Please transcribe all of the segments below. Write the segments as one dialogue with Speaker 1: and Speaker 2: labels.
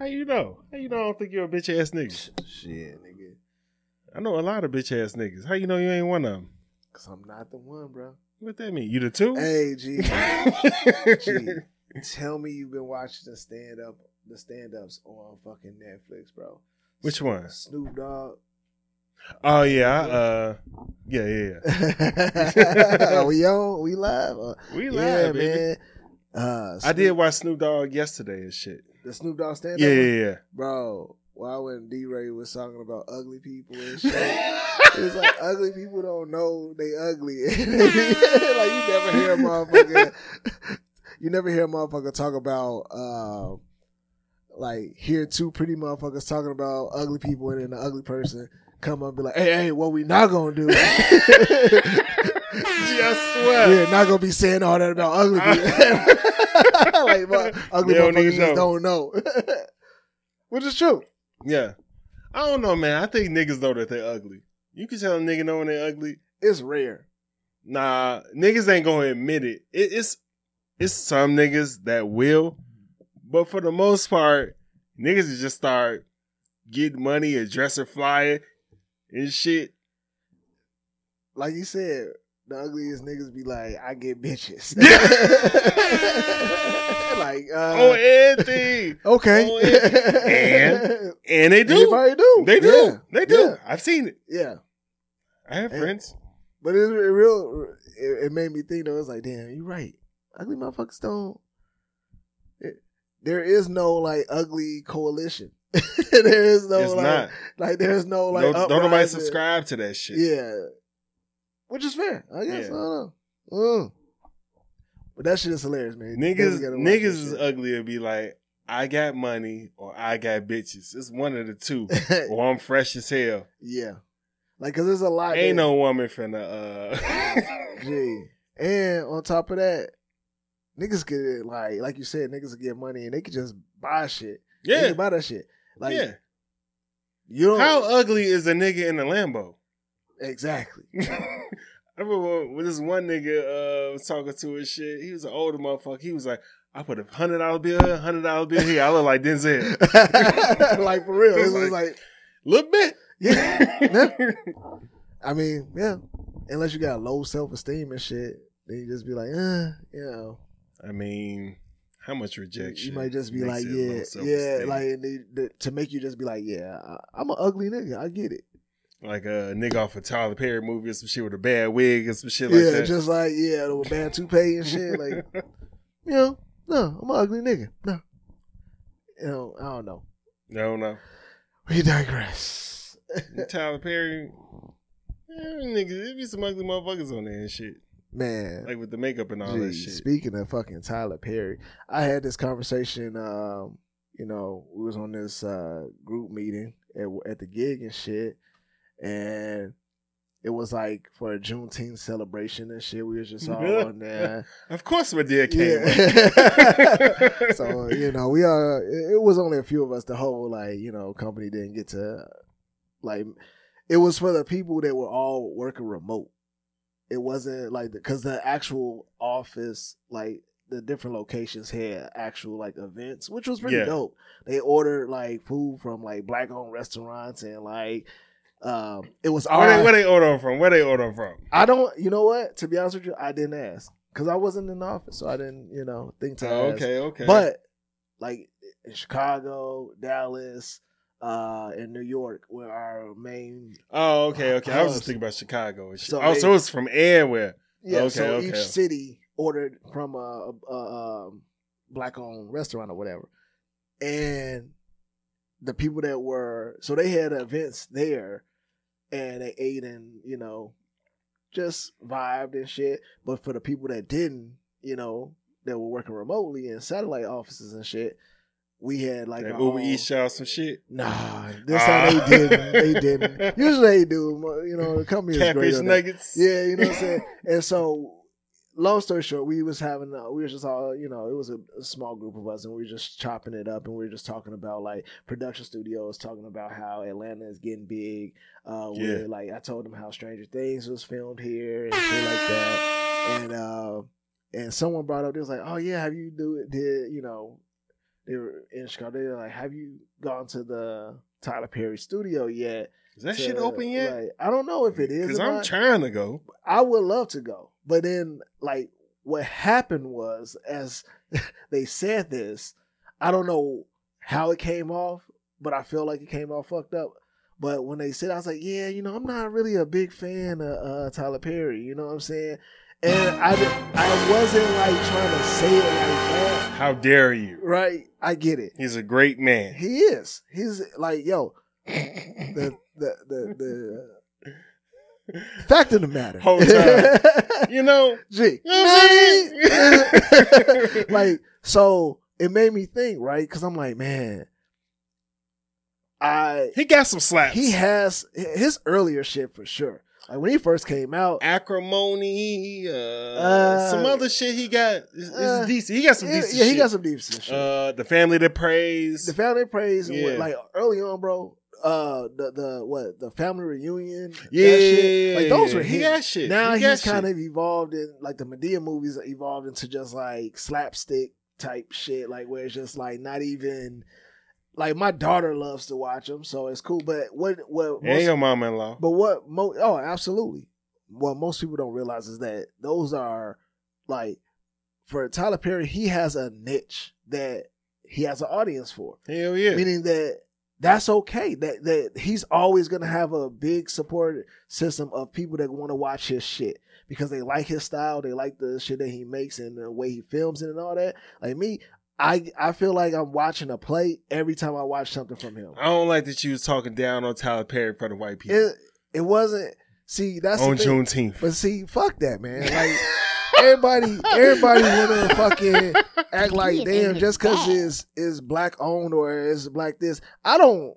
Speaker 1: How you know? How you know I don't think you're a bitch ass nigga?
Speaker 2: Shit, nigga.
Speaker 1: I know a lot of bitch ass niggas. How you know you ain't one of them?
Speaker 2: Cause I'm not the one, bro.
Speaker 1: What that mean? You the two?
Speaker 2: Hey, G. G. Tell me you've been watching the stand up, the stand ups on fucking Netflix, bro.
Speaker 1: Which one?
Speaker 2: Snoop Dogg.
Speaker 1: Oh yeah, uh, yeah, yeah, yeah.
Speaker 2: we on? We live? Uh,
Speaker 1: We live,
Speaker 2: yeah, man. Uh,
Speaker 1: I did watch Snoop Dogg yesterday and shit.
Speaker 2: The Snoop Dogg stand up.
Speaker 1: Yeah, yeah, yeah.
Speaker 2: Bro, why when D Ray was talking about ugly people and shit, it was like ugly people don't know they ugly. like you never hear a motherfucker, you never hear a motherfucker talk about, uh, like hear two pretty motherfuckers talking about ugly people and then the ugly person come up and be like, hey, hey, what we not gonna do?
Speaker 1: I swear.
Speaker 2: Yeah, not gonna be saying all that about ugly people. like, but ugly
Speaker 1: They don't
Speaker 2: motherfuckers just
Speaker 1: know.
Speaker 2: don't know. Which is true.
Speaker 1: Yeah. I don't know, man. I think niggas know that they're ugly. You can tell a nigga know when they're ugly.
Speaker 2: It's rare.
Speaker 1: Nah, niggas ain't gonna admit it. it. It's it's some niggas that will, but for the most part, niggas just start getting money, a dresser flyer, and shit.
Speaker 2: Like you said, the ugliest niggas be like, I get bitches. like, uh,
Speaker 1: oh, everything,
Speaker 2: okay.
Speaker 1: oh, and- and they do.
Speaker 2: Everybody do.
Speaker 1: They do.
Speaker 2: Yeah.
Speaker 1: They do.
Speaker 2: Yeah.
Speaker 1: I've seen it.
Speaker 2: Yeah.
Speaker 1: I have
Speaker 2: And-
Speaker 1: friends.
Speaker 2: But it, it real, it, it made me think though. It's like, damn, you're right. Ugly motherfuckers don't. it- there is no like ugly coalition. there is no
Speaker 1: it's
Speaker 2: like,
Speaker 1: not.
Speaker 2: like there's no like.
Speaker 1: don't, don't nobody subscribe to that shit.
Speaker 2: Yeah, which is fair, I guess.
Speaker 1: Yeah.
Speaker 2: I don't know. Mm. But that shit is hilarious, man.
Speaker 1: Niggas,
Speaker 2: definitely gotta watch
Speaker 1: niggas is ugly and be like, I got money or I got bitches. It's one of the two. or I'm fresh as hell.
Speaker 2: yeah, like because there's a lot.
Speaker 1: Ain't no woman finna uh
Speaker 2: Gee. And on top of that, niggas could like, like you said, niggas could get money and they could just buy shit. They
Speaker 1: Yeah.
Speaker 2: buy that shit. Like
Speaker 1: yeah.
Speaker 2: you don't
Speaker 1: How ugly is a nigga in a Lambo?
Speaker 2: Exactly.
Speaker 1: I remember when this one nigga uh was talking to his shit. He was an older motherfucker. He was like, I put a hundred dollar bill here, hundred dollar bill here. I look like Denzel.
Speaker 2: like for real, it
Speaker 1: It's
Speaker 2: was
Speaker 1: like-
Speaker 2: like,
Speaker 1: Little bit.
Speaker 2: yeah. I mean, yeah. Unless you got low self esteem and shit, then you just be like, uh, you know.
Speaker 1: I mean, how much rejection?
Speaker 2: You might just be like, yeah, yeah, like and they, to make you just be like, yeah, I, I'm an ugly nigga. I get it.
Speaker 1: Like a nigga off a Tyler Perry movie or some shit with a bad wig and some shit like
Speaker 2: yeah,
Speaker 1: that.
Speaker 2: Yeah, just like yeah, with bad toupee and shit. Like, you know, no, I'm an ugly nigga. No, you know, I don't know.
Speaker 1: no, no.
Speaker 2: We digress.
Speaker 1: Tyler Perry, eh, nigga, there be some ugly motherfuckers on there and shit,
Speaker 2: Man,
Speaker 1: like with the makeup and all
Speaker 2: Gee,
Speaker 1: that shit.
Speaker 2: Speaking of fucking Tyler Perry, I had this conversation. Um, you know, we was on this uh, group meeting at, at the gig and shit, and it was like for a Juneteenth celebration and shit. We was just all on there.
Speaker 1: Of course, dear came.
Speaker 2: Yeah. so you know, we are. It was only a few of us. The whole like you know company didn't get to like. It was for the people that were all working remote. It wasn't like because the actual office, like the different locations, had actual like events, which was pretty
Speaker 1: Yeah.
Speaker 2: dope. They ordered like food from like black owned restaurants and like. Um, it was
Speaker 1: where, they, where they order from? Where they order from?
Speaker 2: I don't. You know what? To be honest with you, I didn't ask because I wasn't in the office, so I didn't. You know, think to
Speaker 1: Oh,
Speaker 2: ask.
Speaker 1: okay, okay.
Speaker 2: But like in Chicago, Dallas, uh, and New York where our main.
Speaker 1: oh, okay, okay. I was just thinking about Chicago.
Speaker 2: So
Speaker 1: oh,
Speaker 2: they-
Speaker 1: so it's from everywhere.
Speaker 2: Yeah,
Speaker 1: Okay,
Speaker 2: so
Speaker 1: okay.
Speaker 2: each city ordered from a, a, a um, black-owned restaurant or whatever, and the people that were so they had events there, and they ate and you know, just vibed and shit. But for the people that didn't, you know, that were working remotely in satellite offices and shit, we had like our
Speaker 1: Uber Eats y'all some shit.
Speaker 2: Nah, this
Speaker 1: Ah.
Speaker 2: time they didn't. They didn't. Usually they do. You know, the company is great. That.
Speaker 1: nuggets.
Speaker 2: Yeah, you know what I'm saying. and so, long story short, we was having, uh, we were just all, you know, it was a, a small group of us, and we were just chopping it up, and we were just talking about like production studios, talking about how Atlanta is getting big. Uh,
Speaker 1: Yeah.
Speaker 2: where like I told them how Stranger Things was filmed here and shit like that, and uh, and someone brought up, they was like, oh yeah, have you do it? Did you know? they were in Chicago. They were like, "Have you gone to the Tyler Perry studio yet?"
Speaker 1: Is that
Speaker 2: to,
Speaker 1: shit open yet?
Speaker 2: Like, I don't know if it is.
Speaker 1: Because I'm
Speaker 2: not.
Speaker 1: trying to go.
Speaker 2: I would love to go, but then like what happened was as they said this, I don't know how it came off, but I feel like it came off fucked up. But when they said, I was like, yeah, you know, I'm not really a big fan of uh, Tyler Perry. You know what I'm saying? And I, I wasn't like trying to say it like that,
Speaker 1: How dare you?
Speaker 2: right? I get it.
Speaker 1: He's a great man.
Speaker 2: He is. He's like, yo, the the the, the fact of the matter.
Speaker 1: Whole time. You know,
Speaker 2: G.
Speaker 1: You know
Speaker 2: like, so it made me think, right? Because I'm like, man, I
Speaker 1: he got some slaps.
Speaker 2: he has his earlier shit for sure. Like when he first came out,
Speaker 1: acrimony, uh,
Speaker 2: Uh,
Speaker 1: some other shit he got is
Speaker 2: uh,
Speaker 1: decent. He got some
Speaker 2: yeah,
Speaker 1: decent
Speaker 2: yeah, he got some decent shit.
Speaker 1: uh, the family that prays.
Speaker 2: the family praise, and what-
Speaker 1: yeah.
Speaker 2: like early on, bro. Uh, the the what the family reunion,
Speaker 1: yeah,
Speaker 2: shit, like those were
Speaker 1: he got shit.
Speaker 2: Now
Speaker 1: he
Speaker 2: he's kind
Speaker 1: shit.
Speaker 2: of evolved in like the Madea movies evolved into just like slapstick type shit, like where it's just like not even like my daughter loves to watch them, so it's cool. But what what
Speaker 1: and your mom-in-law
Speaker 2: but what mo oh absolutely. What most people don't realize is that those are like for Tyler Perry, he has a niche that he has an audience for
Speaker 1: Hell yeah.
Speaker 2: meaning that that's okay. That that he's always gonna have a big support system of people that want to watch his shit because they like his style, they like the shit that he makes and the way he films it and all that. Like me, I I feel like I'm watching a play every time I watch something from him.
Speaker 1: I don't like that you was talking down on Tyler Perry for the white people
Speaker 2: It it wasn't. See, that's
Speaker 1: on. Juneteenth.
Speaker 2: But see, fuck that, man. Like everybody, everybody wanna fucking act like
Speaker 3: He is in
Speaker 2: damn just because
Speaker 3: bag.
Speaker 2: it's is black owned or is black this. I don't,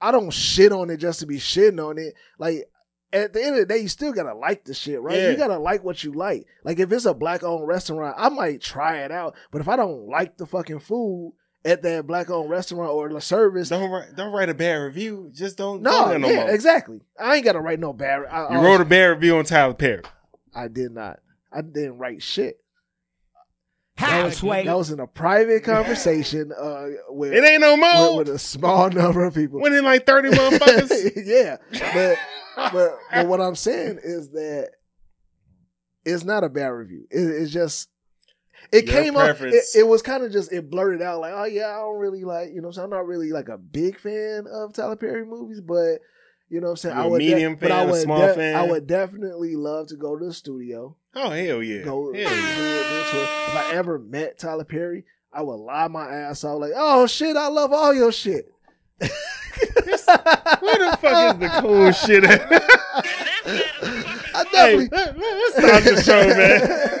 Speaker 2: I don't shit on it just to be shitting on it. Like at the end of the day, you still gotta like the shit, right?
Speaker 1: Yeah.
Speaker 2: You gotta like what you like. Like if it's a black owned restaurant, I might try it out. But if I don't like the fucking food at that black owned restaurant or the service,
Speaker 1: don't write, don't write a bad review. Just don't
Speaker 2: no,
Speaker 1: go there no
Speaker 2: yeah,
Speaker 1: more.
Speaker 2: exactly. I ain't gotta write no bad. I,
Speaker 1: You
Speaker 2: I-
Speaker 1: wrote a bad review on Tyler Perry.
Speaker 2: I did not. I didn't write shit.
Speaker 3: How,
Speaker 2: That was, that was in a private conversation uh, with,
Speaker 1: It ain't no more.
Speaker 2: with, with a small number of people.
Speaker 1: Winning like 30 motherfuckers.
Speaker 2: yeah, but, but but what I'm saying is that it's not a bad review. It, it's just it
Speaker 1: Your
Speaker 2: came up. It, it was kind of just it blurted out like, oh yeah, I don't really like you know. So I'm not really like a big fan of Tyler Perry movies, but you know what I'm saying.
Speaker 1: You
Speaker 2: I
Speaker 1: a
Speaker 2: would de-
Speaker 1: medium
Speaker 2: but I
Speaker 1: fan, a
Speaker 2: would
Speaker 1: small
Speaker 2: de-
Speaker 1: fan?
Speaker 2: I would definitely love to go to the studio.
Speaker 1: Oh, hell yeah.
Speaker 2: Go,
Speaker 1: Hell yeah.
Speaker 2: If I ever met Tyler Perry, I would lie my ass off like, oh shit, I love all your shit.
Speaker 1: Where the fuck is the cool shit at?
Speaker 2: I
Speaker 1: hey,
Speaker 2: definitely.
Speaker 1: let, us stop the show, man.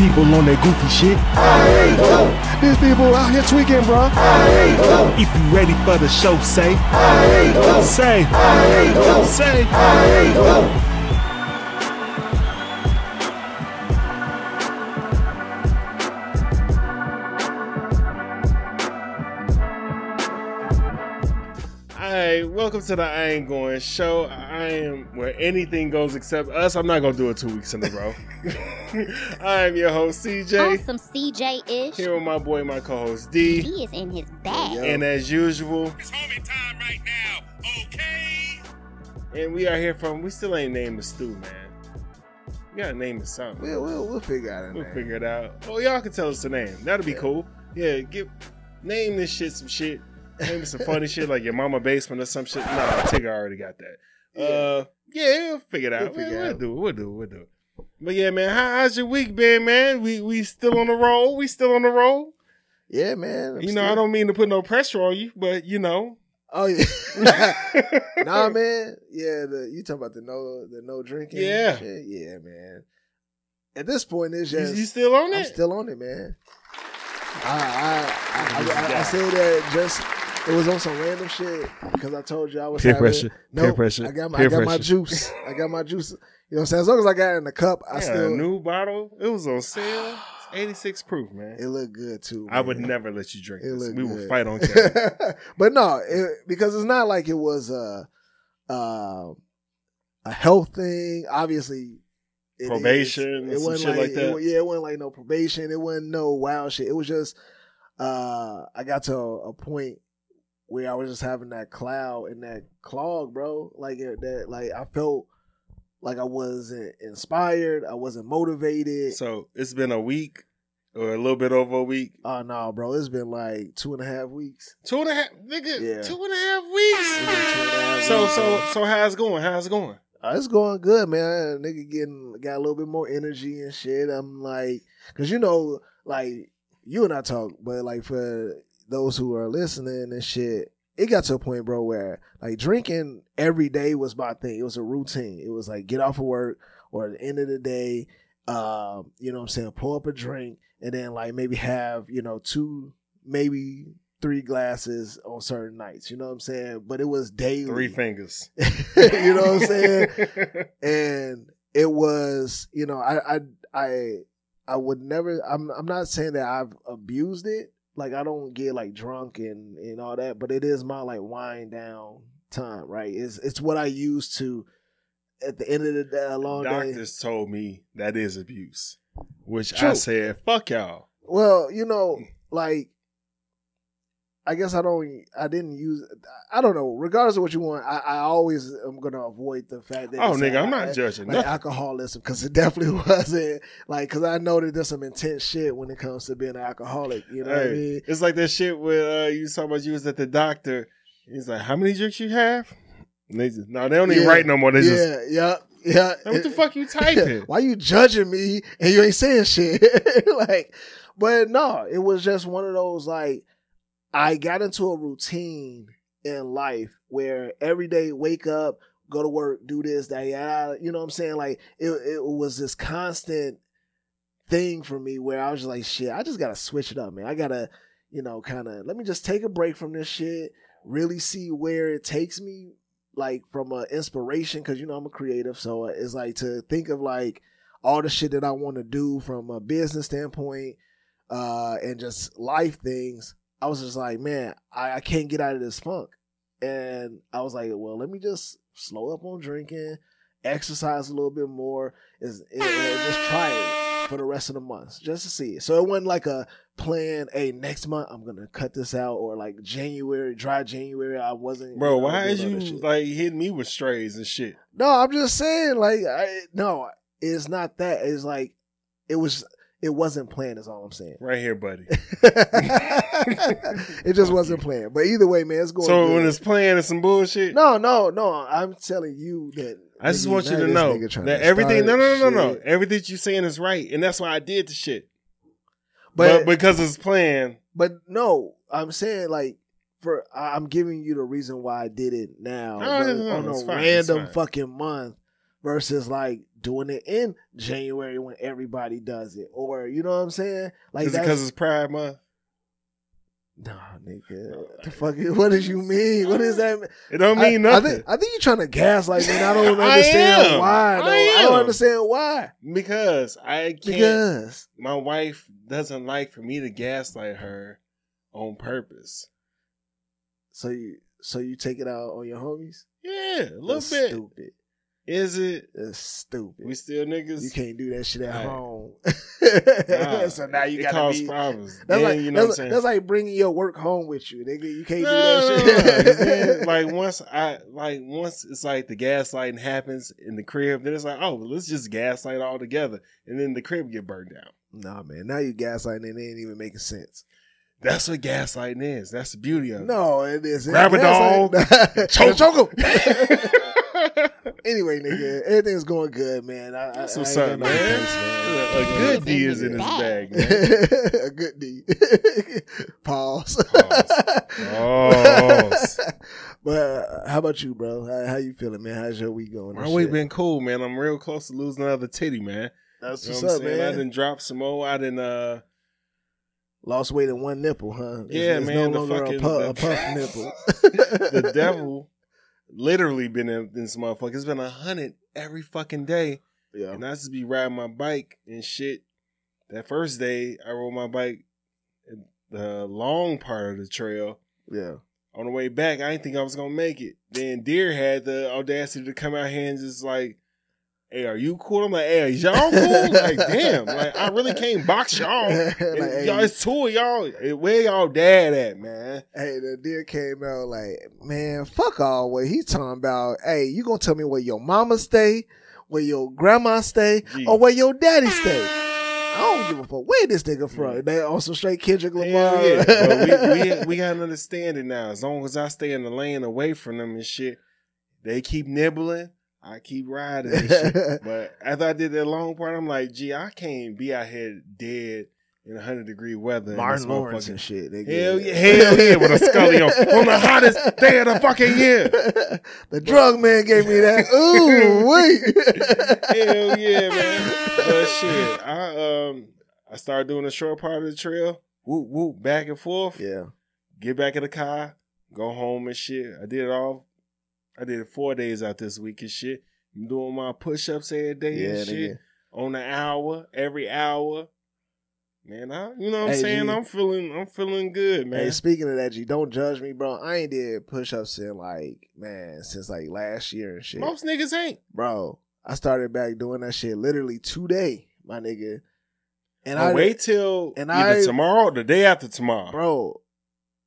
Speaker 4: People on that goofy shit.
Speaker 2: These people out here tweaking, bro.
Speaker 4: If you ready for the show, say. Say. Say.
Speaker 1: Alright, welcome to the I Ain't Going show. I am where anything goes except us. I'm not gonna do it two weeks in a row. I am your host, CJ.
Speaker 3: Awesome CJ ish.
Speaker 1: Here with my boy, my co-host D.
Speaker 3: He is in his bag.
Speaker 1: And as usual,
Speaker 5: It's homie time right now, okay?
Speaker 1: and we are here from we still ain't named the stew, man. We gotta name it something.
Speaker 2: We'll, we'll, we'll figure it out it,
Speaker 1: We'll
Speaker 2: man.
Speaker 1: figure it out. Oh, y'all can tell us the name. That'll be
Speaker 2: Yeah.
Speaker 1: cool. Yeah, give name this shit some shit. It some funny shit like your mama basement or some shit. Nah, Tigger already got that.
Speaker 2: Yeah.
Speaker 1: Uh, yeah, we'll figure it out.
Speaker 2: We'll figure
Speaker 1: we'll
Speaker 2: out.
Speaker 1: do it. We'll do it. We'll do it. But yeah, man, how, how's your week been, man? We we still on the roll. We still on the roll.
Speaker 2: Yeah, man. I'm
Speaker 1: you know,
Speaker 2: still-
Speaker 1: I don't mean to put no pressure on you, but you know.
Speaker 2: Oh yeah. nah, man. Yeah, the you talking about the no the no drinking?
Speaker 1: Yeah.
Speaker 2: shit? Yeah, man. At this point, it's
Speaker 1: You,
Speaker 2: just
Speaker 1: you still on it.
Speaker 2: I'm still on it, man. I I I, I, I, I said that just it was on some random shit because I told you I was
Speaker 4: Peer
Speaker 2: having,
Speaker 4: pressure.
Speaker 2: No,
Speaker 4: Peer pressure.
Speaker 2: I got my I got my juice. I got my juice. You know what I'm saying? As long as I got it in the cup, I
Speaker 1: I
Speaker 2: still
Speaker 1: a new bottle. It was on sale. 86 proof, man.
Speaker 2: It looked good too.
Speaker 1: I would never let you drink
Speaker 2: It
Speaker 1: this.
Speaker 2: looked
Speaker 1: We will fight on camera.
Speaker 2: but no, it, because it's not like it was a uh, a health thing. Obviously, it is.
Speaker 1: Probation, some shit like that.
Speaker 2: It, yeah, it wasn't like no probation. It wasn't no wild shit. It was just uh, I got to a, a point where I was just having that cloud and that clog, bro. Like it, that, like I felt like I wasn't inspired. I wasn't motivated.
Speaker 1: so it's been a week or a little bit over a week.
Speaker 2: Oh no, bro! It's been like two and a half weeks.
Speaker 1: Two and a half, nigga.
Speaker 2: Yeah.
Speaker 1: Two and a half weeks.
Speaker 2: two and a half
Speaker 1: So,
Speaker 2: weeks,
Speaker 1: so, so, how's it going? How's it going?
Speaker 2: Uh, it's going good, man. Nigga getting got a little bit more energy and shit. I'm like, cause you know, like you and I talk, but like for those who are listening and shit, it got to a point, bro, where like drinking every day was my thing. It was a routine. It was like get off of work or at the end of the day, um, you know what I'm saying, pull up a drink and then like maybe have, you know, two, maybe three glasses on certain nights. You know what I'm saying? But it was daily.
Speaker 1: Three fingers.
Speaker 2: you know what I'm saying? and it was you know I I I I would never I'm I'm not saying that I've abused it like I don't get like drunk and and all that but it is my like wind down time right? It's it's what I use to at the end of the day a long day
Speaker 1: Doctors told me that is abuse, which I said, "Fuck y'all."
Speaker 2: well you know mm. like I guess I don't. I didn't use. I don't know. Regardless of what you want, I, I always am gonna avoid the fact that
Speaker 1: Oh, nigga,
Speaker 2: like-
Speaker 1: I'm
Speaker 2: I-
Speaker 1: not judging.
Speaker 2: like
Speaker 1: nothing.
Speaker 2: alcoholism because it definitely wasn't like because I know that there's some intense shit when it comes to being an alcoholic. You know what I mean?
Speaker 1: It's like that shit where uh, you talking about you was at the doctor. He's like, "How many drinks you have?" And they just, no, they don't even
Speaker 2: Yeah,
Speaker 1: write no more. They just,
Speaker 2: yeah, yeah, yeah.
Speaker 1: like, what the fuck you typing?
Speaker 2: Why you judging me and you ain't saying shit? like, but no, it was just one of those like I got into a routine in life where every day wake up, go to work, do this, that, yeah, you know what I'm saying? Like it, it was this constant thing for me where I was just like, shit, I just gotta switch it up, man. I gotta, you know, kind of let me just take a break from this shit, really see where it takes me, like from a inspiration, because you know I'm a creative, so it's like to think of like all the shit that I want to do from a business standpoint, uh, and just life things. I was just like, man, I, I can't get out of this funk. And I was like, well, let me just slow up on drinking, exercise a little bit more, is just try it for the rest of the months just to see. So it wasn't like a plan. Hey, next month I'm gonna cut this out, or like January, dry January. I wasn't.
Speaker 1: Bro,
Speaker 2: you know,
Speaker 1: why is you like hitting me with strays and shit?
Speaker 2: No, I'm just saying, like, I no, it's not that. It's like it was. It wasn't planned. Is all I'm saying.
Speaker 1: Right here, buddy.
Speaker 2: it just wasn't planned. But either way, man, it's going.
Speaker 1: so
Speaker 2: good.
Speaker 1: when it's playing, it's some bullshit.
Speaker 2: no, no, no. I'm telling you that.
Speaker 1: I just want you to know that everything. No, no, no, no, no. Everything you're saying is right, and that's why I did the shit.
Speaker 2: But
Speaker 1: But, because it's planned,
Speaker 2: But no, I'm saying like for I'm giving you the reason why I did it now
Speaker 1: No, no, no,
Speaker 2: on a
Speaker 1: fine,
Speaker 2: random fucking month versus like doing it in January when everybody does it, or you know what I'm saying? Like
Speaker 1: is it because it's Pride Month?
Speaker 2: nah, nigga. Uh, the fuck? What does you mean? What is that? Mean?
Speaker 1: It don't
Speaker 2: I,
Speaker 1: mean
Speaker 2: I
Speaker 1: nothing.
Speaker 2: think I think you're trying to gaslight me. I don't
Speaker 1: I
Speaker 2: understand
Speaker 1: am.
Speaker 2: why.
Speaker 1: I
Speaker 2: Though. I, don't understand why.
Speaker 1: because I can't.
Speaker 2: Because
Speaker 1: my wife doesn't like for me to gaslight her on purpose.
Speaker 2: so you so you take it out on your homies.
Speaker 1: Yeah, a little
Speaker 2: That's
Speaker 1: bit.
Speaker 2: Stupid.
Speaker 1: Is it?
Speaker 2: That's stupid.
Speaker 1: We still niggas.
Speaker 2: You can't do that shit at
Speaker 1: Right.
Speaker 2: home.
Speaker 1: Nah,
Speaker 2: so now you gotta
Speaker 1: cause
Speaker 2: be.
Speaker 1: problems.
Speaker 2: That's
Speaker 1: Then,
Speaker 2: like
Speaker 1: you know
Speaker 2: that's, that's like bringing your work home with you, nigga. You can't
Speaker 1: No,
Speaker 2: do that
Speaker 1: no, no. 'Cause
Speaker 2: shit.
Speaker 1: then, like once I like once it's like the gaslighting happens in the crib, then it's like oh let's just gaslight all together, and then the crib get burned down.
Speaker 2: nah, man. Now you gaslighting and it ain't even making sense.
Speaker 1: That's what gaslighting is. That's the beauty of it.
Speaker 2: No, it is.
Speaker 1: Grab a dog, choke
Speaker 2: choke him.
Speaker 1: That's
Speaker 2: anyway, nigga, everything's going good, man. I, I,
Speaker 1: what's
Speaker 2: I ain't got
Speaker 1: up, man.
Speaker 2: complaints,
Speaker 1: A, a good D is in his bag, man.
Speaker 2: a good D. Pause.
Speaker 1: Pause.
Speaker 2: but uh, how about you, bro? How, how you feeling, man? How's your week going?
Speaker 1: My
Speaker 2: and
Speaker 1: week
Speaker 2: shit?
Speaker 1: been cool, man. I'm real close to losing another titty, man.
Speaker 2: That's
Speaker 1: You know
Speaker 2: what's
Speaker 1: what I'm
Speaker 2: up,
Speaker 1: saying? I didn't drop some more. I didn't uh
Speaker 2: Lost weight in one nipple, huh? It's,
Speaker 1: Yeah,
Speaker 2: it's
Speaker 1: man,
Speaker 2: No
Speaker 1: the
Speaker 2: longer
Speaker 1: fucking-
Speaker 2: a, pu-
Speaker 1: the-
Speaker 2: a puff nipple.
Speaker 1: the devil literally been in this motherfucker. It's been a hundred every fucking day.
Speaker 2: Yeah.
Speaker 1: And I just be riding my bike and shit, that first day I rode my bike the long part of the trail.
Speaker 2: Yeah.
Speaker 1: On the way back, I didn't think I was gonna make it. Then Deer had the audacity to come out here and just like, "Hey, are you cool?" I'm like, "Hey, y'all cool?" like, damn, like I really can't box y'all.
Speaker 2: Like, hey,
Speaker 1: y'all, it's two of y'all. Where y'all dad at, man?
Speaker 2: Hey, the deer came out like, man, fuck all what he talking about. Hey, you gonna tell me where your mama stay, where your grandma stay, or where your daddy stay? I don't give a fuck where this nigga from. They also straight Kendrick Lamar.
Speaker 1: Yeah, but we, we we got an understanding now. As long as I stay in the lane away from them and shit, they keep nibbling. I keep riding. But after I did that long part, I'm like, gee, I can't be out here dead in 100 degree weather. in
Speaker 2: Martin Lawrence and shit. Nigga.
Speaker 1: Hell yeah, hell yeah, with a scully on, on the hottest day of the fucking year.
Speaker 2: the drug man gave me that. Ooh, wait.
Speaker 1: Hell yeah, man. But shit, I um I started doing a short part of the trail. Whoop whoop, back and forth.
Speaker 2: Yeah.
Speaker 1: Get back in the car, go home and shit. I did it all. I did four days out this week and shit. I'm doing my push ups every day
Speaker 2: Yeah,
Speaker 1: and shit.
Speaker 2: nigga.
Speaker 1: On the hour, every hour. Man, I you know what I'm
Speaker 2: Hey,
Speaker 1: saying?
Speaker 2: G.
Speaker 1: I'm feeling I'm feeling good, man.
Speaker 2: Hey, speaking of that, G, don't judge me, bro. I ain't did push ups in like, man, since like last year and shit.
Speaker 1: Most niggas ain't.
Speaker 2: Bro, I started back doing that shit literally today, my nigga. And
Speaker 1: But
Speaker 2: I
Speaker 1: wait till
Speaker 2: and
Speaker 1: either
Speaker 2: I-
Speaker 1: tomorrow or the day after tomorrow.
Speaker 2: bro,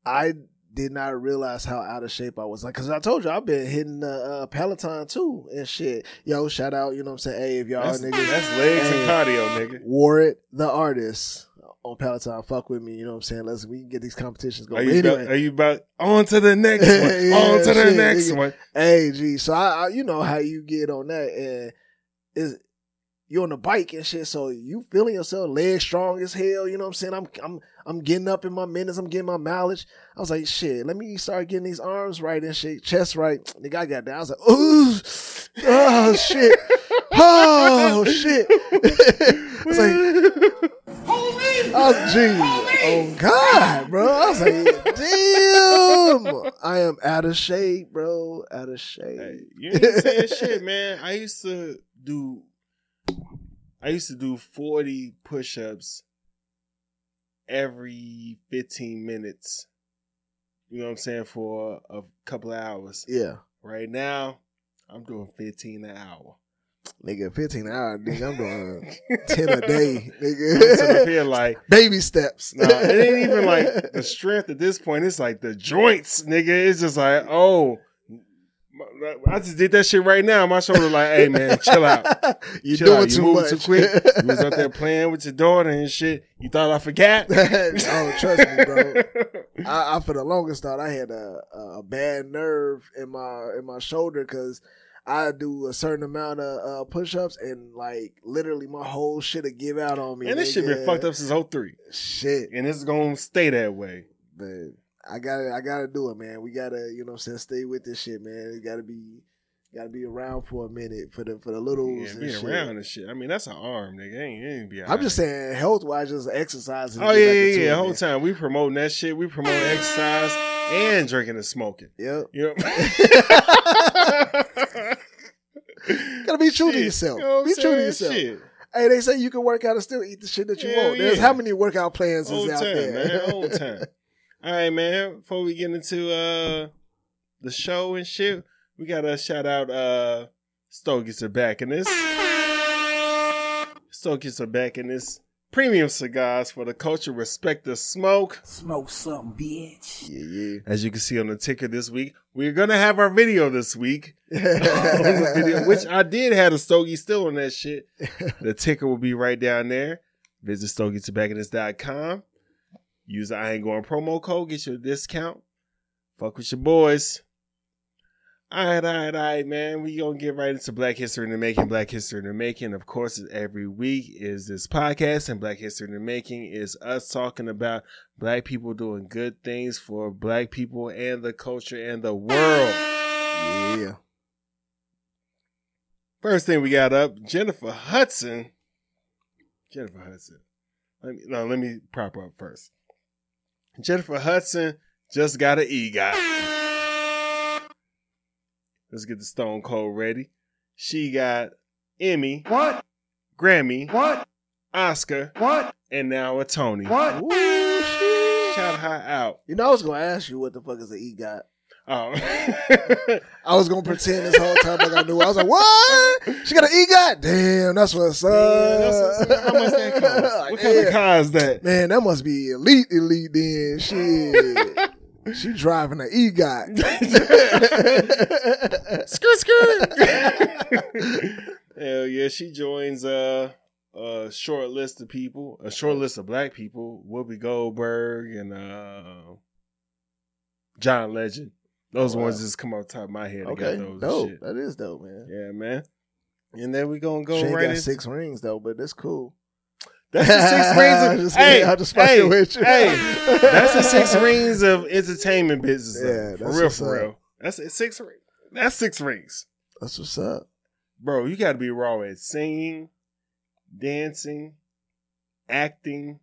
Speaker 2: I did not realize how out of shape I was. Like, cause I told you I've been hitting the uh, Peloton too and shit. Yo, shout out, you know what I'm saying? Hey, if y'all
Speaker 1: that's,
Speaker 2: niggas
Speaker 1: that's legs
Speaker 2: Hey.
Speaker 1: and cardio, nigga.
Speaker 2: Warren the artist on Peloton, fuck with me. You know what I'm saying? Let's we can get these competitions
Speaker 1: Are
Speaker 2: going.
Speaker 1: you,
Speaker 2: But
Speaker 1: about, are you about on to the next one?
Speaker 2: Yeah,
Speaker 1: on to the
Speaker 2: shit,
Speaker 1: next
Speaker 2: nigga.
Speaker 1: one.
Speaker 2: Hey, G. So I, I, you know how you get on that, and is you on the bike and shit. So you feeling yourself, legs strong as hell. You know what I'm saying? I'm, I'm, I'm getting up in my minutes. I'm getting my mileage. I was like, shit. Let me start getting these arms right and shit, chest right. Nigga, I got down. I was like, ooh, oh shit, oh shit. I was like, oh gee, oh god, bro. I was like, damn, I am out of shape, bro. Out of shape.
Speaker 1: Hey, you ain't saying shit, man. I used to do I used to do 40 push-ups every 15 minutes. You know what I'm saying? For a couple of hours.
Speaker 2: Yeah,
Speaker 1: Right now, I'm doing 15 an hour.
Speaker 2: nigga, fifteen hours, nigga. I'm doing ten a day,
Speaker 1: I'm sitting up
Speaker 2: nigga.
Speaker 1: here like,
Speaker 2: Baby steps.
Speaker 1: no, it ain't even like the strength at this point. It's like the joints, nigga. It's just like, oh, I just did that shit right now. My shoulder like, hey man, chill out.
Speaker 2: you
Speaker 1: Chill
Speaker 2: doing
Speaker 1: out. You
Speaker 2: too much.
Speaker 1: too quick. You was out there playing with your daughter and shit. You thought I forgot?
Speaker 2: oh, trust me, bro. I, I for the longest thought I had a, a bad nerve in my in my shoulder because I do a certain amount of uh, push ups and like literally my whole shit would give out on me.
Speaker 1: and this shit been fucked up since 03.
Speaker 2: Shit,
Speaker 1: And it's gonna stay that way.
Speaker 2: but I gotta I gotta do it, man. We gotta you know what I'm saying stay with this shit, man. It gotta be gotta be around for a minute for the for the littles.
Speaker 1: Yeah,
Speaker 2: and shit.
Speaker 1: around and shit. I mean, that's an arm, nigga. Ain't, ain't be
Speaker 2: I'm just saying health wise, just exercise.
Speaker 1: Oh, yeah, yeah, yeah. The whole time we promoting that shit. We promoting exercise and drinking and smoking.
Speaker 2: Yep.
Speaker 1: You know?
Speaker 2: Gotta be true to yourself.
Speaker 1: You know
Speaker 2: Be true to yourself.
Speaker 1: Shit.
Speaker 2: Hey, they say you can work out and still eat the shit that you
Speaker 1: Hell
Speaker 2: want. There's
Speaker 1: yeah.
Speaker 2: how many workout plans is
Speaker 1: Whole
Speaker 2: out
Speaker 1: time,
Speaker 2: there?
Speaker 1: man. Whole time. All right, man. Before we get into uh the show and shit, we gotta shout out uh Stogies are back in this. Stogies are back in this. Premium cigars for the culture. Respect the smoke.
Speaker 6: Smoke something, bitch.
Speaker 2: yeah, yeah.
Speaker 1: As you can see on the ticker this week, we're gonna have our video this week. on the
Speaker 2: yeah.
Speaker 1: video, which I did have a stogie still on that shit. The ticker will be right down there. Visit stogietobacconists.com. Use the I ain't going promo code, get you a discount. Fuck with your boys. All right, all right, all right, man. We gonna get right into Black History in the Making. Black History in the Making, of course, every week is this podcast, and Black History in the Making is us talking about black people doing good things for black people and the culture and the world.
Speaker 2: yeah.
Speaker 1: First thing we got up, Jennifer Hudson. Jennifer Hudson. Let me no, let me prop up first. Jennifer Hudson just got an EGOT. Let's get the Stone Cold ready. She got Emmy,
Speaker 6: What?
Speaker 1: Grammy,
Speaker 6: What?
Speaker 1: Oscar,
Speaker 4: What?
Speaker 1: and now a Tony.
Speaker 4: What?
Speaker 2: Ooh.
Speaker 1: Shout her out.
Speaker 2: You know, I was gonna ask you what the fuck is the EGOT.
Speaker 1: Oh.
Speaker 2: I was gonna pretend this whole time like I knew. I was like, "What? She got an EGOT? Damn, that's what's up."
Speaker 1: Yeah, that's what's up. How much that cost?
Speaker 2: Like,
Speaker 1: What kind of car is that?
Speaker 2: Man, that must be elite, elite. Then shit, she driving an EGOT.
Speaker 1: skirt, skirt. Hell yeah, she joins uh, a short list of people, a short list of black people, Whoopi Goldberg and uh, John Legend. Those
Speaker 2: Oh, wow.
Speaker 1: ones just come off the top of my head.
Speaker 2: Okay,
Speaker 1: those
Speaker 2: dope.
Speaker 1: shit.
Speaker 2: That is dope, man.
Speaker 1: Yeah, man. And then we gonna go
Speaker 2: she
Speaker 1: right
Speaker 2: got
Speaker 1: into
Speaker 2: six rings though, but that's cool.
Speaker 1: That's the six rings of
Speaker 2: just
Speaker 1: hey.
Speaker 2: I'm just
Speaker 1: hey,
Speaker 2: with you.
Speaker 1: hey, that's the six rings of entertainment business.
Speaker 2: Yeah,
Speaker 1: for
Speaker 2: that's
Speaker 1: real, for
Speaker 2: up.
Speaker 1: real. That's it, six rings. That's six rings,
Speaker 2: That's what's up.
Speaker 1: bro. You got to be raw at singing, dancing, acting.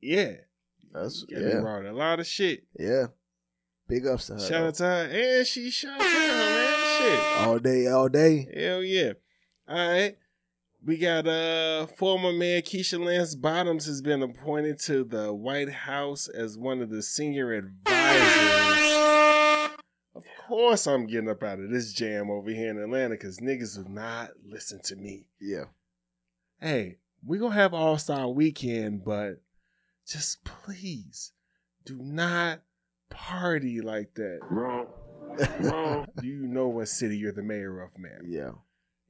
Speaker 1: Yeah,
Speaker 2: That's
Speaker 1: you got be
Speaker 2: yeah,
Speaker 1: raw a lot of shit.
Speaker 2: yeah. Big ups to her.
Speaker 1: Shout out to her, and she shout out to her, man. Shit.
Speaker 2: all day, all day.
Speaker 1: Hell yeah. All right. We got uh former Mayor Keisha Lance Bottoms has been appointed to the White House as one of the senior advisors. Of course I'm getting up out of this jam over here in Atlanta because niggas will not listen to me.
Speaker 2: Yeah,
Speaker 1: Hey, we gonna have All Star Weekend, but just please do not party like that.
Speaker 4: Wrong.
Speaker 1: You know what city you're the mayor of, man?
Speaker 2: yeah.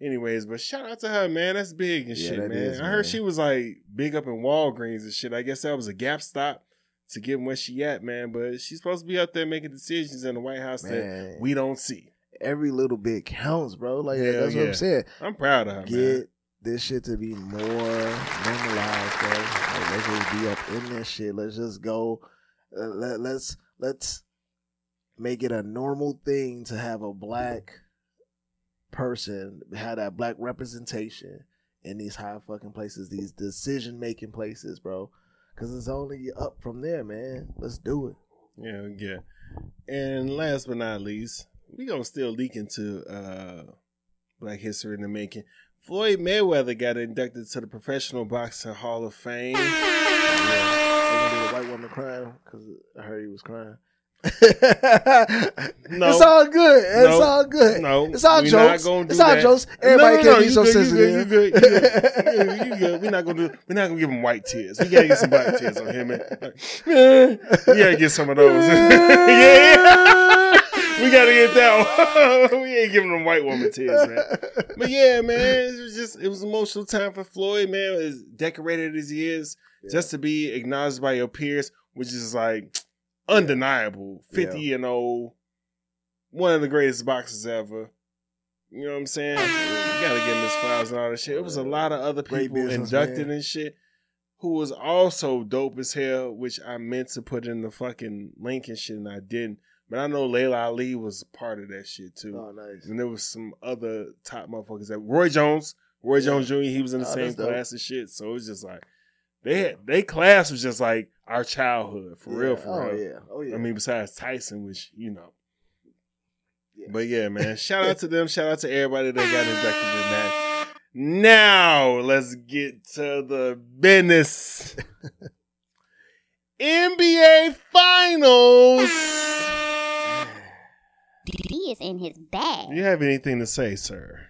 Speaker 1: Anyways, but shout out to her, man. That's big and
Speaker 2: Yeah,
Speaker 1: shit, man.
Speaker 2: is,
Speaker 1: I heard she was like big up in Walgreens and shit. I guess that was a gap stop to get where she at, man. But she's supposed to be up there making decisions in the White House that we don't see.
Speaker 2: every little bit counts, bro. Like
Speaker 1: Hell
Speaker 2: that's what. I'm saying.
Speaker 1: I'm proud of her, man.
Speaker 2: Get this shit to be more normalized, bro. Like, let's just be up in this shit. Let's just go. Uh, let, let's let's make it a normal thing to have a black person have that black representation in these high fucking places, these decision making places, bro. Because it's only up from there, man. Let's do it.
Speaker 1: Yeah, yeah. And last but not least, we gonna still leak into uh Black History in the making. Floyd Mayweather got inducted to the Professional Boxing Hall of Fame.
Speaker 2: Yeah. They gonna do a white woman crying because I heard he was crying.
Speaker 1: No.
Speaker 2: It's all good. It's
Speaker 1: No.
Speaker 2: all good.
Speaker 1: No,
Speaker 2: It's all
Speaker 1: we not
Speaker 2: jokes.
Speaker 1: gonna do
Speaker 2: It's all
Speaker 1: that.
Speaker 2: jokes. Everybody
Speaker 1: no, no,
Speaker 2: can't
Speaker 1: no,
Speaker 2: be so
Speaker 1: good,
Speaker 2: sensitive.
Speaker 1: you good, you good, you good. We're not gonna do. We're not gonna give him white tears. We gotta get some black tears on him, man. we gotta get some of those. yeah, we gotta get that one. we ain't giving them white woman tears, man. But yeah, man, it was just it was an emotional time for Floyd, man. As decorated as he is, just to be acknowledged by your peers, which is like undeniable. Fifty and old, one of the greatest boxers ever. You know what I'm saying? You gotta give him his flowers and all that shit. It was a lot of other people
Speaker 2: business,
Speaker 1: inducted
Speaker 2: man.
Speaker 1: and shit who was also dope as hell, which I meant to put in the fucking link and shit, and I didn't. But I know Laila Ali was part of that shit too.
Speaker 2: Oh, nice.
Speaker 1: And there was some other top motherfuckers that Roy Jones, Roy
Speaker 2: Yeah.
Speaker 1: Jones Jr. He was in the
Speaker 2: Oh,
Speaker 1: same class and shit. So it was just like they had they class was just like our childhood for real, for
Speaker 2: oh,
Speaker 1: real.
Speaker 2: yeah. Oh yeah.
Speaker 1: I mean, besides Tyson, which you know.
Speaker 2: Yeah.
Speaker 1: But yeah, man. Shout out to them. Shout out to everybody that got inducted in that. Now let's get to the business. NBA Finals.
Speaker 3: D is in his bag.
Speaker 1: Do you have anything to say, sir?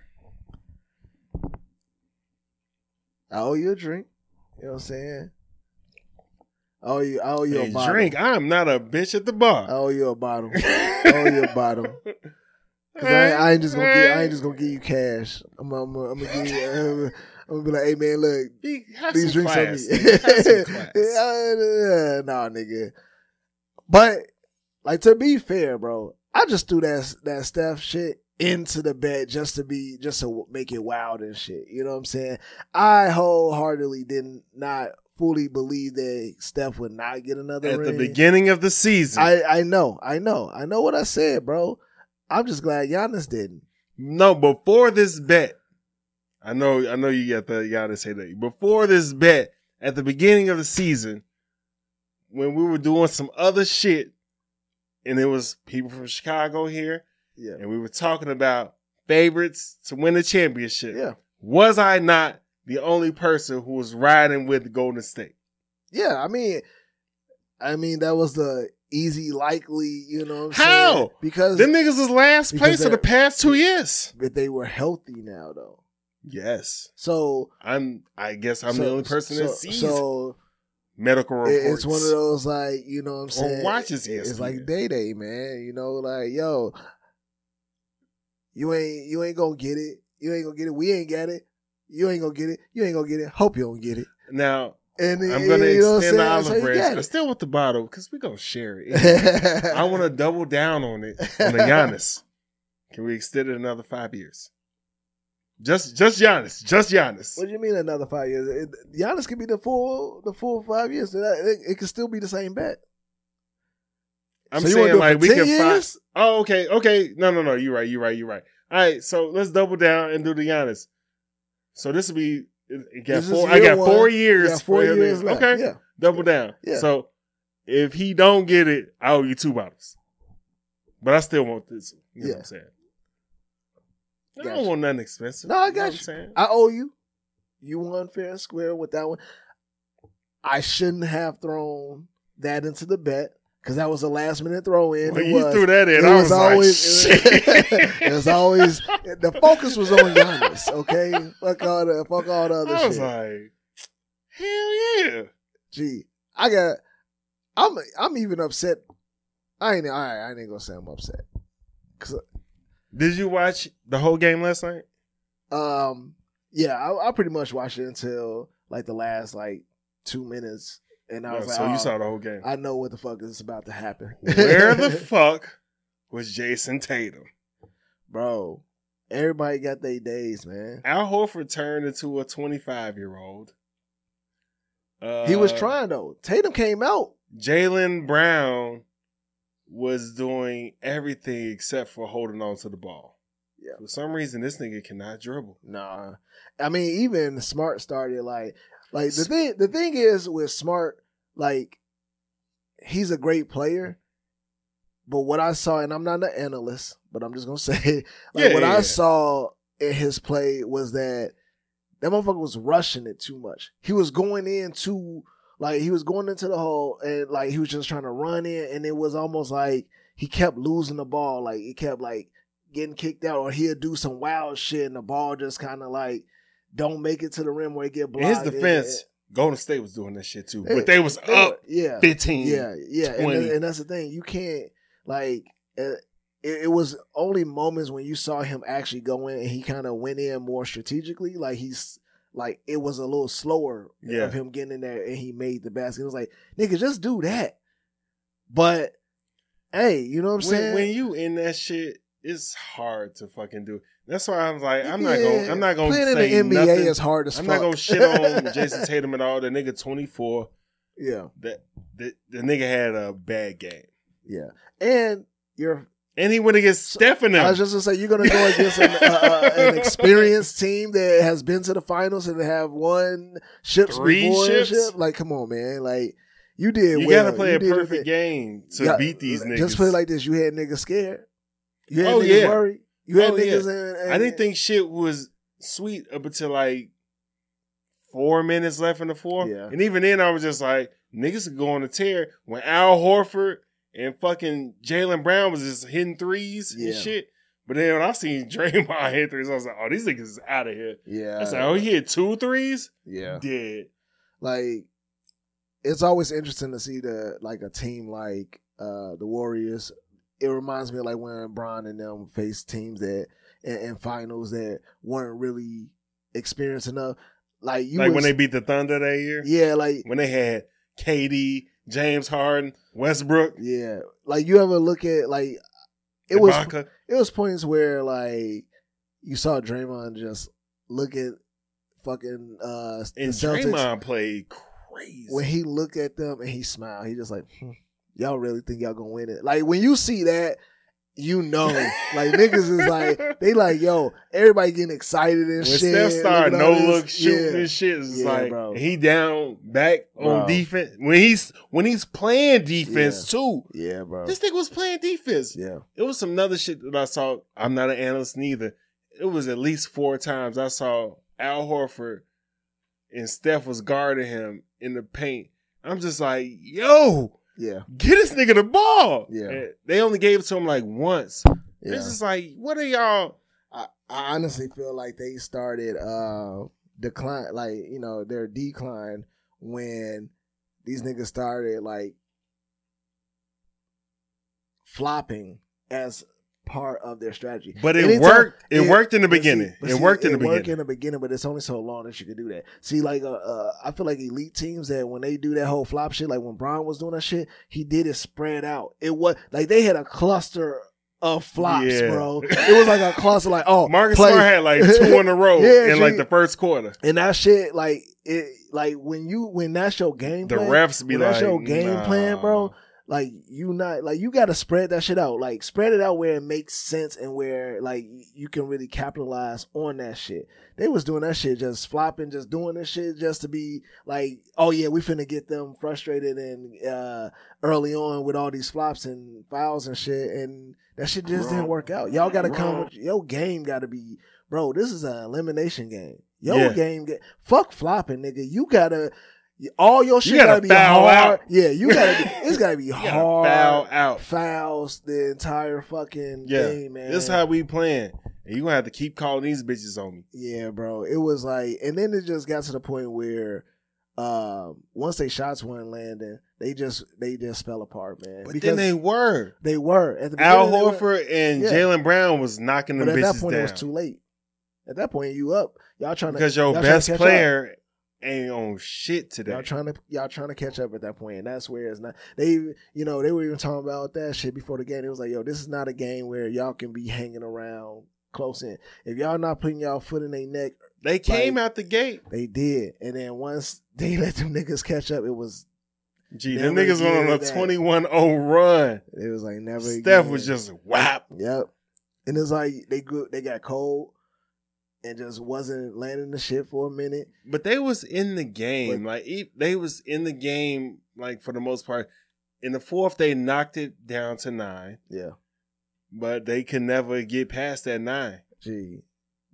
Speaker 2: I owe you a drink. You know what I'm saying? I owe you. I owe you
Speaker 1: Hey,
Speaker 2: a bottle.
Speaker 1: drink. I'm not a bitch at the bar.
Speaker 2: I
Speaker 1: bar.
Speaker 2: owe you a bottle. I owe you a bottle. Cause I, ain't- I ain't just gonna give. I ain't just gonna give you cash. I'm. I'm. I'm gonna give you. Uh, I'm, gonna be like, hey man, look,
Speaker 1: Be- have
Speaker 2: these
Speaker 1: some
Speaker 2: drinks
Speaker 1: class.
Speaker 2: on me.
Speaker 1: Have some class.
Speaker 2: nah, nigga. But like to be fair, bro, I just threw that that Steph shit into the bet just to be just to make it wild and shit. You know what I'm saying? I wholeheartedly did not fully believe that Steph would not get another
Speaker 1: At the beginning of the season.
Speaker 2: I I know, I know, I know what I said, bro. I'm just glad Giannis didn't.
Speaker 1: No, before this bet, I know, I know you got the Giannis say that. Before this bet, at the beginning of the season, when we were doing some other shit, and it was people from Chicago here,
Speaker 2: Yeah,
Speaker 1: and we were talking about favorites to win the championship.
Speaker 2: yeah,
Speaker 1: Was I not the only person who was riding with Golden State.
Speaker 2: Yeah, I mean, I mean that was the easy, likely. You know, what I'm
Speaker 1: How?
Speaker 2: saying? Because
Speaker 1: Them niggas is last place for the past two years.
Speaker 2: but they were healthy now, though.
Speaker 1: Yes,
Speaker 2: So
Speaker 1: I'm. I guess I'm
Speaker 2: so-
Speaker 1: the only person
Speaker 2: so,
Speaker 1: that sees
Speaker 2: So
Speaker 1: medical reports.
Speaker 2: it's one of those like you know what I'm saying.
Speaker 1: Or watches
Speaker 2: It's like day day, man. You know, like yo, you ain't you ain't gonna get it. You ain't gonna get it. We ain't got it. You ain't gonna get it. You ain't gonna get it. Hope you don't get it.
Speaker 1: Now
Speaker 2: And
Speaker 1: I'm gonna
Speaker 2: know
Speaker 1: extend the olive branch. I still want the bottle because we gonna share it. I want to double down on it on the Giannis. Can we extend it another five years? Just, just Giannis, just Giannis.
Speaker 2: What do you mean another five years? It, Giannis could be the full the full five years. It, it, it could still be the same bet.
Speaker 1: I'm
Speaker 2: So
Speaker 1: saying like we
Speaker 2: 10
Speaker 1: can find.
Speaker 2: years?
Speaker 1: Oh, okay, okay. No, no, no. You're right. You're right. You're right. All right. So let's double down and do the Giannis. So this will be. Got
Speaker 2: This
Speaker 1: four. I got
Speaker 2: one.
Speaker 1: four years.
Speaker 2: got four years left.
Speaker 1: Okay.
Speaker 2: Yeah.
Speaker 1: Double down.
Speaker 2: Yeah.
Speaker 1: So if he don't get it, I owe you two bottles. But I still want this. You know
Speaker 2: Yeah.
Speaker 1: what I'm saying? I don't want nothing expensive.
Speaker 2: No, I
Speaker 1: You know
Speaker 2: got you.
Speaker 1: Saying?
Speaker 2: I owe you. You won fair and square with that one. I shouldn't have thrown that into the bet because that was a last minute throw in. It
Speaker 1: you
Speaker 2: was.
Speaker 1: threw that in,
Speaker 2: it
Speaker 1: I
Speaker 2: was
Speaker 1: was,
Speaker 2: always
Speaker 1: like,
Speaker 2: it was always the focus was on Giannis. Okay, fuck all the fuck all the other
Speaker 1: I was
Speaker 2: shit.
Speaker 1: like, hell yeah.
Speaker 2: Gee, I got. I'm I'm even upset. I ain't all right. I ain't gonna say I'm upset. Cause
Speaker 1: Did you watch the whole game last night?
Speaker 2: um yeah, I, I pretty much watched it until like the last like two minutes, and I was
Speaker 1: Oh,
Speaker 2: like,
Speaker 1: so
Speaker 2: oh,
Speaker 1: you saw the whole game.
Speaker 2: I know what the fuck is about to happen.
Speaker 1: Where the fuck was Jayson Tatum?
Speaker 2: bro? Everybody got their days, man.
Speaker 1: Al Horford turned into a 25 year old. Uh,
Speaker 2: he was trying though. Tatum came out.
Speaker 1: Jaylen Brown was doing everything except for holding on to the ball.
Speaker 2: Yeah.
Speaker 1: For some reason, this nigga cannot dribble.
Speaker 2: Nah, I mean even Smart started like like the thing. The thing is with Smart, like he's a great player. But what I saw, and I'm not an analyst, but I'm just gonna say, like
Speaker 1: Yeah,
Speaker 2: what
Speaker 1: yeah,
Speaker 2: I
Speaker 1: yeah.
Speaker 2: saw in his play was that that motherfucker was rushing it too much. He was going in too, like he was going into the hole, and like he was just trying to run in, and it was almost like he kept losing the ball. Like he kept like getting kicked out, or he'll do some wild shit, and the ball just kind of like don't make it to the rim where it get
Speaker 1: In
Speaker 2: blocked.
Speaker 1: his
Speaker 2: and-
Speaker 1: defense, Golden State was doing that shit too, but they was
Speaker 2: they
Speaker 1: up
Speaker 2: were- yeah,
Speaker 1: 15.
Speaker 2: yeah, yeah, and,
Speaker 1: 20.
Speaker 2: that- and that's the thing. You can't like. Uh, it, it was only moments when you saw him actually go in and he kind of went in more strategically. Like he's like it was a little slower
Speaker 1: Yeah.
Speaker 2: of him getting in there and he made the basket. It was like nigga, just do that. But hey, you know what I'm
Speaker 1: when,
Speaker 2: saying?
Speaker 1: when you in that shit, it's hard to fucking do. That's why I'm like, I'm not
Speaker 2: Yeah,
Speaker 1: going. I'm not going to say
Speaker 2: in the NBA
Speaker 1: nothing.
Speaker 2: is hard as
Speaker 1: I'm
Speaker 2: fuck.
Speaker 1: not going to shit on Jayson Tatum at all. The nigga 24.
Speaker 2: yeah,
Speaker 1: That the, the nigga had a bad game,
Speaker 2: yeah, and you're
Speaker 1: and he went against Stephen.
Speaker 2: I was just gonna say you're gonna go against an, uh, uh, an experienced team that has been to the finals and have won ships
Speaker 1: Three
Speaker 2: before.
Speaker 1: ships?
Speaker 2: shit. Like, come on, man! Like, you did.
Speaker 1: you
Speaker 2: well.
Speaker 1: got to play
Speaker 2: You
Speaker 1: a perfect game to
Speaker 2: Yeah,
Speaker 1: beat these niggas.
Speaker 2: Just put it like this: you had niggas scared. You had
Speaker 1: Oh,
Speaker 2: niggas
Speaker 1: yeah.
Speaker 2: worried. You had
Speaker 1: Oh,
Speaker 2: niggas. In, in,
Speaker 1: I didn't think shit was sweet up until like four minutes left in the fourth.
Speaker 2: Yeah.
Speaker 1: And even then, I was just like, niggas are going to tear when Al Horford and fucking Jaylen Brown was just hitting threes
Speaker 2: Yeah.
Speaker 1: and shit. But then when I seen Draymond hit threes, I was like, oh, these niggas is out of here.
Speaker 2: Yeah,
Speaker 1: I said, like, oh, he hit two threes?
Speaker 2: yeah.
Speaker 1: Dead.
Speaker 2: like it's always interesting to see the like a team like uh the Warriors. It reminds me of like when Bron and them faced teams that in finals that weren't really experienced enough. Like you
Speaker 1: like when they beat the Thunder that year,
Speaker 2: yeah, like
Speaker 1: when they had KD, James Harden, Westbrook,
Speaker 2: yeah, like you ever look at like it was it was points where like you saw Draymond just look at fucking uh
Speaker 1: and Draymond played crazy.
Speaker 2: when he looked at them and he smiled, he just like, hmm, y'all really think y'all gonna win it? Like when you see that, you know, like niggas is like they like, yo, everybody getting excited and
Speaker 1: when
Speaker 2: shit.
Speaker 1: Steph started no look shooting
Speaker 2: yeah.
Speaker 1: and shit, it's
Speaker 2: Yeah,
Speaker 1: like
Speaker 2: bro.
Speaker 1: he down back on defense. When he's when he's playing defense too.
Speaker 2: Yeah, bro.
Speaker 1: This nigga was playing defense.
Speaker 2: Yeah,
Speaker 1: It was some other shit that I saw. I'm not an analyst neither. It was at least four times I saw Al Horford and Steph was guarding him in the paint. I'm just like, yo,
Speaker 2: Yeah,
Speaker 1: get this nigga the ball.
Speaker 2: Yeah.
Speaker 1: And they only gave it to him like once.
Speaker 2: yeah.
Speaker 1: It's just like, what are y'all?
Speaker 2: I, I honestly feel like they started uh decline, like you know, their decline when these niggas started like flopping as part of their strategy.
Speaker 1: But it
Speaker 2: Anytime-
Speaker 1: worked. It, worked in the
Speaker 2: but see-
Speaker 1: beginning. it
Speaker 2: see,
Speaker 1: worked in the
Speaker 2: it worked
Speaker 1: beginning.
Speaker 2: in the beginning, but it's only so long that you can do that. See, like, uh, uh, I feel like elite teams that when they do that whole flop shit, like when Brian was doing that shit, he did it spread out. It was like they had a cluster of flops,
Speaker 1: Yeah.
Speaker 2: bro. It was like a cluster, like oh,
Speaker 1: Marcus
Speaker 2: play-
Speaker 1: Smart had like two in a row
Speaker 2: Yeah,
Speaker 1: in like
Speaker 2: G-
Speaker 1: the first quarter.
Speaker 2: and that shit, like it, like when you when that's your game,
Speaker 1: The
Speaker 2: plan,
Speaker 1: refs be like,
Speaker 2: that's your game
Speaker 1: nah.
Speaker 2: plan, bro. Like you not like you got to spread that shit out. Like spread it out where it makes sense and where like you can really capitalize on that shit. They was doing that shit just flopping, just doing this shit just to be like, oh yeah, we finna get them frustrated and uh early on with all these flops and fouls and shit, and that shit just didn't work out. Y'all got to come with your game. Got to be, bro. This is an elimination game. Your
Speaker 1: Yeah.
Speaker 2: game, get, fuck flopping, nigga. You gotta. All your shit
Speaker 1: gotta
Speaker 2: gotta, be
Speaker 1: foul
Speaker 2: hard.
Speaker 1: out.
Speaker 2: Yeah, you gotta. Be, it's gotta be
Speaker 1: You gotta
Speaker 2: hard.
Speaker 1: foul out.
Speaker 2: Fouls the entire fucking
Speaker 1: Yeah,
Speaker 2: game, man.
Speaker 1: this is how we playing. And you gonna have to keep calling these bitches on me.
Speaker 2: Yeah, bro. It was like, and then it just got to the point where, um, once they shots weren't landing, they just they just fell apart, man.
Speaker 1: But
Speaker 2: because
Speaker 1: then they were.
Speaker 2: they were at the
Speaker 1: Al
Speaker 2: beginning, they were-
Speaker 1: Horford and
Speaker 2: Yeah.
Speaker 1: Jaylen Brown was knocking them
Speaker 2: but at that
Speaker 1: bitches
Speaker 2: point
Speaker 1: down
Speaker 2: it was too late. At that point, you up. Y'all trying to
Speaker 1: because your
Speaker 2: y'all trying to
Speaker 1: best player ain't on shit today.
Speaker 2: Y'all trying to y'all trying to catch up at that point, and that's where it's not. They you know they were even talking about that shit before the game. It was like, yo, this is not a game where y'all can be hanging around close in. If y'all not putting y'all foot in their neck,
Speaker 1: they came
Speaker 2: like-
Speaker 1: out the gate.
Speaker 2: they did. And then once they let them niggas catch up, it was
Speaker 1: Gee, them niggas went on a
Speaker 2: did
Speaker 1: 21-0 run.
Speaker 2: it was like never.
Speaker 1: Steph
Speaker 2: again.
Speaker 1: was just whap.
Speaker 2: Yep. And it's like they grew, they got cold and just wasn't landing the shit for a minute.
Speaker 1: But they was in the game. like e- they was in the game like for the most part. In the fourth, they knocked it down to nine,
Speaker 2: Yeah.
Speaker 1: but they could never get past that nine.
Speaker 2: Gee.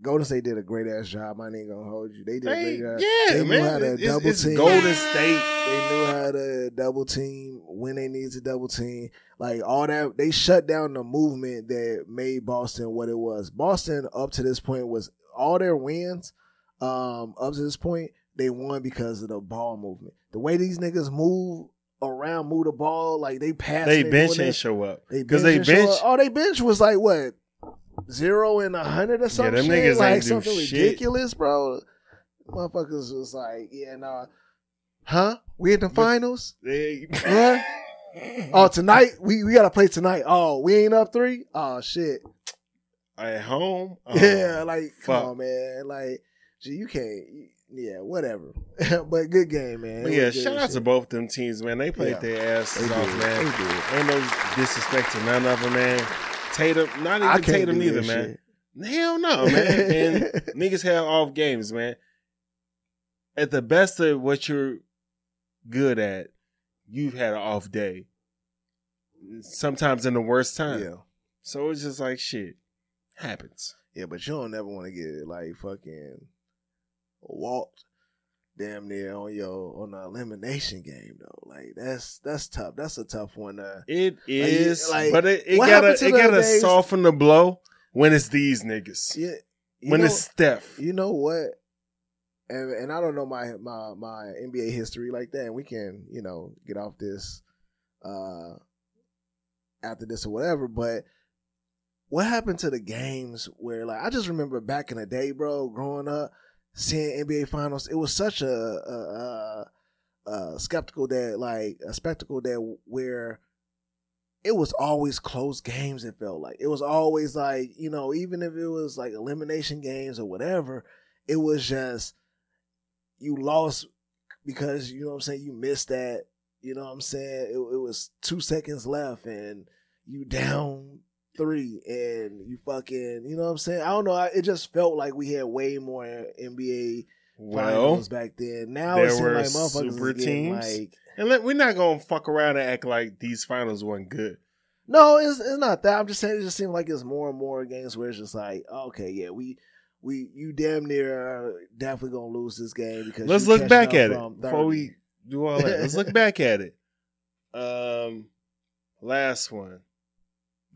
Speaker 2: Golden State did a great ass job. I ain't gonna hold you. They did a great job.
Speaker 1: yeah,
Speaker 2: They knew how to
Speaker 1: It's,
Speaker 2: double
Speaker 1: it's
Speaker 2: team.
Speaker 1: Golden State.
Speaker 2: They knew how to double team when they needed to double team. Like all that, they shut down the movement that made Boston what it was. Boston up to this point was all their wins. Um, up to this point, they won because of the ball movement. The way these niggas move around, move the ball, like they pass.
Speaker 1: They
Speaker 2: doing
Speaker 1: bench ain't show up
Speaker 2: They
Speaker 1: because they
Speaker 2: and
Speaker 1: bench.
Speaker 2: up. Oh, they bench was like what zero and a hundred or something.
Speaker 1: Yeah, them
Speaker 2: shit?
Speaker 1: niggas
Speaker 2: like something
Speaker 1: shit.
Speaker 2: ridiculous, bro. Motherfuckers was like, yeah, nah, huh? We in the finals?
Speaker 1: They,
Speaker 2: What? Oh, tonight we we gotta play tonight. Oh, we ain't up three. Oh shit.
Speaker 1: At home. Oh,
Speaker 2: yeah, like
Speaker 1: fuck.
Speaker 2: come on, man. Like, gee, you can't. Yeah, whatever. but good game, man.
Speaker 1: But yeah, shout out
Speaker 2: shit.
Speaker 1: to both them teams, man. They played
Speaker 2: Yeah.
Speaker 1: their asses
Speaker 2: They
Speaker 1: off,
Speaker 2: did.
Speaker 1: man.
Speaker 2: They did.
Speaker 1: Ain't no disrespect to none of them, man. Tatum, not even Tatum
Speaker 2: that
Speaker 1: man.
Speaker 2: shit.
Speaker 1: Hell no, man. and niggas have off games, man. At the best of what you're good at, you've had an off day. Sometimes in the worst time.
Speaker 2: Yeah.
Speaker 1: So it's just like shit. Happens.
Speaker 2: Yeah, but you don't never want to get like fucking walked damn near on your on the elimination game though. Like that's that's tough. That's a tough one. Uh,
Speaker 1: It
Speaker 2: you- like,
Speaker 1: but it, it gotta it gotta
Speaker 2: days-
Speaker 1: soften the blow when it's these niggas.
Speaker 2: yeah,
Speaker 1: when
Speaker 2: know,
Speaker 1: it's Steph.
Speaker 2: you know what? And and I don't know my my my NBA history like that. And we can you know get off this uh after this or whatever. But what happened to the games where like I just remember back in the day, bro, growing up, seeing NBA finals. It was such a, a, a, a skeptical that like a spectacle that where it was always close games. It felt like it was always like you know even if it was like elimination games or whatever, it was just you lost because you know what I'm saying you missed that. You know what I'm saying? It, it was two seconds left and you down three and you fucking you know what I'm saying? I don't know. I, it just felt like we had way more NBA
Speaker 1: Well,
Speaker 2: finals back then. Now
Speaker 1: there
Speaker 2: it seems
Speaker 1: were
Speaker 2: like motherfuckers
Speaker 1: super teams.
Speaker 2: like
Speaker 1: and let, we're not gonna fuck around and act like these finals weren't good.
Speaker 2: No, it's it's not that. I'm just saying it just seems like it's more and more games where it's just like, okay, yeah, we we you damn near are definitely gonna lose this game because
Speaker 1: Let's look back at it before we do all that. Let's look back at it. Um, last one.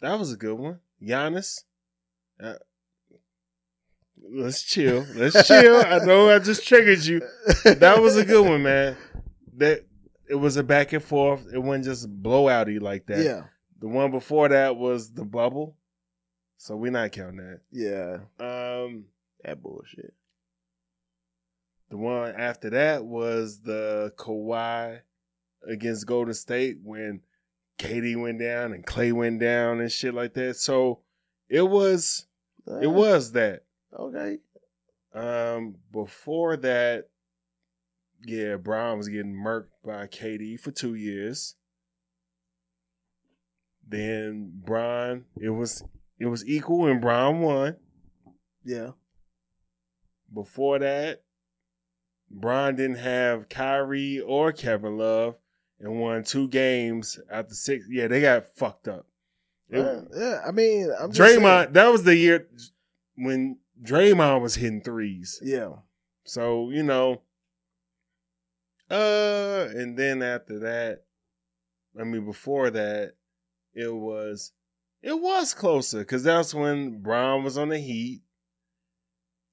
Speaker 1: That was a good one. Giannis. Uh, let's chill. Let's chill. I know I just triggered you. That was a good one, man. That it was a back and forth. It wasn't just blowouty like that.
Speaker 2: Yeah,
Speaker 1: The one before that was the bubble. So we're not counting that. yeah. Um,
Speaker 2: that bullshit.
Speaker 1: The one after that was the Kawhi against Golden State when KD went down and Clay went down and shit like that. So it was it was that.
Speaker 2: okay.
Speaker 1: Um before that, yeah, Bron was getting murked by KD for two years. Then Brian, it was it was equal and Bron won.
Speaker 2: Yeah,
Speaker 1: Before that, Brian didn't have Kyrie or Kevin Love and won two games after six. Yeah, they got fucked up. It-
Speaker 2: yeah, yeah. I mean, I'm just
Speaker 1: Draymond, that was the year when Draymond was hitting threes.
Speaker 2: yeah,
Speaker 1: So, you know, uh, and then after that, I mean, before that, it was, it was closer because that's when Bron was on the Heat.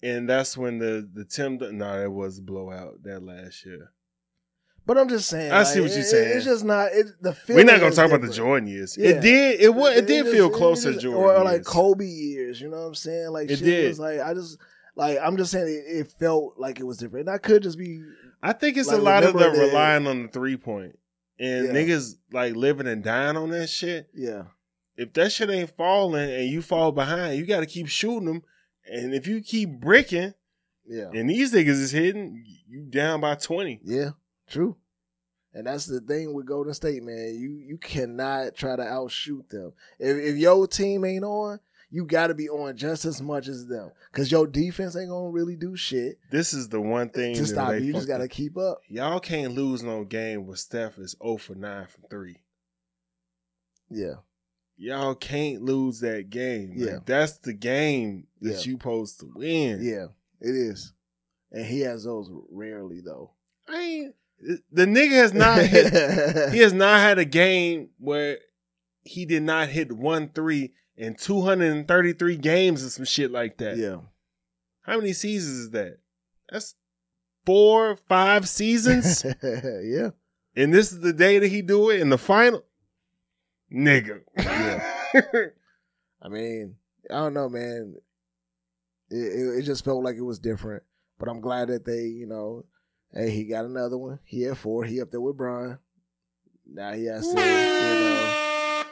Speaker 1: And that's when the the Tim no, it was blowout that last year.
Speaker 2: But I'm just saying.
Speaker 1: I see what you're
Speaker 2: it-
Speaker 1: saying.
Speaker 2: It's just not. It, the
Speaker 1: We're not gonna talk about the
Speaker 2: different.
Speaker 1: Jordan years.
Speaker 2: Yeah.
Speaker 1: It did. It was. It, did
Speaker 2: just-
Speaker 1: feel closer,
Speaker 2: just-
Speaker 1: Jordan.
Speaker 2: or like. Kobe years. You know what I'm saying? Like
Speaker 1: It
Speaker 2: shit
Speaker 1: did.
Speaker 2: was like I just like I'm just saying it, it felt like it was different. And I could just be
Speaker 1: I think it's
Speaker 2: Like,
Speaker 1: a lot of the
Speaker 2: the-
Speaker 1: relying on the three point and
Speaker 2: Yeah.
Speaker 1: niggas like living and dying on that shit.
Speaker 2: yeah
Speaker 1: If that shit ain't falling and you fall behind, you got to keep shooting them. And if you keep bricking
Speaker 2: yeah
Speaker 1: and these niggas is hitting, you down by twenty.
Speaker 2: yeah true. And that's the thing with Golden State, man. You you cannot try to outshoot them. If if your team ain't on, you got to be on just as much as them, because your defense ain't gonna really do shit
Speaker 1: This is the one thing
Speaker 2: to stop you. You just got to keep up.
Speaker 1: Y'all can't lose no game where Steph is 0 for 9 from 3.
Speaker 2: Yeah,
Speaker 1: Y'all can't lose that game. Like,
Speaker 2: Yeah.
Speaker 1: that's the game that
Speaker 2: Yeah.
Speaker 1: you supposed to win.
Speaker 2: yeah, it is. And he has those rarely though.
Speaker 1: I ain't, the nigga has not hit he has not had a game where he did not hit one three in 233 games or some shit like that.
Speaker 2: yeah.
Speaker 1: How many seasons is that? That's four, five seasons.
Speaker 2: yeah.
Speaker 1: and this is the day that he do it in the final. Nigga. Yeah.
Speaker 2: I mean, I don't know, man. It, it, it just felt like it was different. But I'm glad that they, you know, hey, he got another one. He had four. He up there with Brian. Now he has to, you know.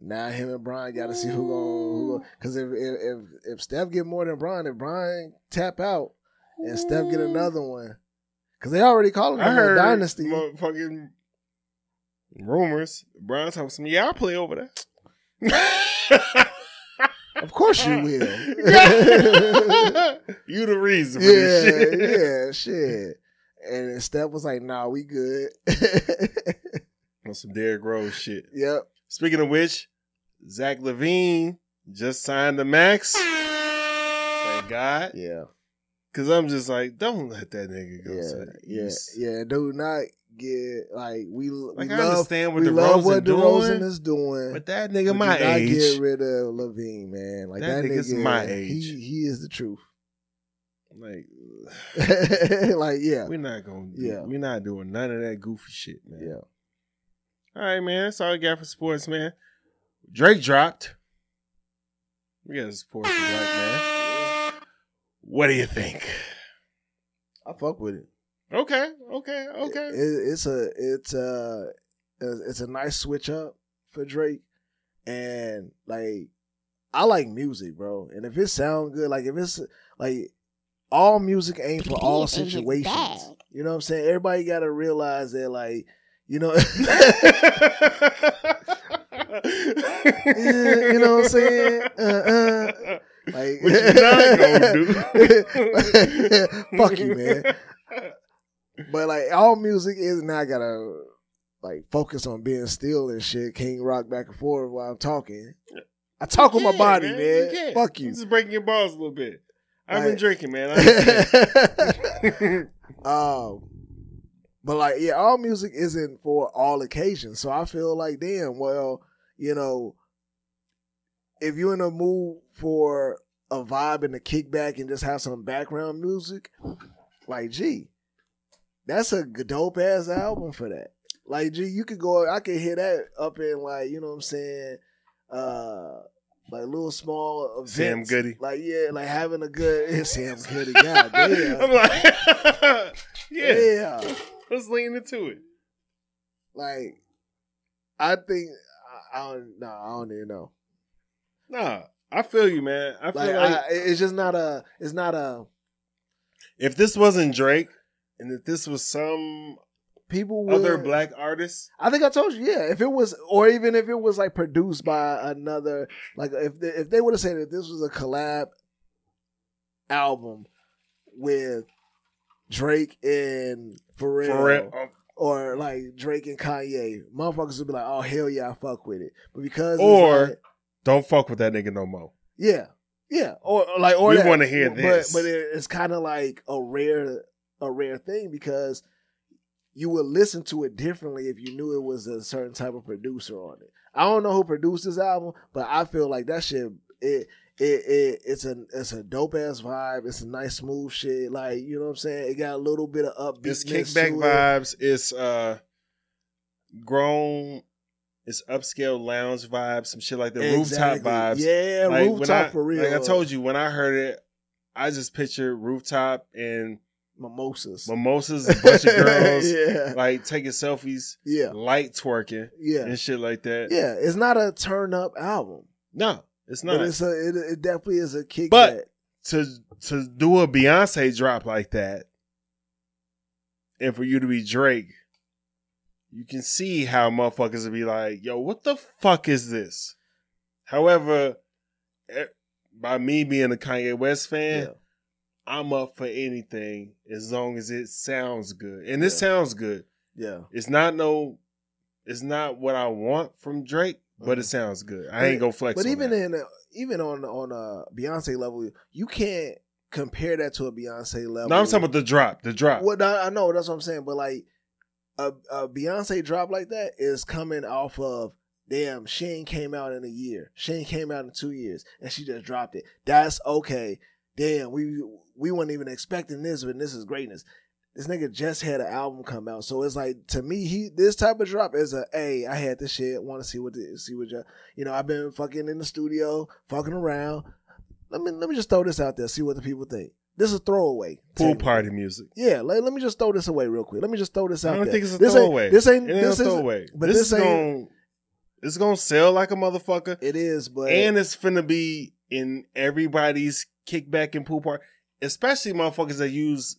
Speaker 2: Now him and Brian got to see who going who because if, if if if Steph get more than Brian, if Brian tap out and Steph get another one, because they already calling
Speaker 1: I
Speaker 2: him a dynasty.
Speaker 1: motherfucking rumors. Brian talking some, yeah, I'll play over there.
Speaker 2: Of course you will.
Speaker 1: you the reason for this
Speaker 2: yeah,
Speaker 1: shit.
Speaker 2: yeah, shit. And Steph was like, "Nah, we good."
Speaker 1: On some Derrick Rose shit.
Speaker 2: yep.
Speaker 1: Speaking of which, Zach LaVine just signed the max. Thank God.
Speaker 2: Yeah.
Speaker 1: Cause I'm just like, don't let that nigga go.
Speaker 2: Yeah. Yeah. Yeah. Do not get like we
Speaker 1: Like
Speaker 2: we
Speaker 1: I
Speaker 2: love
Speaker 1: understand what
Speaker 2: we
Speaker 1: DeRozan
Speaker 2: love what
Speaker 1: doing,
Speaker 2: DeRozan is doing.
Speaker 1: but that nigga
Speaker 2: but do
Speaker 1: my
Speaker 2: not
Speaker 1: age.
Speaker 2: Get rid of LaVine, man. Like
Speaker 1: That
Speaker 2: that,
Speaker 1: nigga's
Speaker 2: nigga,
Speaker 1: my
Speaker 2: He
Speaker 1: age.
Speaker 2: he is the truth.
Speaker 1: Like,
Speaker 2: like yeah,
Speaker 1: we're not gonna. Do,
Speaker 2: Yeah.
Speaker 1: we're not doing none of that goofy shit, man.
Speaker 2: yeah.
Speaker 1: All right, man. That's all I got for sports, man. Drake dropped. We got to support the black man. What do you think?
Speaker 2: I fuck with it.
Speaker 1: Okay, okay, okay.
Speaker 2: It, it's a it's a it's a nice switch up for Drake, and like I like music, bro. And if it sound good, like if it's like all music ain't for all
Speaker 3: He in his
Speaker 2: situations. You know what I'm saying? Everybody got to realize that, like you know, you know what I'm saying? Uh, uh, like
Speaker 1: What you not gonna do?
Speaker 2: Fuck you, man. But like all music is not gotta like focus on being still and shit. Can't rock back and forth while I'm talking. I talk with my body,
Speaker 1: You
Speaker 2: man.
Speaker 1: can.
Speaker 2: Fuck you.
Speaker 1: I'm just breaking your balls a little bit. I've been drinking, man.
Speaker 2: Um, but like, yeah, all music isn't for all occasions. So I feel like, damn, well, you know, if you're in a mood for a vibe and a kickback and just have some background music, like, gee, that's a dope ass album for that. Like, gee, you could go, I could hear that up in like, you know what I'm saying, uh, like little small events.
Speaker 1: Sam Goody.
Speaker 2: Like, yeah, like having a good Sam Goody. God damn.
Speaker 1: I'm like, yeah,
Speaker 2: yeah.
Speaker 1: let's lean into it.
Speaker 2: Like, I think I, I don't. No, I don't even know.
Speaker 1: Nah, I feel you, man. I feel
Speaker 2: Like,
Speaker 1: like,
Speaker 2: I, it's just not a. It's not a.
Speaker 1: if this wasn't Drake, and if this was some
Speaker 2: People would,
Speaker 1: other black artists.
Speaker 2: I think I told you, yeah. If it was, or even if it was like produced by another, like if they, if they would have said that this was a collab album with Drake and Pharrell,
Speaker 1: Pharrell, oh, um,
Speaker 2: or like Drake and Kanye, motherfuckers would be like, "Oh hell yeah, I fuck with it." But because
Speaker 1: Or-
Speaker 2: like-
Speaker 1: don't fuck with that nigga no more.
Speaker 2: Yeah, yeah, or or like or
Speaker 1: We wanna hear
Speaker 2: but,
Speaker 1: this.
Speaker 2: but it, it's kind of like a rare a rare thing because you would listen to it differently if you knew it was a certain type of producer on it. I don't know who produced this album, but I feel like that shit it it, it it's a it's a dope ass vibe. It's a nice smooth shit. Like you know what I'm saying. It got a little bit of upbeat.
Speaker 1: It's kickback vibes. It's uh grown. It's upscale lounge vibes. Some shit like the rooftop vibes.
Speaker 2: Yeah,
Speaker 1: like
Speaker 2: rooftop
Speaker 1: I,
Speaker 2: for real.
Speaker 1: Like I told you, when I heard it, I just pictured rooftop and
Speaker 2: mimosas,
Speaker 1: mimosas, a bunch of girls
Speaker 2: yeah,
Speaker 1: like taking selfies,
Speaker 2: yeah,
Speaker 1: light twerking
Speaker 2: yeah.
Speaker 1: and shit like that.
Speaker 2: Yeah, it's not a turn up album,
Speaker 1: No, it's
Speaker 2: but
Speaker 1: not.
Speaker 2: it's a it, it definitely is a kick.
Speaker 1: But- to to do a Beyonce drop like that, and for you to be Drake, you can see how motherfuckers would be like, "Yo, what the fuck is this?" However, eh, by me being a Kanye West fan,
Speaker 2: yeah,
Speaker 1: I'm up for anything as long as it sounds good, and this
Speaker 2: Yeah.
Speaker 1: sounds good.
Speaker 2: yeah,
Speaker 1: It's not no, it's not what I want from Drake, but it
Speaker 2: Mhm.
Speaker 1: sounds good. I
Speaker 2: But-
Speaker 1: ain't gonna flex.
Speaker 2: but even
Speaker 1: that.
Speaker 2: in a, even on on a Beyonce level, you can't compare that to a Beyonce level.
Speaker 1: no, I'm talking about the drop. The drop.
Speaker 2: Well, I I know that's what I'm saying, but like a, a Beyonce drop like that is coming off of damn. Shane came out in a year. Shane came out in two years, and she just dropped it. That's okay. Damn, we we weren't even expecting this, but this is greatness. This nigga just had an album come out, so it's like to me, he this type of drop is a hey, I had this shit, want to see what the, see what you you know. I've been fucking in the studio, fucking around. Let me let me just throw this out there, see what the people think. This is throwaway.
Speaker 1: Pool party music.
Speaker 2: Yeah, let, let me just throw this away real quick. Let me just throw this out
Speaker 1: I don't
Speaker 2: there.
Speaker 1: think it's a
Speaker 2: this
Speaker 1: throwaway.
Speaker 2: Ain't, this ain't
Speaker 1: It ain't
Speaker 2: this
Speaker 1: a
Speaker 2: is
Speaker 1: throwaway.
Speaker 2: but
Speaker 1: this,
Speaker 2: this
Speaker 1: is
Speaker 2: ain't-
Speaker 1: gonna it's gonna sell like a motherfucker,
Speaker 2: it is, but
Speaker 1: and it's finna be in everybody's kickback and pool party, especially motherfuckers that use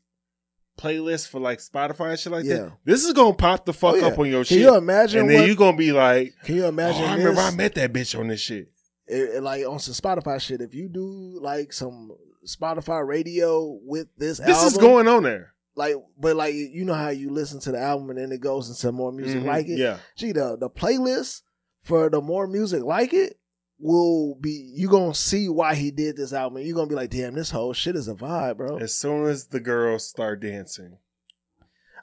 Speaker 1: playlists for like Spotify and shit like
Speaker 2: Yeah.
Speaker 1: that. This is gonna pop the fuck
Speaker 2: Oh, yeah.
Speaker 1: up on your
Speaker 2: can
Speaker 1: shit,
Speaker 2: you imagine
Speaker 1: and
Speaker 2: what?
Speaker 1: then you gonna be like,
Speaker 2: can you
Speaker 1: oh,
Speaker 2: imagine
Speaker 1: I
Speaker 2: this?
Speaker 1: remember I met that bitch on this shit.
Speaker 2: it- it- like on some Spotify shit. If you do like some Spotify radio with this,
Speaker 1: This is going on there.
Speaker 2: like, but like you know how you listen to the album and then it goes into more music
Speaker 1: Mhm.
Speaker 2: like it.
Speaker 1: Yeah,
Speaker 2: Gee, the the playlist for the more music like it will be. You gonna see why he did this album. You're gonna be like, damn, this whole shit is a vibe, bro.
Speaker 1: as soon as the girls start dancing,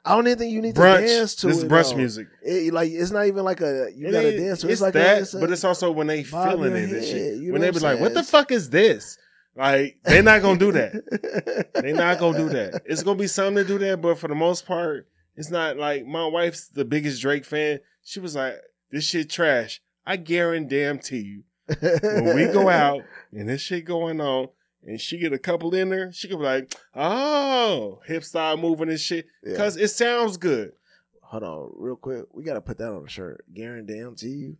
Speaker 2: I don't even think you need
Speaker 1: brunch.
Speaker 2: to dance to
Speaker 1: this is brunch
Speaker 2: though.
Speaker 1: music.
Speaker 2: It, like it's not even like a you
Speaker 1: It
Speaker 2: gotta
Speaker 1: ain't-
Speaker 2: dance to.
Speaker 1: It's,
Speaker 2: It's, like
Speaker 1: that,
Speaker 2: a, it's a,
Speaker 1: but it's also when they feeling
Speaker 2: in
Speaker 1: it and shit.
Speaker 2: you know
Speaker 1: when they be
Speaker 2: I'm
Speaker 1: like, "What the fuck is this?" Like they're not gonna do that. they're not gonna do that. It's gonna be something to do that, but for the most part, it's not like my wife's the biggest Drake fan. She was like, "This shit trash." I guarantee you, when we go out and this shit going on, and she get a couple in there, she could be like, "Oh, hip style moving and shit,"
Speaker 2: Yeah.
Speaker 1: because it sounds good.
Speaker 2: Hold on, real quick. We gotta put that on a shirt. Guarantee you.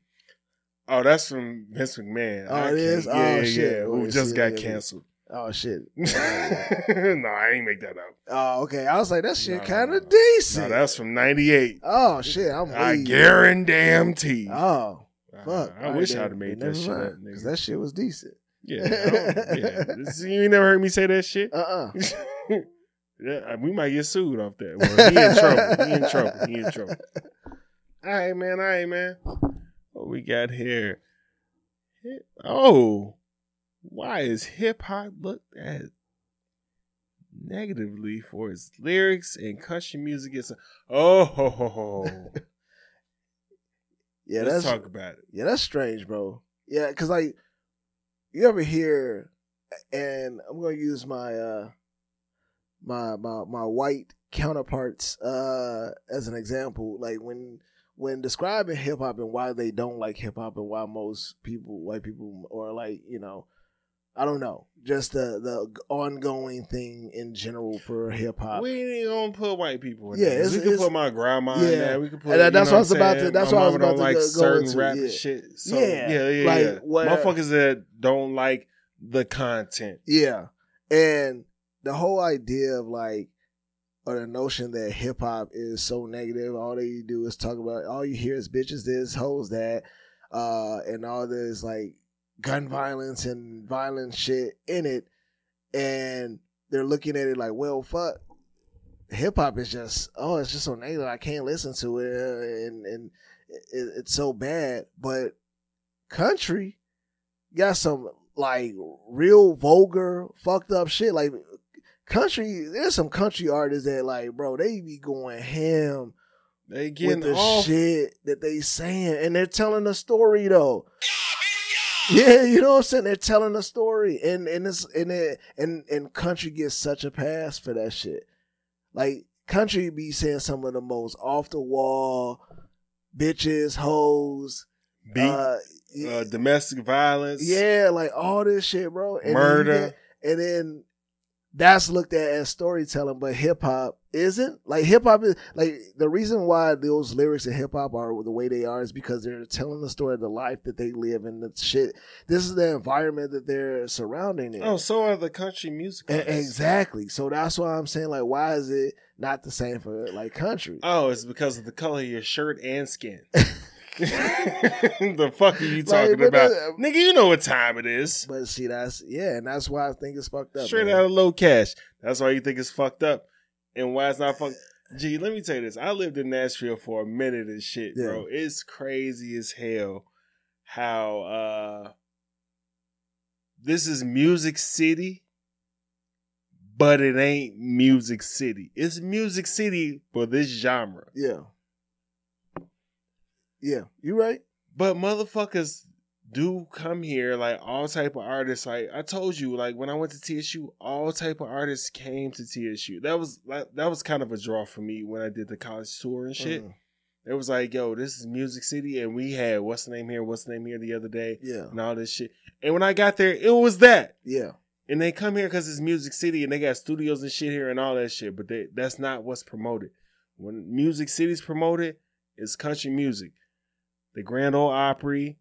Speaker 1: Oh, that's from Vince McMahon.
Speaker 2: Oh,
Speaker 1: I
Speaker 2: it is? Oh,
Speaker 1: Yeah,
Speaker 2: shit.
Speaker 1: yeah. Who just got
Speaker 2: yeah, yeah.
Speaker 1: canceled.
Speaker 2: Oh shit.
Speaker 1: no, I ain't make that up.
Speaker 2: Oh, okay. I was like, that shit
Speaker 1: No,
Speaker 2: kind of
Speaker 1: no.
Speaker 2: decent.
Speaker 1: No, that's from '98.
Speaker 2: oh shit, I'm
Speaker 1: I guarantee.
Speaker 2: Oh fuck.
Speaker 1: Uh, I wish I'd have made that shit up. nigga.
Speaker 2: That shit was decent.
Speaker 1: Yeah, yeah. See, You ain't never heard me say that shit.
Speaker 2: Uh uh
Speaker 1: yeah, we might get sued off that. Well, he in trouble. He in trouble. He in trouble. All right, man. All right, man. What we got here? Oh, why is hip hop looked at negatively for its lyrics and country music. Is oh, ho, ho, ho.
Speaker 2: Yeah,
Speaker 1: let's
Speaker 2: that's
Speaker 1: talk about it.
Speaker 2: yeah, that's strange, bro. Yeah, because like you ever hear, and I'm gonna use my uh my my my white counterparts uh as an example. Like when when describing hip hop and why they don't like hip hop and why most people white people or like you know I don't know just the the ongoing thing in general for hip hop.
Speaker 1: We ain't even gonna put white people in
Speaker 2: Yeah,
Speaker 1: there. We can put my grandma
Speaker 2: yeah.
Speaker 1: in there. We can put.
Speaker 2: And that's what I was about to- that's what I was about to
Speaker 1: like
Speaker 2: go- go
Speaker 1: certain
Speaker 2: into,
Speaker 1: rap
Speaker 2: yeah.
Speaker 1: shit. So,
Speaker 2: Yeah,
Speaker 1: yeah, yeah,
Speaker 2: like,
Speaker 1: yeah.
Speaker 2: where-
Speaker 1: Motherfuckers that don't like the content.
Speaker 2: Yeah. And the whole idea of like, or the notion that hip hop is so negative, all they do is talk about, all you hear is bitches this, hoes that, uh, and all this like gun violence and violent shit in it. And they're looking at it like, well, fuck. Hip hop is just oh, it's just so negative. I can't listen to it, uh, and and it, it's so bad. But country got some like real vulgar, fucked up shit. Like country, there's some country artists that like, bro, they be going ham
Speaker 1: They
Speaker 2: with the
Speaker 1: off.
Speaker 2: shit that they saying, and they're telling a story though. Yeah, you know what I'm saying? They're telling a story, and and it's and it and and country gets such a pass for that shit. Like country be saying some of the most off the wall bitches, hoes,
Speaker 1: Beat,
Speaker 2: uh,
Speaker 1: uh, domestic violence.
Speaker 2: yeah, like all this shit, bro. And then
Speaker 1: Murder.
Speaker 2: get- and then that's looked at as storytelling, but hip hop isn't. Like hip hop is like the reason why those lyrics in hip hop are the way they are is because they're telling the story of the life that they live and the shit. This is the environment that they're surrounding in.
Speaker 1: Oh, so are the country music.
Speaker 2: E- exactly. So that's why I'm saying like, why is it not the same for like country?
Speaker 1: Oh, it's because of the color of your shirt and skin. the fuck are you talking
Speaker 2: but,
Speaker 1: about,
Speaker 2: uh,
Speaker 1: nigga? You know what time it is.
Speaker 2: But see, that's yeah, and that's why I think it's fucked up.
Speaker 1: Straight
Speaker 2: man.
Speaker 1: out of low cash. That's why you think it's fucked up, and why it's not fucked. Gee, let me tell you this. I lived in Nashville for a minute and shit, bro. It's crazy as hell how uh this is Music City, but it ain't Music City. It's Music City for this genre.
Speaker 2: Yeah. Yeah, you right.
Speaker 1: But motherfuckers do come here, like all type of artists. Like I told you, like when I went to TSU, all type of artists came to TSU. That was like that was kind of a draw for me when I did the college tour and shit.
Speaker 2: Mhm.
Speaker 1: It was like, yo, this is Music City, and we had what's the name here, what's the name here the other day,
Speaker 2: Yeah.
Speaker 1: and all this shit. And when I got there, it was that.
Speaker 2: Yeah.
Speaker 1: And they come here because it's Music City, and they got studios and shit here and all that shit. But they, that's not what's promoted. When Music City's promoted, it's country music. The Grand Ole Opry,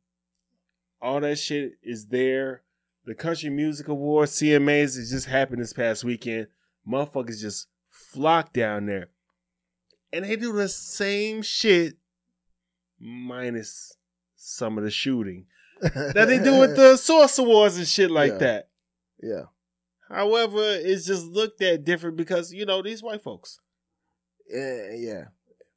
Speaker 1: all that shit is there. The Country Music Awards, CMAs, it just happened this past weekend. Motherfuckers just flock down there. And they do the same shit minus some of the shooting that they do with the Source Awards and shit like
Speaker 2: Yeah.
Speaker 1: that.
Speaker 2: Yeah.
Speaker 1: However, it's just looked at different because, you know, these white folks.
Speaker 2: Yeah, yeah.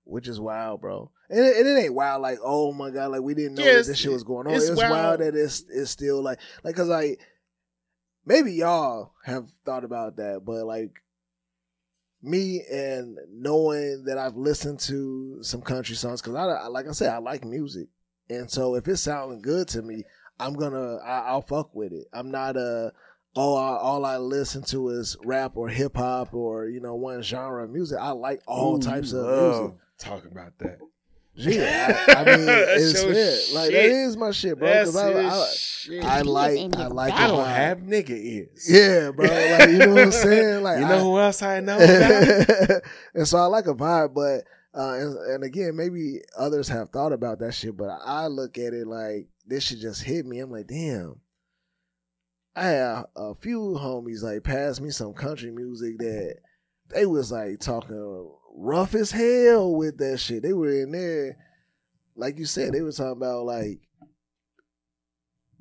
Speaker 2: Which is wild, bro. And it, and it ain't wild like, oh my god, like we didn't know
Speaker 1: Yes,
Speaker 2: that this shit was going on.
Speaker 1: it's
Speaker 2: It's, wild.
Speaker 1: wild.
Speaker 2: that it's it's still like like cause like maybe y'all have thought about that, but like me and knowing that I've listened to some country songs because I, I like I said I like music, and so if it's sounding good to me, I'm gonna I, I'll fuck with it. I'm not a oh I, all I listen to is rap or hip hop or you know one genre of music. I like all
Speaker 1: Ooh,
Speaker 2: types of music.
Speaker 1: Talking about that.
Speaker 2: Yeah, I, I mean it's
Speaker 1: your
Speaker 2: it. Like that
Speaker 1: shit.
Speaker 2: is my shit, bro.
Speaker 1: That's
Speaker 2: Because I,
Speaker 1: his
Speaker 2: I,
Speaker 1: shit.
Speaker 2: I like I like.
Speaker 3: bag.
Speaker 1: I don't
Speaker 2: vibe.
Speaker 1: have nigga ears.
Speaker 2: Yeah, bro. Like you know what I'm saying. Like
Speaker 1: you know
Speaker 2: I-
Speaker 1: who else I know? about?
Speaker 2: and so I like a vibe, but uh, and, and again, maybe others have thought about that shit, but I look at it like this shit just hit me. I'm like, damn. I had a few homies like pass me some country music that they was like talking rough as hell with that shit. They were in there, like you said, they were talking about like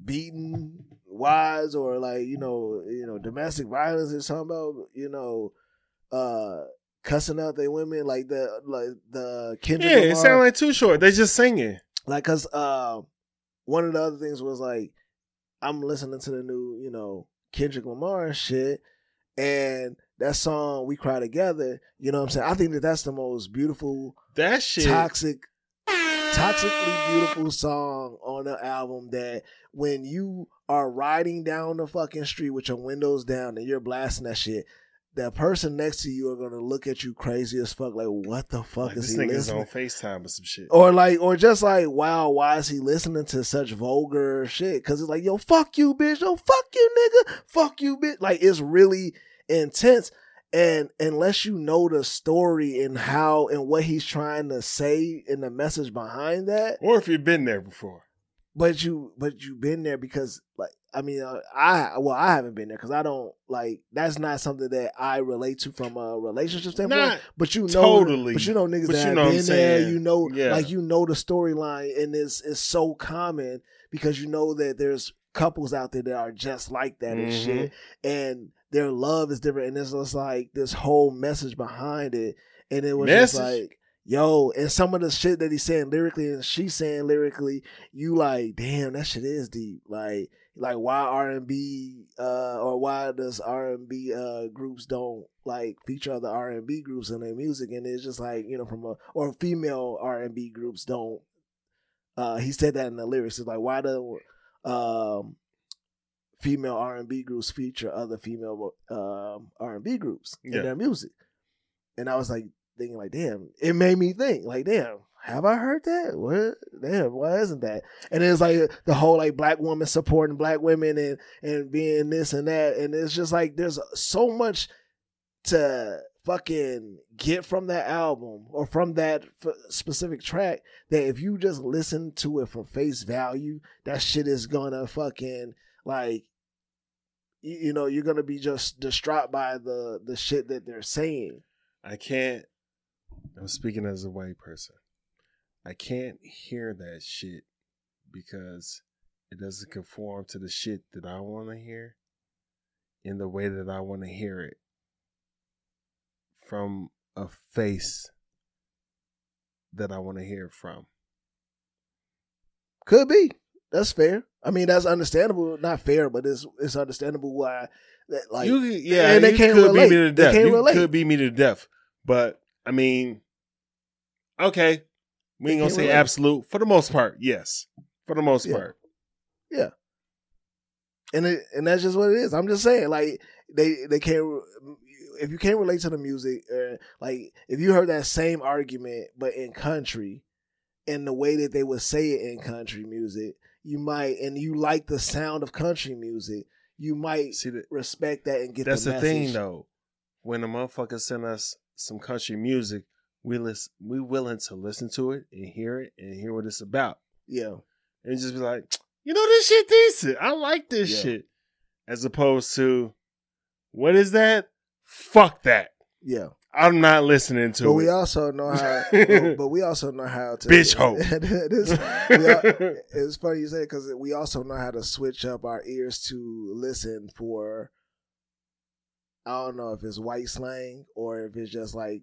Speaker 2: beating wives or like you know you know domestic violence or something about you know uh cussing out their women like the like the Kendrick
Speaker 1: yeah, it sounded like too short. They just singing.
Speaker 2: like cuz uh one of the other things was like I'm listening to the new you know Kendrick Lamar shit and that song "We Cry Together," you know what I'm saying? I think that that's the most beautiful,
Speaker 1: That shit.
Speaker 2: toxic, toxically beautiful song on the album. That when you are riding down the fucking street with your windows down and you're blasting that shit. That person next to you are gonna look at you crazy as fuck, like what the fuck
Speaker 1: Like,
Speaker 2: is
Speaker 1: this
Speaker 2: he
Speaker 1: nigga's
Speaker 2: listening?
Speaker 1: on FaceTime or some shit.
Speaker 2: or like or just like wow why is he listening to such vulgar shit because it's like yo fuck you bitch yo fuck you nigga fuck you bitch like it's really intense and unless you know the story and how and what he's trying to say and the message behind that
Speaker 1: Or if you've been there before.
Speaker 2: but you but you've been there because like i mean uh, i well i haven't been there because i don't like that's not something that i relate to from a relationship standpoint
Speaker 1: Not
Speaker 2: but you know,
Speaker 1: totally,
Speaker 2: but you know niggas
Speaker 1: but
Speaker 2: that
Speaker 1: you
Speaker 2: have
Speaker 1: know
Speaker 2: been there. You know,
Speaker 1: Yeah.
Speaker 2: like you know the storyline, and it's it's so common because you know that there's couples out there that are just like that and
Speaker 1: Mhm.
Speaker 2: shit, and their love is different, and it's just like this whole message behind it, and it was just like. Yo, and some of the shit that he's saying lyrically and she's saying lyrically, you like, damn, that shit is deep. Like, like why R and B uh or why does R and B uh groups don't like feature other R and B groups in their music and it's just like you know from a or female R and B groups don't uh he said that in the lyrics it's like why do um female R and B groups feature other female um R and B groups
Speaker 1: Yeah.
Speaker 2: in their music and I was like thinking like damn it made me think like damn have I heard that? What? Damn, why isn't that? And it's like the whole like black woman supporting black women and and being this and that, and it's just like there's so much to fucking get from that album or from that f- specific track that if you just listen to it for face value, that shit is gonna fucking like you, you know you're gonna be just distraught by the the shit that they're saying.
Speaker 1: I can't. I'm speaking as a white person. I can't hear that shit because it doesn't conform to the shit that I want to hear in the way that I want to hear it from a face that I want to hear from.
Speaker 2: Could be. That's fair. I mean, that's understandable. Not fair, but it's it's understandable why. That, like,
Speaker 1: you, yeah,
Speaker 2: and they can't
Speaker 1: could
Speaker 2: relate.
Speaker 1: beat me to
Speaker 2: They
Speaker 1: death.
Speaker 2: can't
Speaker 1: you
Speaker 2: relate.
Speaker 1: could beat me to death. But I mean, okay, we ain't gonna say
Speaker 2: relate.
Speaker 1: absolute for the most part. Yes, for the most
Speaker 2: Yeah.
Speaker 1: part.
Speaker 2: Yeah, and it, and that's just what it is. I'm just saying, like they they can't. If you can't relate to the music, uh, like if you heard that same argument but in country, and the way that they would say it in country music, you might, and you like the sound of country music, you might
Speaker 1: See that
Speaker 2: respect that and get.
Speaker 1: that's
Speaker 2: the,
Speaker 1: the, thing though. When a motherfucker send us some country music, we listen, we willing to listen to it and hear it and hear what it's about,
Speaker 2: Yeah,
Speaker 1: and just be like, you know, this shit decent. I like this
Speaker 2: Yeah.
Speaker 1: shit, as opposed to what is that? Fuck that.
Speaker 2: yeah.
Speaker 1: I'm not listening to
Speaker 2: But
Speaker 1: it.
Speaker 2: we also know how. but, but we also know how to
Speaker 1: Bitch hoe.
Speaker 2: This- we al- it's funny you say it because we also know how to switch up our ears to listen for. I don't know if it's white slang or if it's just like,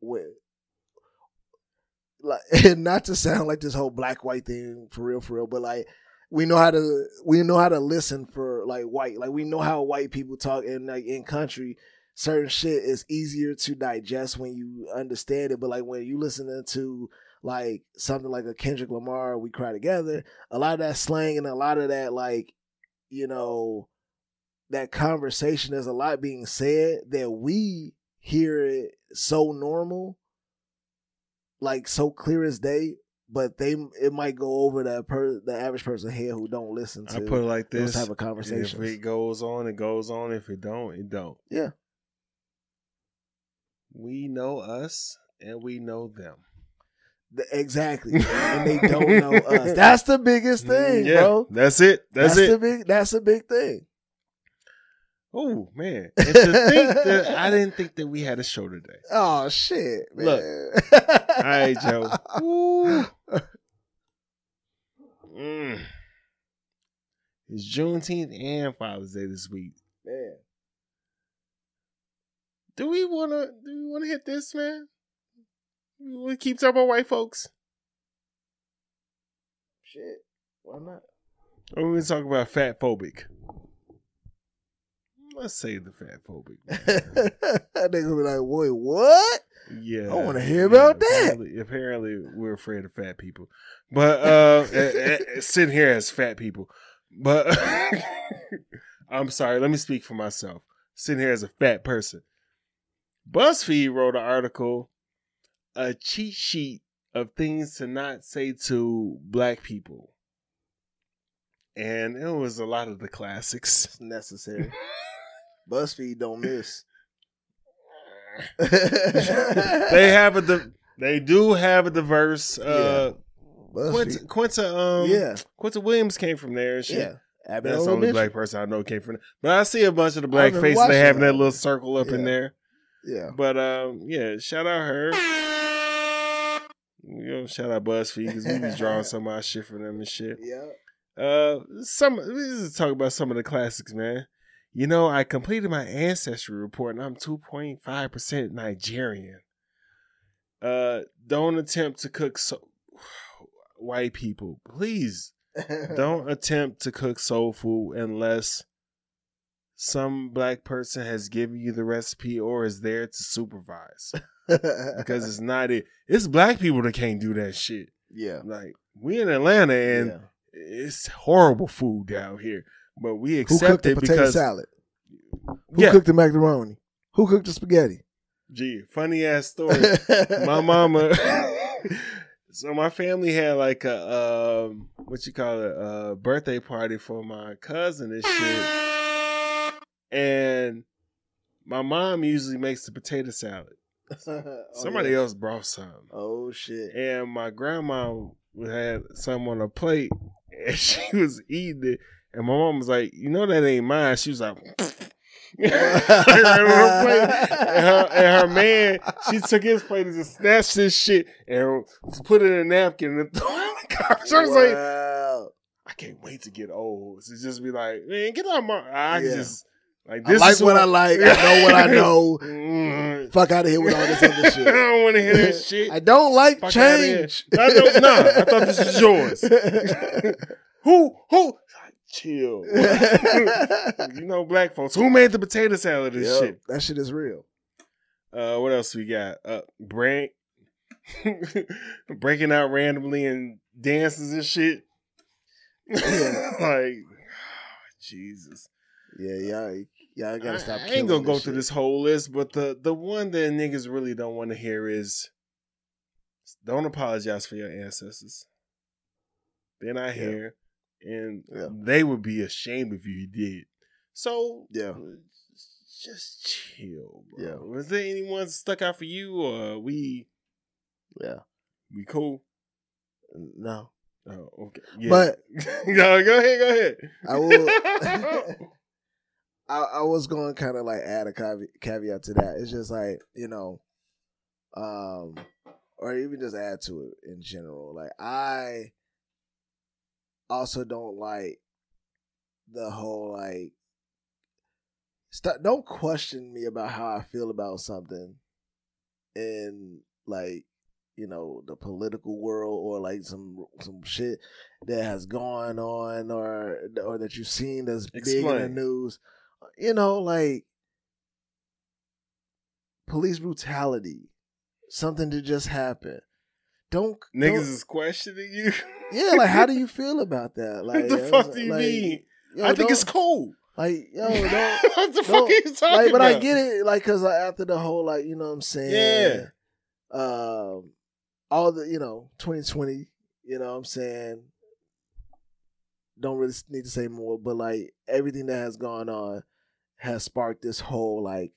Speaker 2: what, like not to sound like this whole black white thing for real, for real, but like we know how to we know how to listen for like white, like we know how white people talk and like in country certain shit is easier to digest when you understand it. But like when you listening to like something like a Kendrick Lamar, "We Cry Together," a lot of that slang and a lot of that like you know that conversation. There's a lot being said that we hear it so normal, like so clear as day. But they it might go over that per the average person here who don't listen to
Speaker 1: I put it like this:
Speaker 2: type of
Speaker 1: conversation.
Speaker 2: If
Speaker 1: it goes on, it goes on. If it don't, it don't.
Speaker 2: Yeah.
Speaker 1: We know us, and we know them.
Speaker 2: The- Exactly, and they don't know us. That's the biggest thing,
Speaker 1: Mm, yeah,
Speaker 2: bro.
Speaker 1: that's it. That's,
Speaker 2: the
Speaker 1: it.
Speaker 2: big. That's a big thing.
Speaker 1: Oh man! And to think that I didn't think that we had a show today.
Speaker 2: Oh shit, man.
Speaker 1: Look. All right, Joe. Ooh. Mm. It's Juneteenth and Father's Day this week.
Speaker 2: man.
Speaker 1: Do we wanna? Do we wanna hit this, man? We wanna keep talking about white folks,
Speaker 2: Shit. Why not?
Speaker 1: or we gonna talk about fat phobic? let's save the fat phobic.
Speaker 2: they gonna be like, wait, what?
Speaker 1: Yeah,
Speaker 2: I wanna hear about that.
Speaker 1: Apparently, apparently we're afraid of fat people, but uh, eh, eh, sitting here as fat people. But I'm sorry. Let me speak for myself. Sitting here as a fat person. BuzzFeed wrote an article, a cheat sheet of things to not say to black people, and it was a lot of the classics.
Speaker 2: It's necessary. BuzzFeed don't miss.
Speaker 1: they have a di- they do have a diverse uh Quinta, Quinta um
Speaker 2: Yeah.
Speaker 1: Quinta Williams came from there and shit.
Speaker 2: Yeah. Abbott
Speaker 1: That's the only black person I know came from there. But I see a bunch of the black faces they have
Speaker 2: that.
Speaker 1: that little circle up in there.
Speaker 2: Yeah.
Speaker 1: But um yeah, shout out her. You know, shout out BuzzFeed because we be drawing some of our shit for them and shit.
Speaker 2: Yeah.
Speaker 1: Uh, some just talk about some of the classics, man. You know, I completed my ancestry report and I'm 2.5 percent Nigerian. Uh, don't attempt to cook so white people, please. Don't attempt to cook soul food unless some black person has given you the recipe or is there to supervise. Because it's not it. It's black people that can't do that shit.
Speaker 2: yeah.
Speaker 1: Like we in Atlanta and
Speaker 2: yeah.
Speaker 1: it's horrible food down here, but we accept Who
Speaker 2: cooked the potato
Speaker 1: because
Speaker 2: salad? Who
Speaker 1: Yeah.
Speaker 2: cooked the macaroni? Who cooked the spaghetti?
Speaker 1: gee, funny ass story. my mama. so my family had like a um, what you call it, a birthday party for my cousin and shit, and my mom usually makes the potato salad. Oh, Somebody else brought some.
Speaker 2: Oh shit.
Speaker 1: and my grandma had some on a plate and she was eating it and my mom was like you know that ain't mine she was like Right on her plate. and, her, and her man she took his plate and just snatched this shit and put it in a napkin and threw it in the garbage I was like I can't wait to get old to just be like man get out my I
Speaker 2: Yeah.
Speaker 1: just like
Speaker 2: I like
Speaker 1: is
Speaker 2: what I like. I know what I know.
Speaker 1: Mm.
Speaker 2: Fuck out of here with all this other shit.
Speaker 1: I don't want to hear that shit
Speaker 2: I don't like
Speaker 1: Fuck
Speaker 2: change.
Speaker 1: I don't- nah, I thought this was yours. Who? Who? Chill. you know, black folks. Who made the potato salad and
Speaker 2: Yep,
Speaker 1: shit?
Speaker 2: That shit is real.
Speaker 1: Uh, what else we got? Uh, break, breaking out randomly and dances and shit.
Speaker 2: Yeah.
Speaker 1: like, Jesus.
Speaker 2: Yeah, yeah, y'all, y'all gotta stop.
Speaker 1: I, I ain't gonna go
Speaker 2: this
Speaker 1: through this whole list, but the the one that niggas really don't want to hear is don't apologize for your ancestors. They're not
Speaker 2: Yeah.
Speaker 1: here, and
Speaker 2: Yeah.
Speaker 1: they would be ashamed if you did. So
Speaker 2: Yeah.
Speaker 1: Uh, just chill. Bro.
Speaker 2: Yeah.
Speaker 1: Was there anyone stuck out for you, or we
Speaker 2: Yeah.
Speaker 1: we cool?
Speaker 2: No.
Speaker 1: Oh, okay. Yeah.
Speaker 2: But
Speaker 1: go ahead, go ahead.
Speaker 2: I will. I, I was going to kind of like add a caveat, caveat to that. It's just like you know, um, or even just add to it in general. Like I also don't like the whole like. St- don't question me about how I feel about something, in like you know the political world or like some some shit that has gone on or or that you've seen that's big in the news. You know, like police brutality, something that just happened. Don't
Speaker 1: Niggas
Speaker 2: don't-
Speaker 1: is questioning you.
Speaker 2: yeah, like how do you feel about that? Like
Speaker 1: what the fuck do you
Speaker 2: saying?
Speaker 1: mean?
Speaker 2: Yo,
Speaker 1: I think it's cool.
Speaker 2: like yo, don't
Speaker 1: what the fuck are you talking
Speaker 2: like, but
Speaker 1: about?
Speaker 2: I get it, like, cause like, after the whole, like, you know what I'm saying? Yeah. Um, all the, you know, 2020, you know what I'm saying? Don't really need to say more, but like everything that has gone on has sparked this whole, like,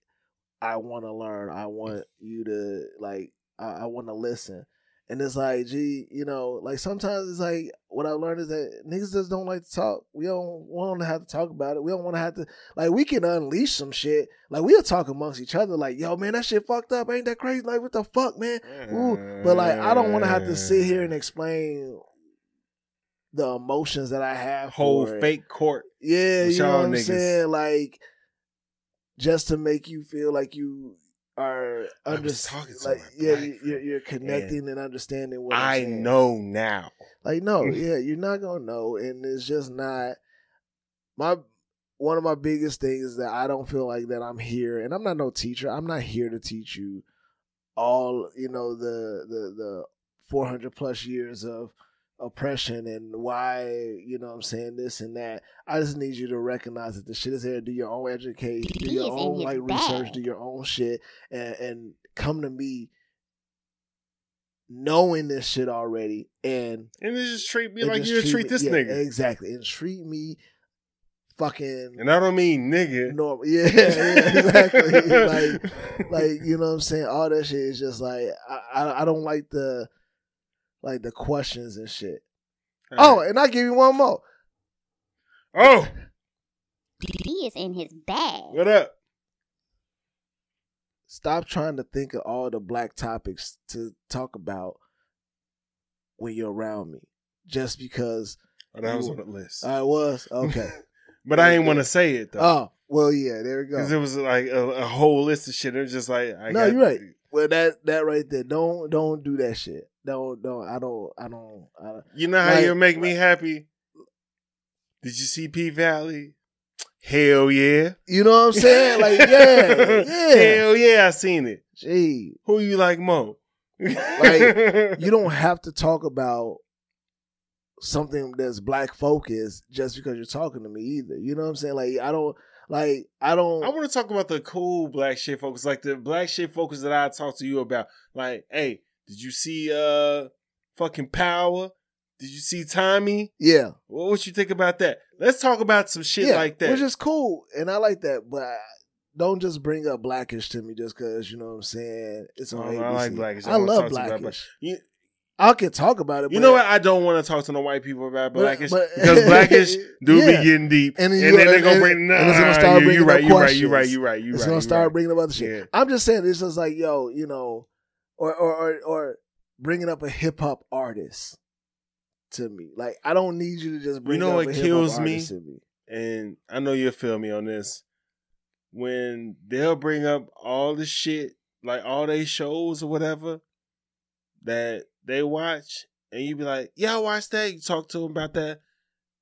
Speaker 2: I want to learn. I want you to, like, I, I want to listen. And it's like, gee, you know, like sometimes it's like what I've learned is that niggas just don't like to talk. We don't want to have to talk about it. We don't want to have to like we can unleash some shit. Like we'll talk amongst each other. Like, yo, man, that shit fucked up. Ain't that crazy? Like, what the fuck, man? Ooh. But like, I don't want to have to sit here and explain the emotions that I have.
Speaker 1: whole fake court.
Speaker 2: Yeah, you know what I'm
Speaker 1: niggas.
Speaker 2: saying? Like, just to make you feel like you are under,
Speaker 1: was talking to
Speaker 2: like, yeah, you- you're, you're connecting and, understanding what
Speaker 1: I know now.
Speaker 2: Like, no, yeah, you're not gonna know, and it's just not my one of my biggest things is that I don't feel like that I'm here, and I'm not no teacher. I'm not here to teach you all you know the the the 400 plus years of oppression and why you know what I'm saying this and that. I just need you to recognize that the shit is there. Do your own education, do your own
Speaker 3: his
Speaker 2: like research, do your own shit, and and come to me knowing this shit already and
Speaker 1: And they just treat me
Speaker 2: and
Speaker 1: like
Speaker 2: just
Speaker 1: you treat
Speaker 2: me-
Speaker 1: this
Speaker 2: yeah,
Speaker 1: nigga.
Speaker 2: exactly and treat me fucking
Speaker 1: And I don't mean nigga.
Speaker 2: normal. Yeah, yeah, exactly. like, like you know what I'm saying. All that shit is just like I, I, I don't like the, like the questions and shit. Oh, and I give you one more.
Speaker 1: oh,
Speaker 3: He is in his bag.
Speaker 1: what up?
Speaker 2: Stop trying to think of all the black topics to talk about when you're around me. Just because
Speaker 1: Oh, that was
Speaker 2: You-
Speaker 1: on the list,
Speaker 2: I was okay.
Speaker 1: but I ain't want to say it though,
Speaker 2: oh well, yeah. There we go.
Speaker 1: because it was like a, a whole list of shit. It was just like, I
Speaker 2: No,
Speaker 1: got-
Speaker 2: you're right. Well, that that right there. Don't don't do that shit. Don't don't. I don't. I don't. I,
Speaker 1: You know how
Speaker 2: Like-
Speaker 1: you make me happy? Did you see P Valley? Hell yeah.
Speaker 2: you know what I'm saying? Like yeah, yeah.
Speaker 1: Hell yeah, I seen it.
Speaker 2: Gee,
Speaker 1: Who you like more?
Speaker 2: Like, you don't have to talk about something that's black focused just because you're talking to me either. You know what I'm saying? Like I don't like I don't
Speaker 1: I want to talk about the cool black shit focus, like the black shit focus that I talked to you about. Like, hey, did you see uh fucking Power? Did you see Tommy?
Speaker 2: yeah.
Speaker 1: What what you think about that? Let's talk about some shit
Speaker 2: yeah,
Speaker 1: like that.
Speaker 2: Which is cool. And I like that, but I- don't just bring up blackish to me just because you know what I'm saying. It's on
Speaker 1: Oh, I like Blackish. I
Speaker 2: I, love
Speaker 1: talk to you about
Speaker 2: blackish.
Speaker 1: you,
Speaker 2: I can talk about it.
Speaker 1: you
Speaker 2: but-
Speaker 1: know what? I don't want to talk to no white people about blackish
Speaker 2: but-
Speaker 1: because blackish do
Speaker 2: Yeah.
Speaker 1: be getting deep,
Speaker 2: And
Speaker 1: and,
Speaker 2: then
Speaker 1: then they're gonna bring. Nah,
Speaker 2: and it's gonna start
Speaker 1: you, you
Speaker 2: bringing
Speaker 1: right,
Speaker 2: up
Speaker 1: you right, you right, you right, you
Speaker 2: It's
Speaker 1: right.
Speaker 2: gonna start
Speaker 1: right.
Speaker 2: bringing up other shit.
Speaker 1: Yeah.
Speaker 2: I'm just saying it's just like yo, you know, or or or, or bringing up a hip hop artist to me. Like I don't need you to just bring.
Speaker 1: You
Speaker 2: know
Speaker 1: what kills me?
Speaker 2: To me.
Speaker 1: and I know you'll feel me on this. When they'll bring up all the shit, like all they shows or whatever that they watch, and you be like, "Yeah, I watched that." You talk to them about that.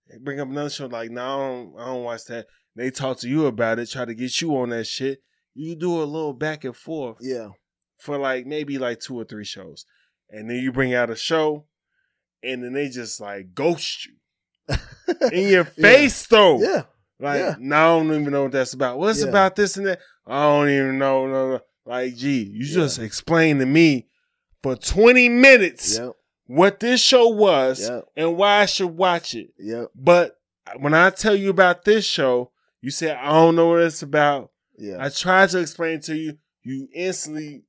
Speaker 1: They bring up another show, like, "No, I don't, I don't watch that." They talk to you about it, try to get you on that shit. You do a little back and forth
Speaker 2: Yeah,
Speaker 1: for like maybe like two or three shows, and then you bring out a show, and then they just like ghost you in your
Speaker 2: Yeah.
Speaker 1: face though.
Speaker 2: yeah,
Speaker 1: Like,
Speaker 2: Yeah.
Speaker 1: now I don't even know what that's about. What's
Speaker 2: Yeah.
Speaker 1: about this and that? I don't even know. No, no. Like, gee, you
Speaker 2: Yeah.
Speaker 1: just explained to me for 20 minutes
Speaker 2: yep,
Speaker 1: what this show was
Speaker 2: yep,
Speaker 1: and why I should watch it.
Speaker 2: yep,
Speaker 1: But when I tell you about this show, you say, I don't know what it's about.
Speaker 2: yeah.
Speaker 1: I tried to explain to you. You instantly,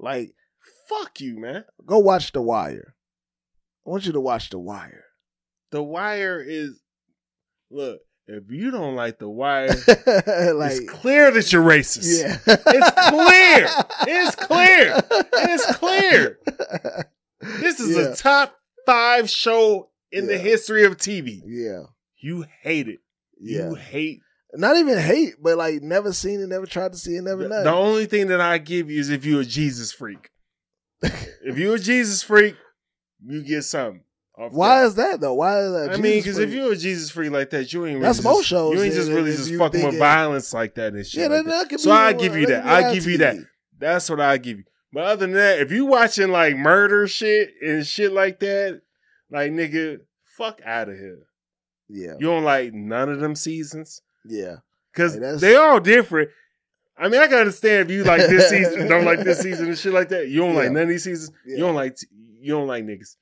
Speaker 2: like
Speaker 1: fuck you, man.
Speaker 2: go watch The Wire. I want you to watch The Wire.
Speaker 1: The Wire is, look, if you don't like The Wire,
Speaker 2: like
Speaker 1: it's clear that you're racist.
Speaker 2: yeah,
Speaker 1: It's clear. It's clear. It's clear. This is
Speaker 2: Yeah.
Speaker 1: a top five show in the history of TV.
Speaker 2: Yeah,
Speaker 1: You hate it.
Speaker 2: yeah.
Speaker 1: You hate.
Speaker 2: Not even hate, but like never seen it, never tried to see it, never known.
Speaker 1: the only thing that I give you is if you're a Jesus freak. if you're a Jesus freak, you get something.
Speaker 2: Why
Speaker 1: that.
Speaker 2: is that though? Why is that?
Speaker 1: I mean, because if you're a Jesus freak like that, you ain't.
Speaker 2: That's
Speaker 1: really
Speaker 2: most
Speaker 1: just,
Speaker 2: shows
Speaker 1: You ain't just really just fucking with
Speaker 2: thinking-
Speaker 1: violence like that and shit.
Speaker 2: yeah,
Speaker 1: like
Speaker 2: that,
Speaker 1: that.
Speaker 2: could
Speaker 1: So I give you
Speaker 2: that
Speaker 1: that.
Speaker 2: could be
Speaker 1: I give you that. That's what I give you. But other than that, if you watching like murder shit and shit like that, like nigga, fuck out of here.
Speaker 2: Yeah,
Speaker 1: You don't like none of them seasons
Speaker 2: yeah,
Speaker 1: because
Speaker 2: Hey,
Speaker 1: they all different. I mean, I can understand if you like this season, don't like this season and shit like that. You don't like none of these seasons.
Speaker 2: Yeah.
Speaker 1: You don't like you don't like niggas.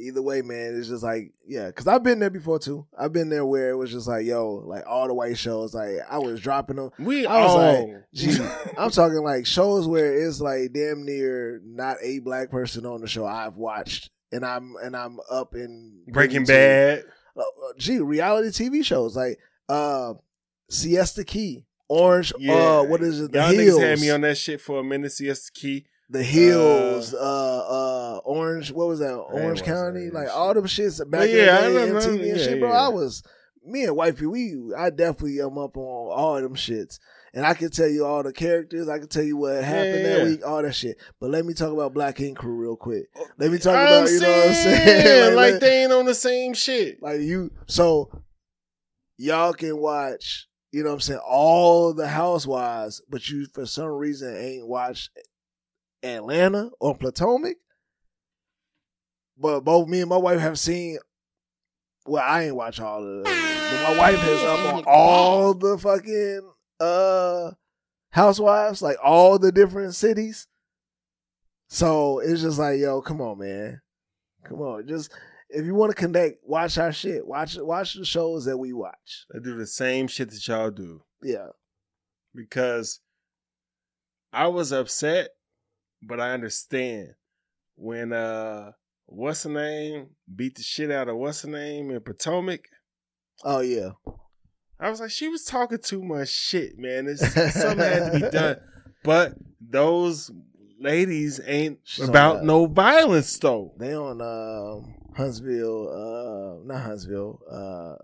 Speaker 2: either way, man, it's just like, yeah, because I've been there before too. I've been there where it was just like, yo, like all the white shows, like I was dropping them.
Speaker 1: We
Speaker 2: I was
Speaker 1: all.
Speaker 2: like, gee, I'm talking like shows where it's like damn near not a black person on the show I've watched, and I'm and I'm up in
Speaker 1: Breaking Bad.
Speaker 2: Uh, uh, gee, reality TV shows like uh, Siesta Key, Orange. Uh, what is it? The
Speaker 1: Y'all
Speaker 2: Hills.
Speaker 1: niggas had me on that shit for a minute. Siesta Key.
Speaker 2: the Hills, uh, uh, Orange. What was that? Orange County.
Speaker 1: that
Speaker 2: Like
Speaker 1: shit.
Speaker 2: all them shits back in
Speaker 1: yeah, I
Speaker 2: the day, MTV and
Speaker 1: yeah,
Speaker 2: shit, bro.
Speaker 1: yeah.
Speaker 2: I was me and Wifey. We I definitely am up on all them shits. And I can tell you all the characters. I can tell you what happened that week, all that shit. But let me talk about Black Ink Crew real quick. Oh, let me talk
Speaker 1: I'm
Speaker 2: about you know what I'm saying.
Speaker 1: saying, like, they ain't on the same shit.
Speaker 2: like you so y'all can watch you know what i'm saying all the housewives but you for some reason ain't watched atlanta or potomac but both me and my wife have seen well i ain't watch all of them but my wife has up on all the fucking uh housewives like all the different cities so it's just like yo come on man come on just if you want to connect, watch our shit. Watch watch the shows that we watch.
Speaker 1: They do the same shit that y'all do.
Speaker 2: Yeah.
Speaker 1: because I was upset, but I understand when uh what's the name beat the shit out of what's the name in Potomac.
Speaker 2: Oh yeah.
Speaker 1: I was like, she was talking too much shit, man. It's, something had to be done. But those ladies ain't
Speaker 2: She's on
Speaker 1: about no violence though.
Speaker 2: They on um Huntsville, uh not Huntsville, uh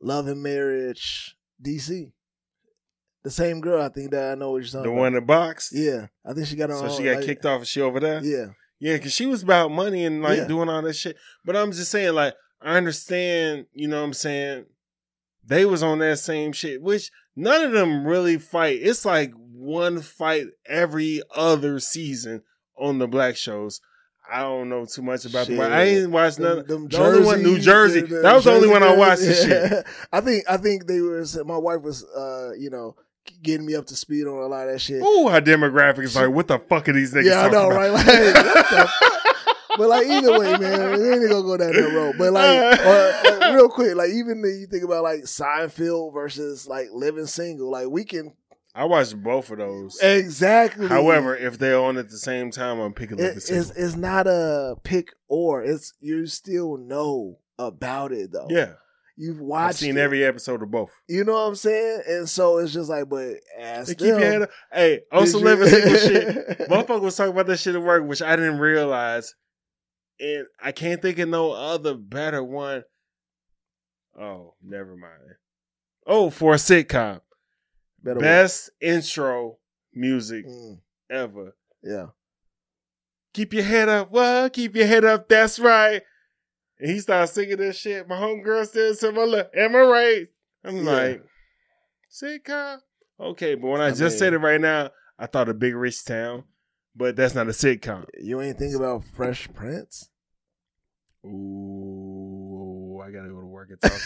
Speaker 2: Love and Marriage DC. The same girl, I think that I know what you're talking
Speaker 1: The
Speaker 2: about.
Speaker 1: one the box.
Speaker 2: Yeah. I think she got her
Speaker 1: So
Speaker 2: own,
Speaker 1: she got
Speaker 2: like-
Speaker 1: kicked off and she over there?
Speaker 2: Yeah.
Speaker 1: Yeah, because she was about money and like
Speaker 2: Yeah.
Speaker 1: doing all that shit. But I'm just saying, like, I understand, you know what I'm saying? They was on that same shit, which none of them really fight. It's like one fight every other season on the black shows. I don't know too much about the I ain't watched none.
Speaker 2: Them- them
Speaker 1: the only one, New Jersey.
Speaker 2: the- the
Speaker 1: that was the only one I watched this
Speaker 2: yeah.
Speaker 1: shit.
Speaker 2: I think I think they were my wife was uh, you know, getting me up to speed on a lot of that shit.
Speaker 1: Ooh, her demographic is like, what the fuck are these niggas
Speaker 2: Yeah, I know,
Speaker 1: about?
Speaker 2: right? Like, what the fuck? But like either way, man, we ain't gonna go down that road. But like, or, like, real quick, like even when you think about like Seinfeld versus like Living Single, like we can
Speaker 1: I watched both of those.
Speaker 2: exactly.
Speaker 1: However, if they're on at the same time, I'm picking up
Speaker 2: it,
Speaker 1: the
Speaker 2: it's
Speaker 1: single.
Speaker 2: it's not a pick or it's you still know about it though.
Speaker 1: Yeah,
Speaker 2: you've watched.
Speaker 1: I've seen
Speaker 2: it.
Speaker 1: every episode of both.
Speaker 2: You know what I'm saying? And so it's just like, but ask
Speaker 1: They keep your head up. Hey, on
Speaker 2: did
Speaker 1: some
Speaker 2: you-
Speaker 1: living single shit. Motherfucker was talking about that shit at work, which I didn't realize. And I can't think of no other better one. Oh, never mind. Oh, for a sitcom.
Speaker 2: Better
Speaker 1: Best intro music.
Speaker 2: Mm,
Speaker 1: ever.
Speaker 2: yeah.
Speaker 1: Keep your head up. What? Keep your head up. That's right. And he started singing this shit. My homegirl said to my look, am I right? I'm
Speaker 2: Yeah.
Speaker 1: like, sitcom? Okay, but when I,
Speaker 2: I
Speaker 1: just said it right now, I thought of Big Rich Town, but that's not a sitcom.
Speaker 2: You ain't think about Fresh Prince?
Speaker 1: Ooh, I gotta go to work and talk to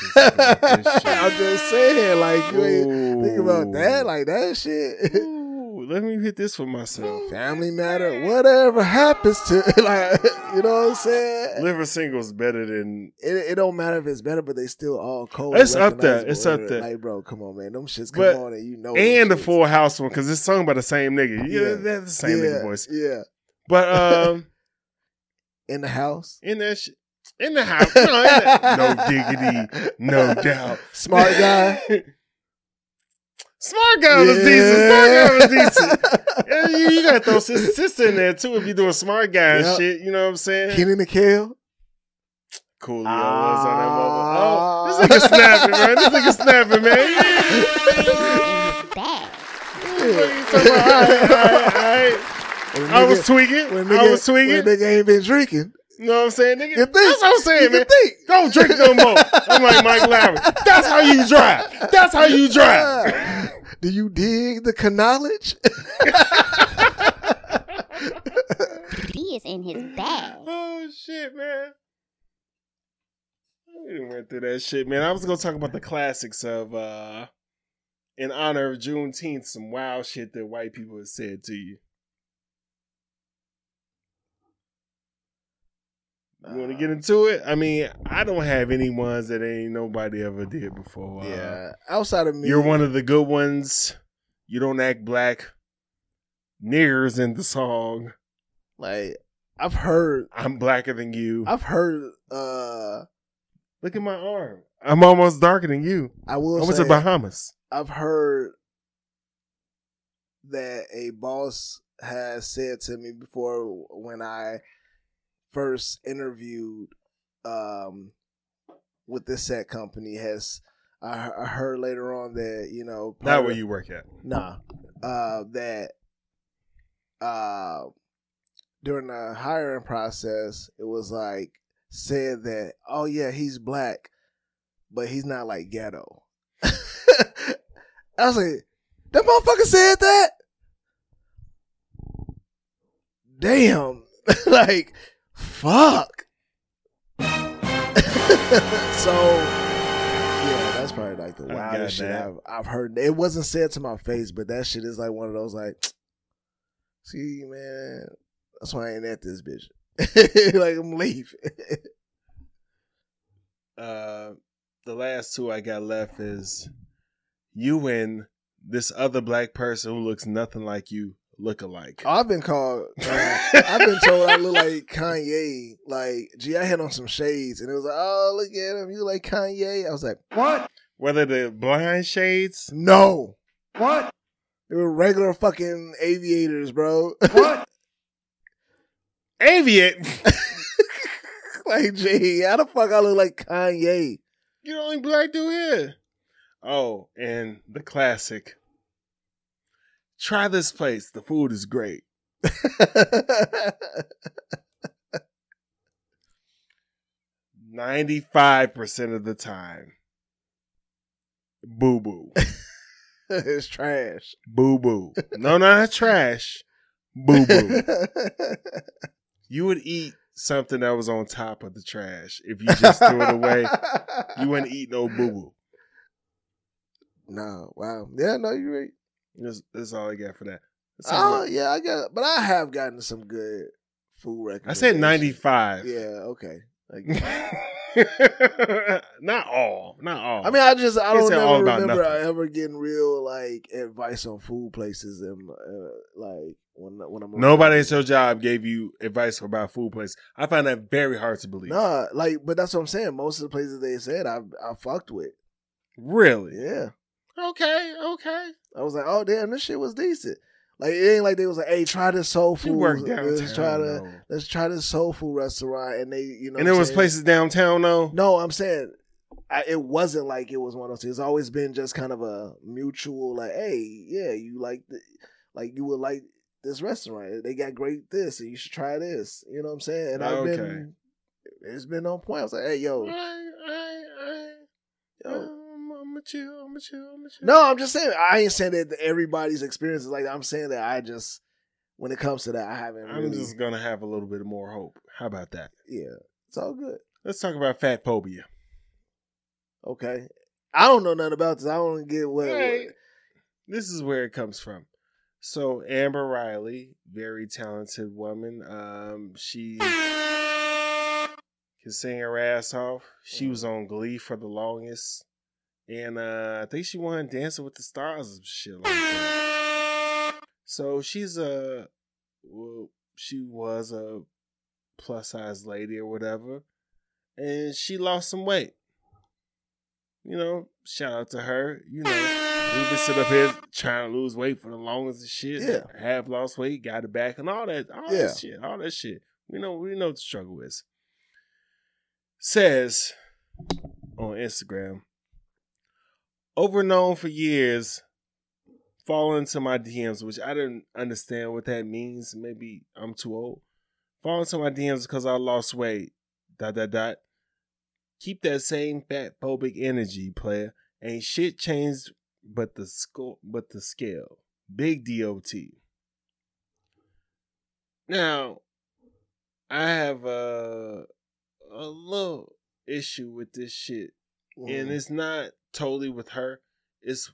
Speaker 1: this shit.
Speaker 2: I'm just saying, like you ain't think about that, like that shit.
Speaker 1: Let me hit this for myself.
Speaker 2: Family matter, whatever happens to like you know what I'm saying?
Speaker 1: Living Single's better than
Speaker 2: It, it don't matter if it's better, but they still all cold.
Speaker 1: It's up there. It's up there.
Speaker 2: Like, bro, come on, man. Them shits come
Speaker 1: But-
Speaker 2: on and you know.
Speaker 1: and the
Speaker 2: shits.
Speaker 1: Full House one because it's sung by the same nigga. Yeah,
Speaker 2: Yeah.
Speaker 1: that's the same
Speaker 2: yeah,
Speaker 1: nigga voice.
Speaker 2: Yeah.
Speaker 1: But um,
Speaker 2: In the house.
Speaker 1: in that sh- in the house, no, in that- no diggity, no doubt.
Speaker 2: Smart guy.
Speaker 1: Smart guy was decent. Smart guy was decent. Yeah, you, you gotta throw sis- sister in there too if you're doing smart guy
Speaker 2: Yep.
Speaker 1: shit. You know what I'm saying?
Speaker 2: Kenan and Kel.
Speaker 1: Coolio was on that mother. Oh, this ah. nigga snapping, man. This nigga snapping, man. All right, all right, all right. I was tweaking.
Speaker 2: when
Speaker 1: I was tweaking.
Speaker 2: When nigga ain't been drinking.
Speaker 1: You know what I'm saying, nigga?
Speaker 2: You think?
Speaker 1: That's what I'm saying,
Speaker 2: You
Speaker 1: man.
Speaker 2: think?
Speaker 1: Don't drink no more. I'm like Mike Lowrey. That's how you drive. That's how you drive.
Speaker 2: Do you dig the knowledge?
Speaker 3: He is in his bag.
Speaker 1: Oh shit, man. We went through that shit, man. I was gonna talk about the classics of uh in honor of Juneteenth, some wild shit that white people have said to you. You want to get into it? I mean, I don't have any ones that ain't nobody ever did before. Uh,
Speaker 2: yeah. Outside of me,
Speaker 1: You're one of the good ones. You don't act black. Niggers in the song.
Speaker 2: like I've heard
Speaker 1: I'm blacker than you.
Speaker 2: I've heard uh
Speaker 1: Look at my arm. I'm almost darker than you.
Speaker 2: I
Speaker 1: I
Speaker 2: will
Speaker 1: went
Speaker 2: say
Speaker 1: to Bahamas.
Speaker 2: I've heard that a boss has said to me before when I first interviewed um with this set company has I, I heard later on that you know
Speaker 1: Not where
Speaker 2: of-
Speaker 1: you work at.
Speaker 2: Nah. Uh that uh during the hiring process, it was like said that, oh yeah, he's black, but he's not like ghetto. I was like, that motherfucker said that? Damn. like, fuck. so yeah, that's probably like the
Speaker 1: I
Speaker 2: wildest shit. I've, I've heard. It wasn't said to my face, but that shit is like one of those like, see, man, that's why I ain't at this bitch. like I'm leaving.
Speaker 1: Uh, the last two I got left is you and this other black person who looks nothing like you look alike.
Speaker 2: I've been called. uh, I've been told I look like Kanye. Like, gee, I had on some shades, and it was like, oh, look at him, you look like Kanye. I was like,
Speaker 6: What?
Speaker 1: Whether the blind shades,
Speaker 2: no,
Speaker 6: What?
Speaker 2: they were regular fucking aviators, bro.
Speaker 6: What?
Speaker 1: aviate.
Speaker 2: like, gee, how the fuck I look like Kanye?
Speaker 1: You're the only black dude here. Oh, and the classic. Try this place. The food is great. Ninety-five percent of the time. Boo boo.
Speaker 2: it's trash.
Speaker 1: Boo boo. No, not trash. Boo boo. You would eat something that was on top of the trash if you just threw it away. You wouldn't eat no boo boo.
Speaker 2: No, wow. Yeah, no, you're right.
Speaker 1: That's, that's all I got for that.
Speaker 2: Oh,
Speaker 1: about-
Speaker 2: yeah, I got, but I have gotten some good food
Speaker 1: records.
Speaker 2: I
Speaker 1: said 95.
Speaker 2: Yeah, okay. Like,
Speaker 1: not all. Not all.
Speaker 2: I mean, I just I don't never remember
Speaker 1: nothing.
Speaker 2: ever getting real like advice on food places and uh, like when when I'm around.
Speaker 1: nobody at your job gave you advice about food place. I find that very hard to believe.
Speaker 2: Nah, like, but that's what I'm saying. Most of the places they said I I fucked with.
Speaker 1: Really?
Speaker 2: Yeah,
Speaker 1: Okay. Okay.
Speaker 2: I was like, oh damn, this shit was decent. Like it ain't like they was like, hey, try this soul food.
Speaker 1: work downtown.
Speaker 2: Let's try to
Speaker 1: though.
Speaker 2: let's try this soul food restaurant, and they you know.
Speaker 1: and there was
Speaker 2: saying?
Speaker 1: places downtown though.
Speaker 2: No, I'm saying I, it wasn't like it was one of those. things. It's always been just kind of a mutual, like, hey, yeah, you like, the, like you would like this restaurant. They got great this, and you should try this. You know what I'm saying? And I've been, it's been on point. I was like, hey, yo,
Speaker 1: I, I, I,
Speaker 2: yo.
Speaker 1: I'm, chill. I'm a chill. I'm a chill.
Speaker 2: No, I'm just saying. I ain't saying that everybody's experience is like. that. I'm saying that I just, when it comes to that, I haven't
Speaker 1: I'm
Speaker 2: really.
Speaker 1: just gonna have a little bit more hope. How about that?
Speaker 2: Yeah, it's all good.
Speaker 1: Let's talk about fat phobia.
Speaker 2: Okay, I don't know nothing about this. I don't get what.
Speaker 1: Right. This is where it comes from. So Amber Riley, very talented woman. Um, she can sing her ass off. She was on Glee for the longest, and uh, I think she won Dancing with the Stars and shit like that. So she's a, well, she was a plus size lady or whatever, and she lost some weight. You know, shout out to her. You know, we've been sitting up here trying to lose weight for the longest and shit.
Speaker 2: Yeah.
Speaker 1: Have lost weight, got it back, and all that, all
Speaker 2: Yeah.
Speaker 1: that shit, all that shit. We know, we know what the struggle is. Says on Instagram, over known for years, fall into my DMs, which I didn't understand what that means. Maybe I'm too old. Fall into my DMs because I lost weight. Dot dot dot. Keep that same fat phobic energy, player. Ain't shit changed but the sco- but the scale. Big DOT. Now, I have a a little issue with this shit, and
Speaker 2: Mm,
Speaker 1: it's not totally with her. It's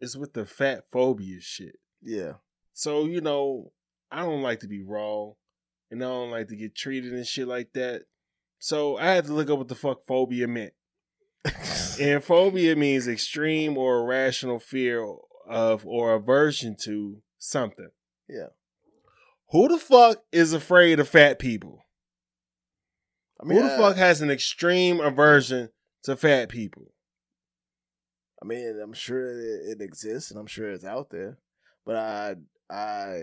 Speaker 1: it's with the fat phobia shit.
Speaker 2: yeah.
Speaker 1: So you know, I don't like to be wrong, and I don't like to get treated and shit like that. So I had to look up what the fuck phobia meant. And phobia means extreme or irrational fear of or aversion to something.
Speaker 2: Yeah.
Speaker 1: Who the fuck is afraid of fat people?
Speaker 2: I mean,
Speaker 1: Who the
Speaker 2: I-
Speaker 1: fuck has an extreme aversion to fat people?
Speaker 2: I mean, I'm sure it, it exists and I'm sure it's out there, but I, I,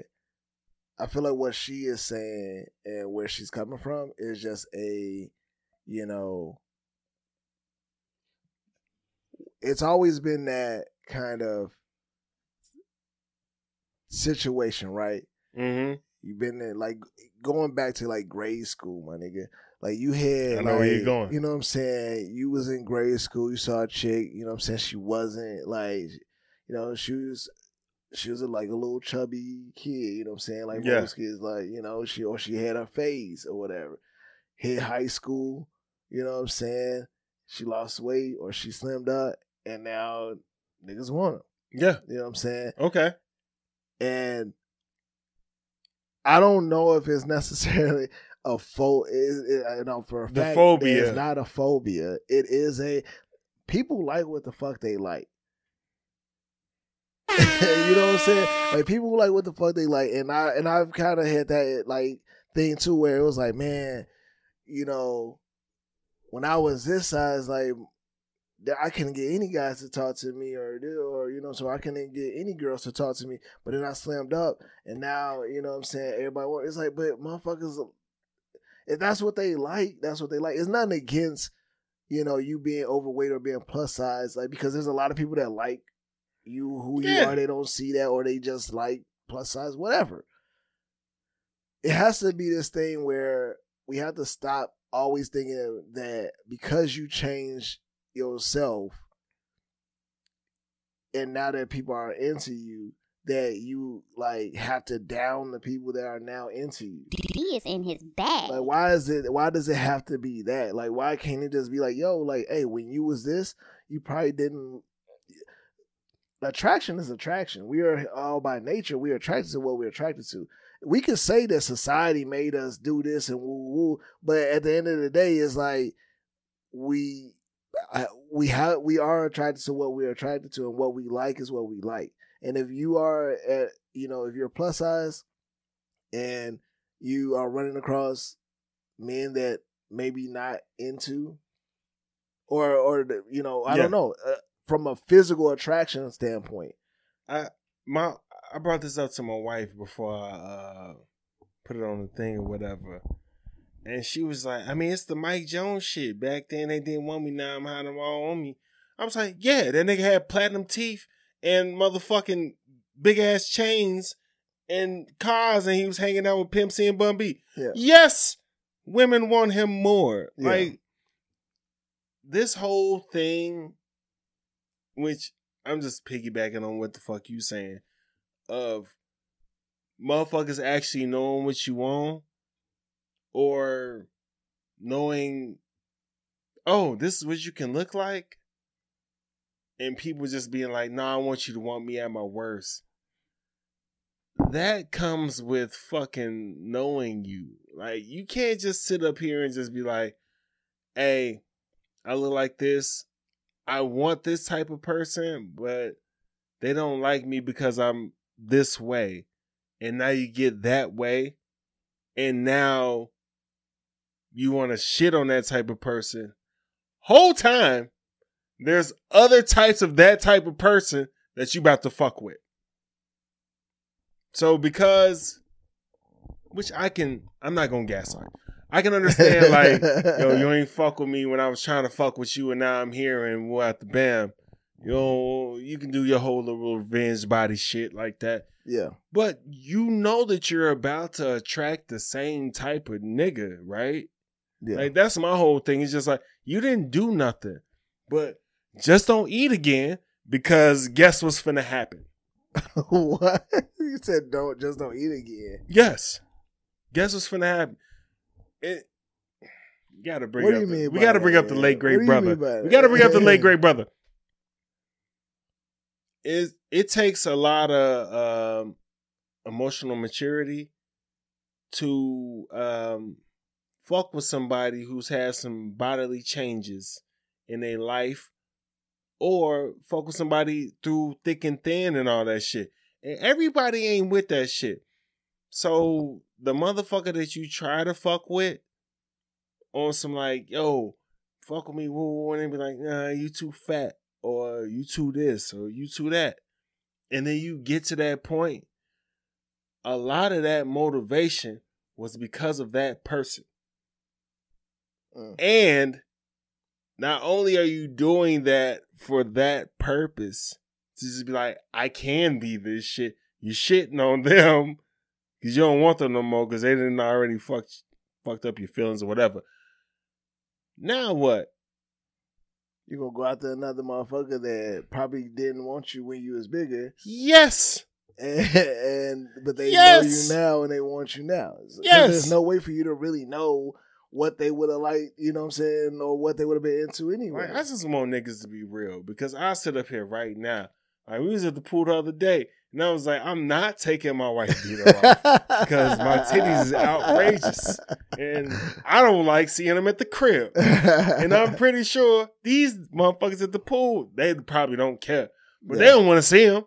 Speaker 2: I feel like what she is saying and where she's coming from is just a, you know, it's always been that kind of situation, right?
Speaker 1: Mm-hmm.
Speaker 2: You've been there, like going back to like grade school, my nigga. Like you had
Speaker 1: I know where you're going.
Speaker 2: You know what I'm saying? You was in grade school, you saw a chick, you know what I'm saying? She wasn't like you know, she was she was a, like a little chubby kid, you know what I'm saying? Like
Speaker 1: Yeah.
Speaker 2: most kids, like, you know, she or she had her phase or whatever. Hit high school, you know what I'm saying? She lost weight or she slimmed up and now niggas want her.
Speaker 1: Yeah.
Speaker 2: You know what I'm saying?
Speaker 1: Okay.
Speaker 2: and I don't know if it's necessarily a pho. Is it, know for a
Speaker 1: The
Speaker 2: fact
Speaker 1: phobia.
Speaker 2: It's not a phobia. It is a people like what the fuck they like. you know what I'm saying? Like people like what the fuck they like, and I and I've kind of had that like thing too, where it was like, man, you know, when I was this size, like that I couldn't get any guys to talk to me or or you know, so I couldn't get any girls to talk to me. But then I slammed up, and now you know what I'm saying everybody. It's like, but motherfuckers, if that's what they like, that's what they like. It's nothing against you know you being overweight or being plus size, like because there's a lot of people that like you who you
Speaker 1: Yeah.
Speaker 2: are. They don't see that, or they just like plus size, whatever. It has to be this thing where we have to stop always thinking that because you change yourself and now that people are into you that you like have to down the people that are now into you.
Speaker 3: He is in his bag.
Speaker 2: like why is it why does it have to be that? Like why can't it just be like yo like hey when you was this you probably didn't attraction is attraction. We are all by nature we are attracted to what we're attracted to. We can say that society made us do this and woo woo but at the end of the day it's like we uh, we have we are attracted to what we're attracted to and what we like is what we like and if you are at you know if you're plus size and you are running across men that maybe not into or or you know i
Speaker 1: Yeah.
Speaker 2: don't know uh, from a physical attraction standpoint I
Speaker 1: my I brought this up to my wife before I uh, put it on the thing or whatever, and she was like, "I mean, it's the Mike Jones shit. Back then they didn't want me. Now I'm having them all on me." I was like, "Yeah, that nigga had platinum teeth and motherfucking big ass chains and cars, and he was hanging out with Pimp C and Bun B.
Speaker 2: Yeah.
Speaker 1: Yes, women want him more.
Speaker 2: Yeah.
Speaker 1: Like this whole thing, which I'm just piggybacking on what the fuck you saying, of motherfuckers actually knowing what you want or knowing, oh, this is what you can look like, and people just being like, nah, I want you to want me at my worst. That comes with fucking knowing you. Like, you can't just sit up here and just be like, hey, I look like this. I want this type of person, but they don't like me because I'm this way. And now you get that way. And now you want to shit on that type of person. Whole time, there's other types of that type of person that you about to fuck with. So because which I can I'm not gonna gaslight. I can understand like yo, you ain't fuck with me when I was trying to fuck with you, and now I'm here and we're at the bam. Yo, you can do your whole little revenge body shit like that.
Speaker 2: yeah
Speaker 1: But you know that you're about to attract the same type of nigga, right?
Speaker 2: yeah
Speaker 1: Like that's my whole thing. It's just like you didn't do nothing. But just don't eat again because guess what's finna happen?
Speaker 2: what you said don't just don't eat again
Speaker 1: Yes. Guess what's finna happen? It you gotta bring
Speaker 2: What do
Speaker 1: up
Speaker 2: you
Speaker 1: the,
Speaker 2: mean
Speaker 1: we gotta bring up the late great brother. We gotta bring up the late great brother. It it takes a lot of um, emotional maturity to um, fuck with somebody who's had some bodily changes in their life, or fuck with somebody through thick and thin and all that shit. And everybody ain't with that shit. So the motherfucker that you try to fuck with on some like, yo, fuck with me, woo, woo, and they be like, nah, you too fat, or you too this, or you too that. And then you get to that point, a lot of that motivation was because of that person.
Speaker 2: Mm.
Speaker 1: And not only are you doing that for that purpose to just be like, I can be this shit. You shitting on them because you don't want them no more because they didn't already fucked fucked up your feelings or whatever. Now what?
Speaker 2: You gonna go after another motherfucker that probably didn't want you when you was bigger,
Speaker 1: Yes.
Speaker 2: and, and but they
Speaker 1: Yes.
Speaker 2: know you now and they want you now.
Speaker 1: Yes.
Speaker 2: There's no way for you to really know what they would have liked, you know what I'm saying, or what they would have been into anyway.
Speaker 1: Like, I just want niggas to be real because I sit up here right now. Like we was at the pool the other day, and I was like, I'm not taking my white beater off because my titties is outrageous, and I don't like seeing them at the crib. And I'm pretty sure these motherfuckers at the pool, they probably don't care, but they don't want to see them.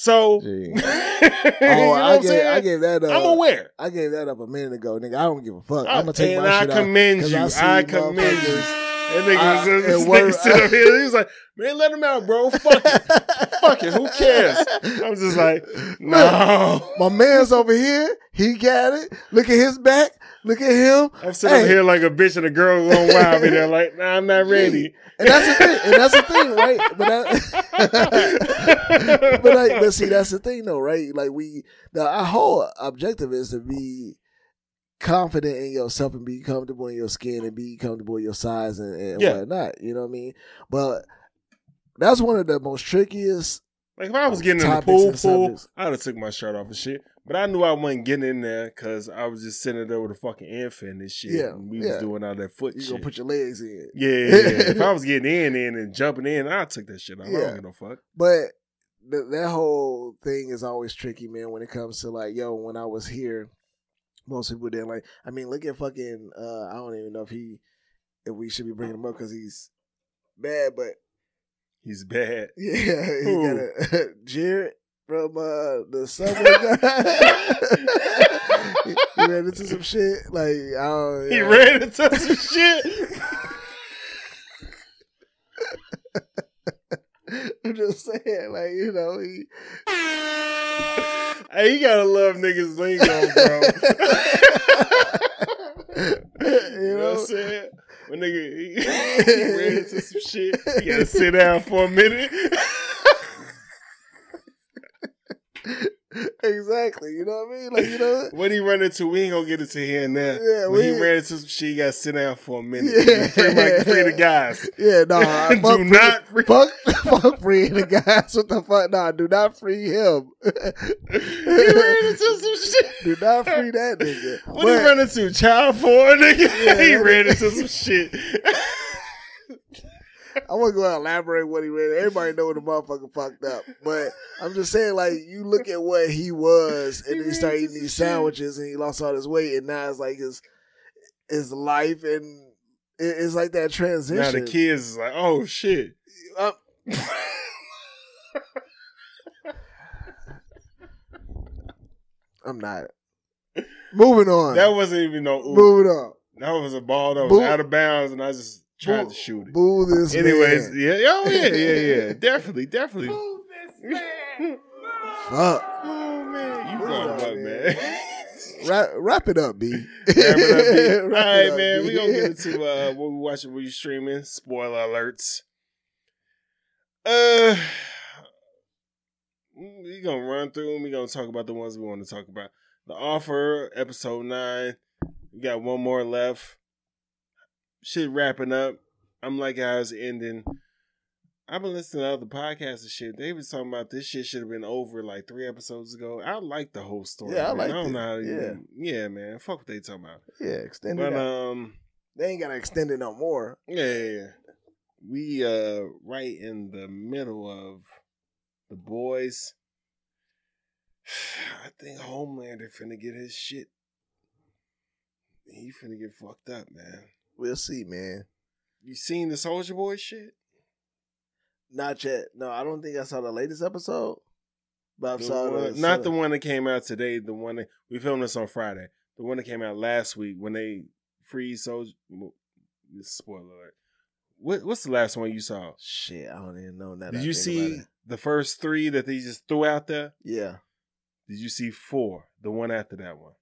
Speaker 1: So,
Speaker 2: Gee.
Speaker 1: you oh, know
Speaker 2: Oh, I gave. I gave that up.
Speaker 1: I'm uh, aware.
Speaker 2: I gave that up a minute ago, nigga. I don't give a fuck.
Speaker 1: I-
Speaker 2: I'm gonna take
Speaker 1: and
Speaker 2: my
Speaker 1: I
Speaker 2: shit
Speaker 1: commend
Speaker 2: out.
Speaker 1: you.
Speaker 2: see
Speaker 1: I commend you. That nigga
Speaker 2: I-
Speaker 1: was
Speaker 2: and word-
Speaker 1: nigga sit up here. He was like, man, let him out, bro. Fuck it. Fuck it. Who cares? I was just like, no.
Speaker 2: My man's over here. He got it. Look at his back. Look at him.
Speaker 1: I'm sitting
Speaker 2: Hey.
Speaker 1: here like a bitch and a girl going wild. And they're like, nah, I'm not ready.
Speaker 2: And that's the thing. And that's the thing, right? But that, but like, but see, that's the thing, though, right? Like we, the our whole objective is to be confident in yourself and be comfortable in your skin and be comfortable in your size and, and
Speaker 1: Yeah.
Speaker 2: whatnot. You know what I mean? But that's one of the most trickiest.
Speaker 1: Like if I was getting in the pool, pool. I'd have took my shirt off and shit. But I knew I wasn't getting in there because I was just sitting there with a fucking infant and shit.
Speaker 2: Yeah,
Speaker 1: and we
Speaker 2: yeah.
Speaker 1: was doing all that foot
Speaker 2: You
Speaker 1: shit.
Speaker 2: gonna put your legs in.
Speaker 1: yeah, yeah, yeah. if I was getting in, in and jumping in, I took that shit off. I don't give no fuck.
Speaker 2: But th- that whole thing is always tricky, man. When it comes to like, yo, when I was here, most people didn't like. I mean, look at fucking. uh I don't even know if he, if we should be bringing him up because he's bad, but
Speaker 1: He's bad.
Speaker 2: yeah, he
Speaker 1: Who?
Speaker 2: got a Jared from uh the Subway guy. he, ran into some shit like I don't.
Speaker 1: He
Speaker 2: yeah.
Speaker 1: ran into some shit.
Speaker 2: I'm just saying, like you know, he.
Speaker 1: Hey, you gotta love niggas lingo, bro.
Speaker 2: You
Speaker 1: know what I'm saying? When nigga he, he ran into some shit, you gotta sit down for a minute.
Speaker 2: exactly. You know what I mean? Like you know,
Speaker 1: What he run into, we ain't gonna get into here and there.
Speaker 2: Yeah,
Speaker 1: when he
Speaker 2: we-
Speaker 1: ran into some shit, you gotta sit down for a minute.
Speaker 2: Yeah.
Speaker 1: Free, my, free the guys.
Speaker 2: yeah, no, nah,
Speaker 1: Do
Speaker 2: fuck
Speaker 1: not free-
Speaker 2: fuck, fuck free the guys. What the fuck? Nah, do not free him.
Speaker 1: He ran into some shit.
Speaker 2: do not free that nigga.
Speaker 1: What he run into? Child porn, nigga.
Speaker 2: Yeah,
Speaker 1: he ran into some shit.
Speaker 2: I wasn't going to go elaborate what he read. Everybody know what the motherfucker fucked up. But I'm just saying, like, you look at what he was, and
Speaker 1: He
Speaker 2: he started eating these
Speaker 1: some shit.
Speaker 2: sandwiches, and he lost all his weight, and now it's like his his life, and it- it's like that transition.
Speaker 1: now the kids is like, oh shit.
Speaker 2: Uh, I'm not. Moving on.
Speaker 1: That wasn't even no oop.
Speaker 2: Moving on.
Speaker 1: That was a ball that was
Speaker 2: Boo.
Speaker 1: out of bounds, and I just tried
Speaker 2: Boo-
Speaker 1: to shoot it.
Speaker 2: Boo this
Speaker 1: Anyways,
Speaker 2: man.
Speaker 1: yeah, oh yeah, yeah, yeah, definitely, definitely.
Speaker 2: man Fuck.
Speaker 1: Oh man, you
Speaker 2: Boo
Speaker 1: fucked
Speaker 2: that
Speaker 1: up,
Speaker 2: man.
Speaker 1: man.
Speaker 2: Wrap, wrap it up, B.
Speaker 1: Wrap it up, B. All
Speaker 2: Wrap
Speaker 1: right,
Speaker 2: up,
Speaker 1: man.
Speaker 2: B.
Speaker 1: We gonna get into uh, what we watching, what you streaming. Spoiler alerts. Uh, we gonna run through them. We gonna talk about the ones we want to talk about. The offer, episode nine. We got one more left. Shit wrapping up. I'm like it's ending. I've been listening to other podcasts and shit. They was talking about this shit should have been over like three episodes ago. I like the whole story.
Speaker 2: Yeah, I
Speaker 1: man.
Speaker 2: liked
Speaker 1: I don't
Speaker 2: it.
Speaker 1: know how to
Speaker 2: Yeah.
Speaker 1: even- yeah, man. Fuck what they talking about.
Speaker 2: Yeah, extend
Speaker 1: But
Speaker 2: it
Speaker 1: um,
Speaker 2: They ain't gotta extend it no more.
Speaker 1: yeah, yeah, yeah. we uh right in the middle of the boys. I think Homelander finna get his shit. He finna get fucked up, man.
Speaker 2: We'll see, man.
Speaker 1: You seen the Soldier Boy shit?
Speaker 2: Not yet. No, I don't think I saw the latest episode. But I saw
Speaker 1: one-
Speaker 2: the
Speaker 1: not the one that came out today. The one that we filmed this on Friday. The one that came out last week when they free Soldier. Spoiler alert. What, what's the last one you saw?
Speaker 2: Shit, I don't even know that.
Speaker 1: Did you see the first three that they just threw out there?
Speaker 2: Yeah.
Speaker 1: Did you see four? The one after that one.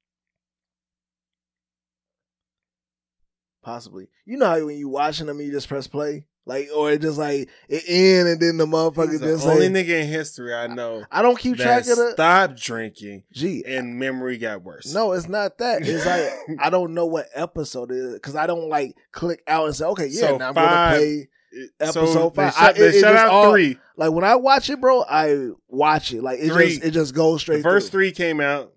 Speaker 2: Possibly. You know how when you watching them, you just press play. Like, or it just like it end and then the motherfucker
Speaker 1: He's the only
Speaker 2: like,
Speaker 1: nigga in history I know
Speaker 2: I don't keep track of the.
Speaker 1: stop drinking
Speaker 2: Gee,
Speaker 1: and memory got worse.
Speaker 2: no, it's not that. It's like I don't know what episode it is because I don't like click out and say, okay, yeah,
Speaker 1: So
Speaker 2: now I'm
Speaker 1: five-
Speaker 2: gonna play.
Speaker 1: Eh,
Speaker 2: episode
Speaker 1: so
Speaker 2: five.
Speaker 1: Shut,
Speaker 2: I- it-
Speaker 1: out
Speaker 2: all-
Speaker 1: three.
Speaker 2: Like when I watch it, bro, I watch it. Like it
Speaker 1: Three.
Speaker 2: just it just goes straight.
Speaker 1: The first
Speaker 2: through.
Speaker 1: three came out.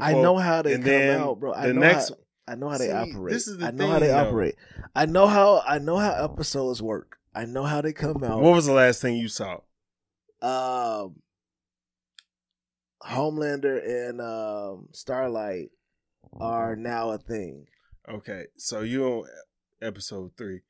Speaker 2: I know how they
Speaker 1: and
Speaker 2: come
Speaker 1: then
Speaker 2: out, bro. I
Speaker 1: the next
Speaker 2: how, I know how they
Speaker 1: See,
Speaker 2: operate.
Speaker 1: this is the
Speaker 2: I know how they
Speaker 1: though.
Speaker 2: operate. I know how I know how episodes work. I know how they come out.
Speaker 1: What was the last thing you saw?
Speaker 2: um Homelander and um Starlight are now a thing.
Speaker 1: Okay, so you on episode three.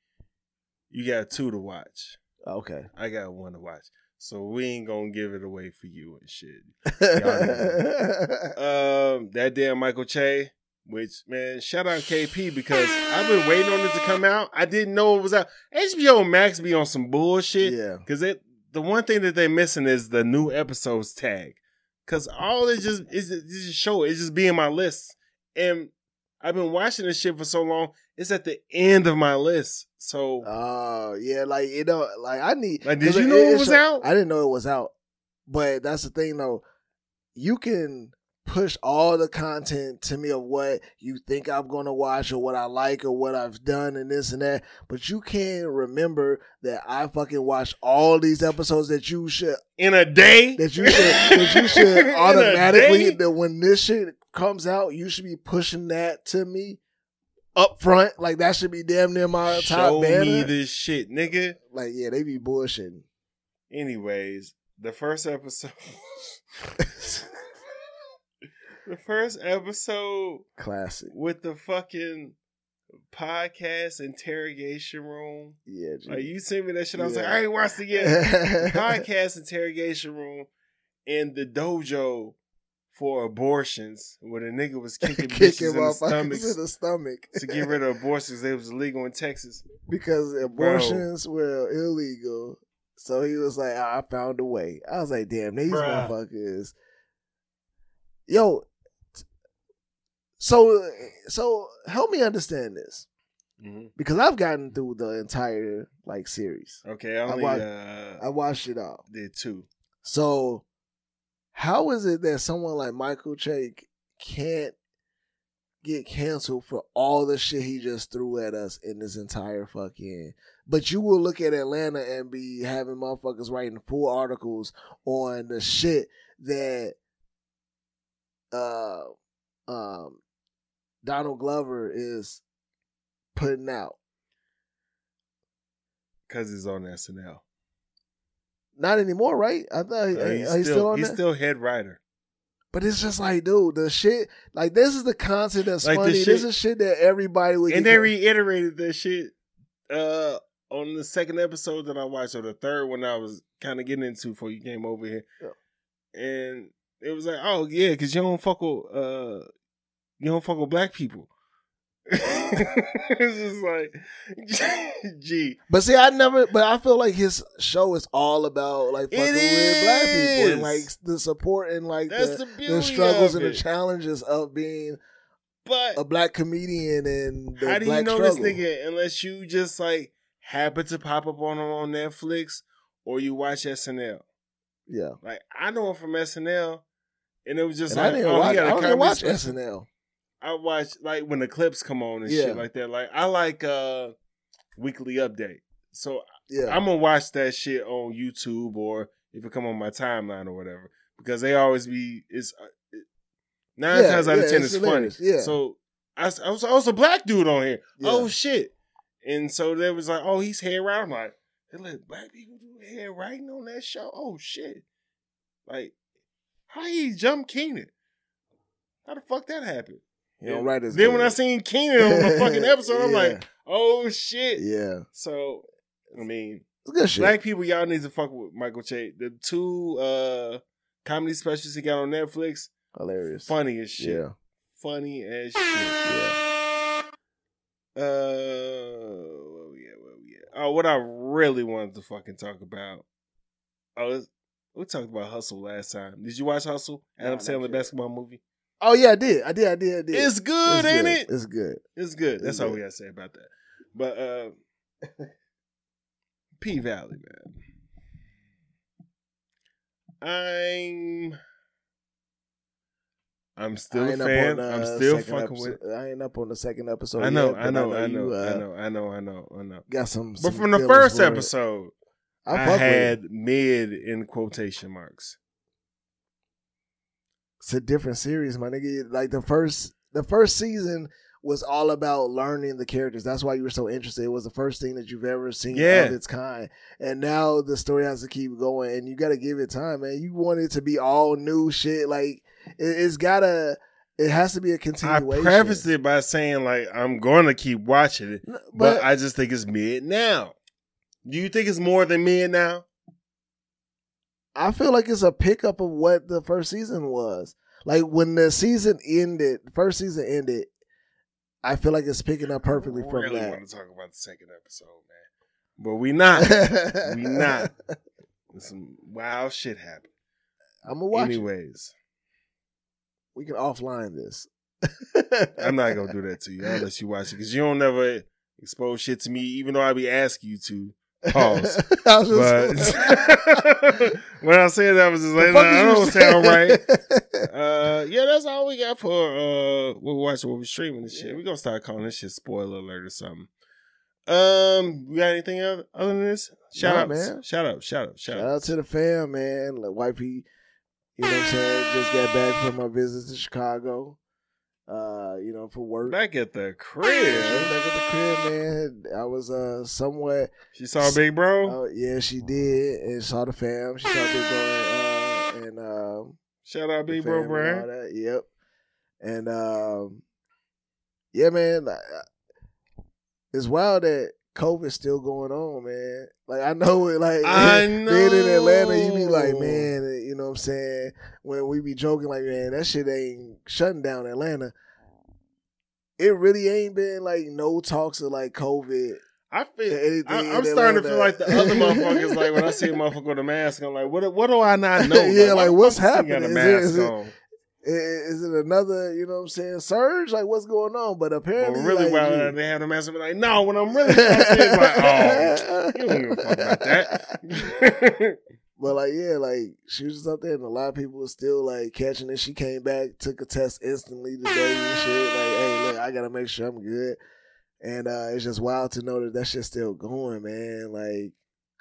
Speaker 1: You got two to watch.
Speaker 2: Okay.
Speaker 1: I got one to watch. So we ain't gonna give it away for you and shit. Um, that damn Michael Che, which man, shout out KP because I've been waiting on it to come out. I didn't know it was out. HBO Max be on some bullshit.
Speaker 2: yeah.
Speaker 1: Cause it the one thing that they're missing is the new episodes tag. Cause all it just is it just show it's just be in my list. And I've been watching this shit for so long, it's at the end of my list. So
Speaker 2: Oh yeah, like you know, like I need.
Speaker 1: Like, did you know it was
Speaker 2: show-
Speaker 1: out?
Speaker 2: I didn't know it was out, but that's the thing though. You can push all the content to me of what you think I'm going to watch or what I like or what I've done and this and that, but you can't remember that I fucking watched all these episodes that you should
Speaker 1: in a day.
Speaker 2: that you should that you should automatically that when this shit comes out, you should be pushing that to me up front. Like that should be damn near my top
Speaker 1: Show
Speaker 2: banner.
Speaker 1: me this shit, nigga.
Speaker 2: like yeah, they be bullshitting.
Speaker 1: Anyways, the first episode. the first episode
Speaker 2: Classic.
Speaker 1: with the fucking podcast interrogation room.
Speaker 2: Yeah, G.
Speaker 1: Like you sent me that shit. I was
Speaker 2: Yeah.
Speaker 1: like, I ain't watched it yet. podcast interrogation room in the dojo for abortions, where the nigga was kicking,
Speaker 2: Kicking
Speaker 1: in the
Speaker 2: in the stomach
Speaker 1: to get rid of abortions. They was illegal in Texas.
Speaker 2: because abortions were illegal. So he was like, "Ah, I found a way. I was like, damn, these
Speaker 1: Bruh.
Speaker 2: motherfuckers. Yo, so so help me understand this because I've gotten through the entire like series.
Speaker 1: Okay, I
Speaker 2: I
Speaker 1: only
Speaker 2: wa-
Speaker 1: uh,
Speaker 2: I watched it all.
Speaker 1: did two.
Speaker 2: So, how is it that someone like Michael Che can't get canceled for all the shit he just threw at us in this entire fucking? But you will look at Atlanta and be having motherfuckers writing full articles on the shit that uh um Donald Glover is putting out.
Speaker 1: Cause he's on SNL.
Speaker 2: Not anymore, right? I thought
Speaker 1: So
Speaker 2: uh,
Speaker 1: he's,
Speaker 2: he's,
Speaker 1: still,
Speaker 2: still, on
Speaker 1: he's
Speaker 2: there?
Speaker 1: still head writer.
Speaker 2: But it's just like, dude, the shit, like this is the content that's
Speaker 1: Like,
Speaker 2: funny.
Speaker 1: shit-
Speaker 2: this is shit that everybody would.
Speaker 1: And they reiterated that shit uh on the second episode that I watched, or the third one I was kind of getting into before you came over here. And it was like, oh yeah, because you don't fuck with uh you don't fuck with black people. it's just like gee.
Speaker 2: But see, I never. But I feel like his show is all about like fucking
Speaker 1: It
Speaker 2: with black people and like the support and like
Speaker 1: That's
Speaker 2: the,
Speaker 1: the
Speaker 2: the struggles and the challenges of being
Speaker 1: But
Speaker 2: a black comedian and the
Speaker 1: how do you know
Speaker 2: struggle.
Speaker 1: this nigga unless you just like happen to pop up on him on Netflix or you watch SNL?
Speaker 2: Yeah,
Speaker 1: Like I know him from SNL, and it was just
Speaker 2: and
Speaker 1: like
Speaker 2: I didn't
Speaker 1: oh,
Speaker 2: watch. I don't watch. SNL.
Speaker 1: I watch like when the clips come on and
Speaker 2: Yeah.
Speaker 1: shit like that. Like I like uh weekly update, so
Speaker 2: Yeah,
Speaker 1: I'm gonna watch that shit on YouTube or if it come on my timeline or whatever because they always be it's uh, it, nine
Speaker 2: Yeah,
Speaker 1: times out of ten
Speaker 2: it's
Speaker 1: it's funny.
Speaker 2: yeah.
Speaker 1: So I, I was I was a black dude on here.
Speaker 2: Yeah.
Speaker 1: Oh shit! And so they was like, oh he's hair writing. I'm like, they let black people do hair writing on that show. Oh shit! Like how he jump Kenan? How the fuck that happened?
Speaker 2: You don't write as
Speaker 1: Then when. I seen Kenan on the fucking episode, I'm
Speaker 2: Yeah.
Speaker 1: like, oh shit.
Speaker 2: yeah,
Speaker 1: So I mean,
Speaker 2: it's good shit.
Speaker 1: black people, y'all need to fuck with Michael Che. The two uh comedy specials he got on Netflix,
Speaker 2: Hilarious.
Speaker 1: funny as shit.
Speaker 2: Yeah,
Speaker 1: Funny as shit.
Speaker 2: yeah.
Speaker 1: Uh, where we at? Where we at? Oh, what I really wanted to fucking talk about. Oh, we talked about Hustle last time. Did you watch Hustle? Adam
Speaker 2: Nah, not
Speaker 1: Sandler
Speaker 2: yet.
Speaker 1: basketball movie.
Speaker 2: Oh yeah, I did. I did. I did. I did.
Speaker 1: It's good,
Speaker 2: It's
Speaker 1: ain't
Speaker 2: good.
Speaker 1: it?
Speaker 2: It's good.
Speaker 1: It's good. That's
Speaker 2: It's
Speaker 1: all
Speaker 2: good.
Speaker 1: we gotta say about that. But uh P Valley, man. I'm I'm still
Speaker 2: I
Speaker 1: a fan.
Speaker 2: on the
Speaker 1: I'm still fucking with.
Speaker 2: I ain't up on the second episode.
Speaker 1: I know,
Speaker 2: yet,
Speaker 1: I
Speaker 2: but
Speaker 1: know, I know,
Speaker 2: you,
Speaker 1: I
Speaker 2: uh,
Speaker 1: know, I know, I know, I know, I know.
Speaker 2: Got some.
Speaker 1: But
Speaker 2: some
Speaker 1: from the first episode,
Speaker 2: I,
Speaker 1: I,
Speaker 2: with it.
Speaker 1: had mid in quotation marks.
Speaker 2: It's a different series, my nigga. Like the first, the first season was all about learning the characters. That's why you were so interested. It was the first thing that you've ever seen
Speaker 1: Yeah.
Speaker 2: of its kind. And now the story has to keep going, and you got to give it time, man. You want it to be all new shit. Like it, it's gotta. It has to be a continuation.
Speaker 1: I prefaced it by saying like I'm going to keep watching it,
Speaker 2: N-
Speaker 1: but, I just think it's mid now. Do you think it's more than mid now?
Speaker 2: I feel like it's a pickup of what the first season was. Like when the season ended, first season ended, I feel like it's picking up perfectly
Speaker 1: I
Speaker 2: from
Speaker 1: really
Speaker 2: that.
Speaker 1: want to talk about the second episode, man, but we not. we not. Some wild shit happened.
Speaker 2: I'm gonna watch it.
Speaker 1: Anyways,
Speaker 2: We can offline this.
Speaker 1: I'm not gonna do that to you unless you watch it because you don't never expose shit to me, even though I be asking you to. Pause.
Speaker 2: I
Speaker 1: But when I said that, I was just like, nah, I don't sound right. Uh, yeah, that's all we got for uh, what we watching, what we're streaming and shit. We're gonna start calling this shit spoiler alert or something. Um, we got anything else other than this? Shout
Speaker 2: Nah,
Speaker 1: out,
Speaker 2: man.
Speaker 1: shout out, shout out, shout,
Speaker 2: Shout out to the fam, man. Like wifey, you know what I'm saying? Just got back from my visit to Chicago. Uh, you know, for work.
Speaker 1: Back at the crib,
Speaker 2: Yeah, back at the crib, man. I was uh somewhat
Speaker 1: she saw Big Bro.
Speaker 2: Oh yeah, she did, and saw the fam. She saw Big Bro and, uh, and um,
Speaker 1: shout out Big Bro
Speaker 2: and
Speaker 1: Brand.
Speaker 2: Yep, and um, yeah, man, like, uh, it's wild that COVID's still going on, man. Like I know it, like
Speaker 1: I know.
Speaker 2: being in Atlanta, you be like, man, you know what I'm saying? When we be joking, like, man, that shit ain't shutting down Atlanta. It really ain't been like no talks of like COVID.
Speaker 1: I feel. I, I'm starting to feel like the other motherfuckers. Like when I see a motherfucker with a mask, I'm like, what? What do I not know?
Speaker 2: Yeah,
Speaker 1: why
Speaker 2: like, what's
Speaker 1: Got a
Speaker 2: happening? Is
Speaker 1: mask
Speaker 2: it- is it-
Speaker 1: on?
Speaker 2: Is it another, you know what I'm saying, surge? Like, what's going on? But apparently,
Speaker 1: really,
Speaker 2: like, you-
Speaker 1: they have the mask, like, no. When I'm really it's like, oh, you don't give a fuck about that.
Speaker 2: But like, yeah, like she was just up there, and a lot of people were still like catching it. She came back, took a test instantly today and shit. Like, hey, look, I gotta make sure I'm good. And uh it's just wild to know that that shit's still going, man. Like,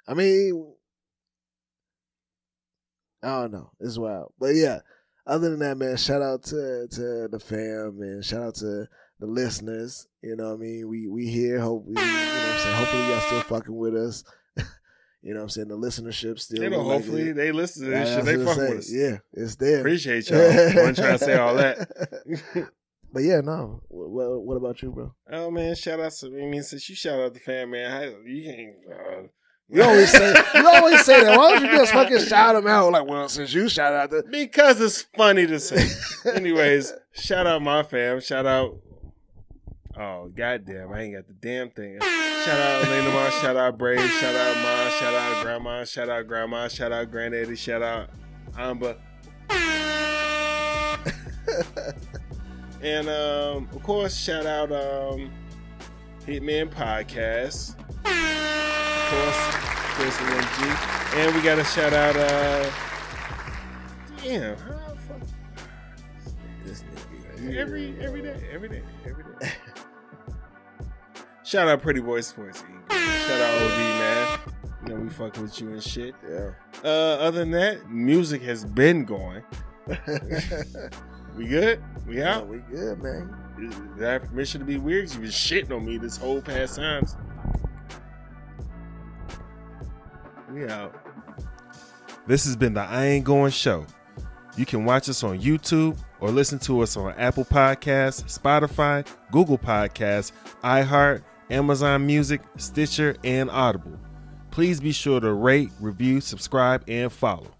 Speaker 2: I mean, I don't know, it's wild. But yeah, other than that, man, shout out to to the fam, and shout out to the listeners. You know what I mean? We we here. Hope we, you know what I'm saying. Hopefully, y'all still fucking with us. you know what I'm saying? The listenership still.
Speaker 1: you know, hopefully they listen to this shit. They fuck
Speaker 2: say.
Speaker 1: with us.
Speaker 2: Yeah, it's there.
Speaker 1: Appreciate y'all. I wasn't trying to say all that.
Speaker 2: but yeah, no. What, what about you, bro?
Speaker 1: oh man, shout out to. I mean, since you shout out the fan, man, how, you can't. Uh,
Speaker 2: You always say you always say that. Why don't you just fucking shout them out? Like, well, since you shout out the
Speaker 1: because it's funny to say. Anyways, shout out my fam. Shout out. Oh goddamn! I ain't got the damn thing. Shout out Elena Ma. Shout out Brave. Shout out Ma. Shout out Grandma. Shout out Grandma. Shout out Granddaddy. Shout out Amba. and um, of course, shout out um, Hitman Podcast. Course, Chris and MG. And we got to shout out. Uh, damn, how the fuck?
Speaker 2: this nigga.
Speaker 1: Every every day, every day, every day. Shout out Pretty Boy Sports. Shout out OD man. You know we fucking with you and shit.
Speaker 2: Yeah.
Speaker 1: Uh, other than that, music has been going. We good? We
Speaker 2: yeah,
Speaker 1: out?
Speaker 2: we good, man.
Speaker 1: Did I have permission to be weird? You've been shitting on me this whole past times. We out. This has been the I Ain't Going Show. You can watch us on YouTube or listen to us on Apple Podcasts, Spotify, Google Podcasts, iHeart, Amazon Music, Stitcher, and Audible. Please be sure to rate, review, subscribe, and follow.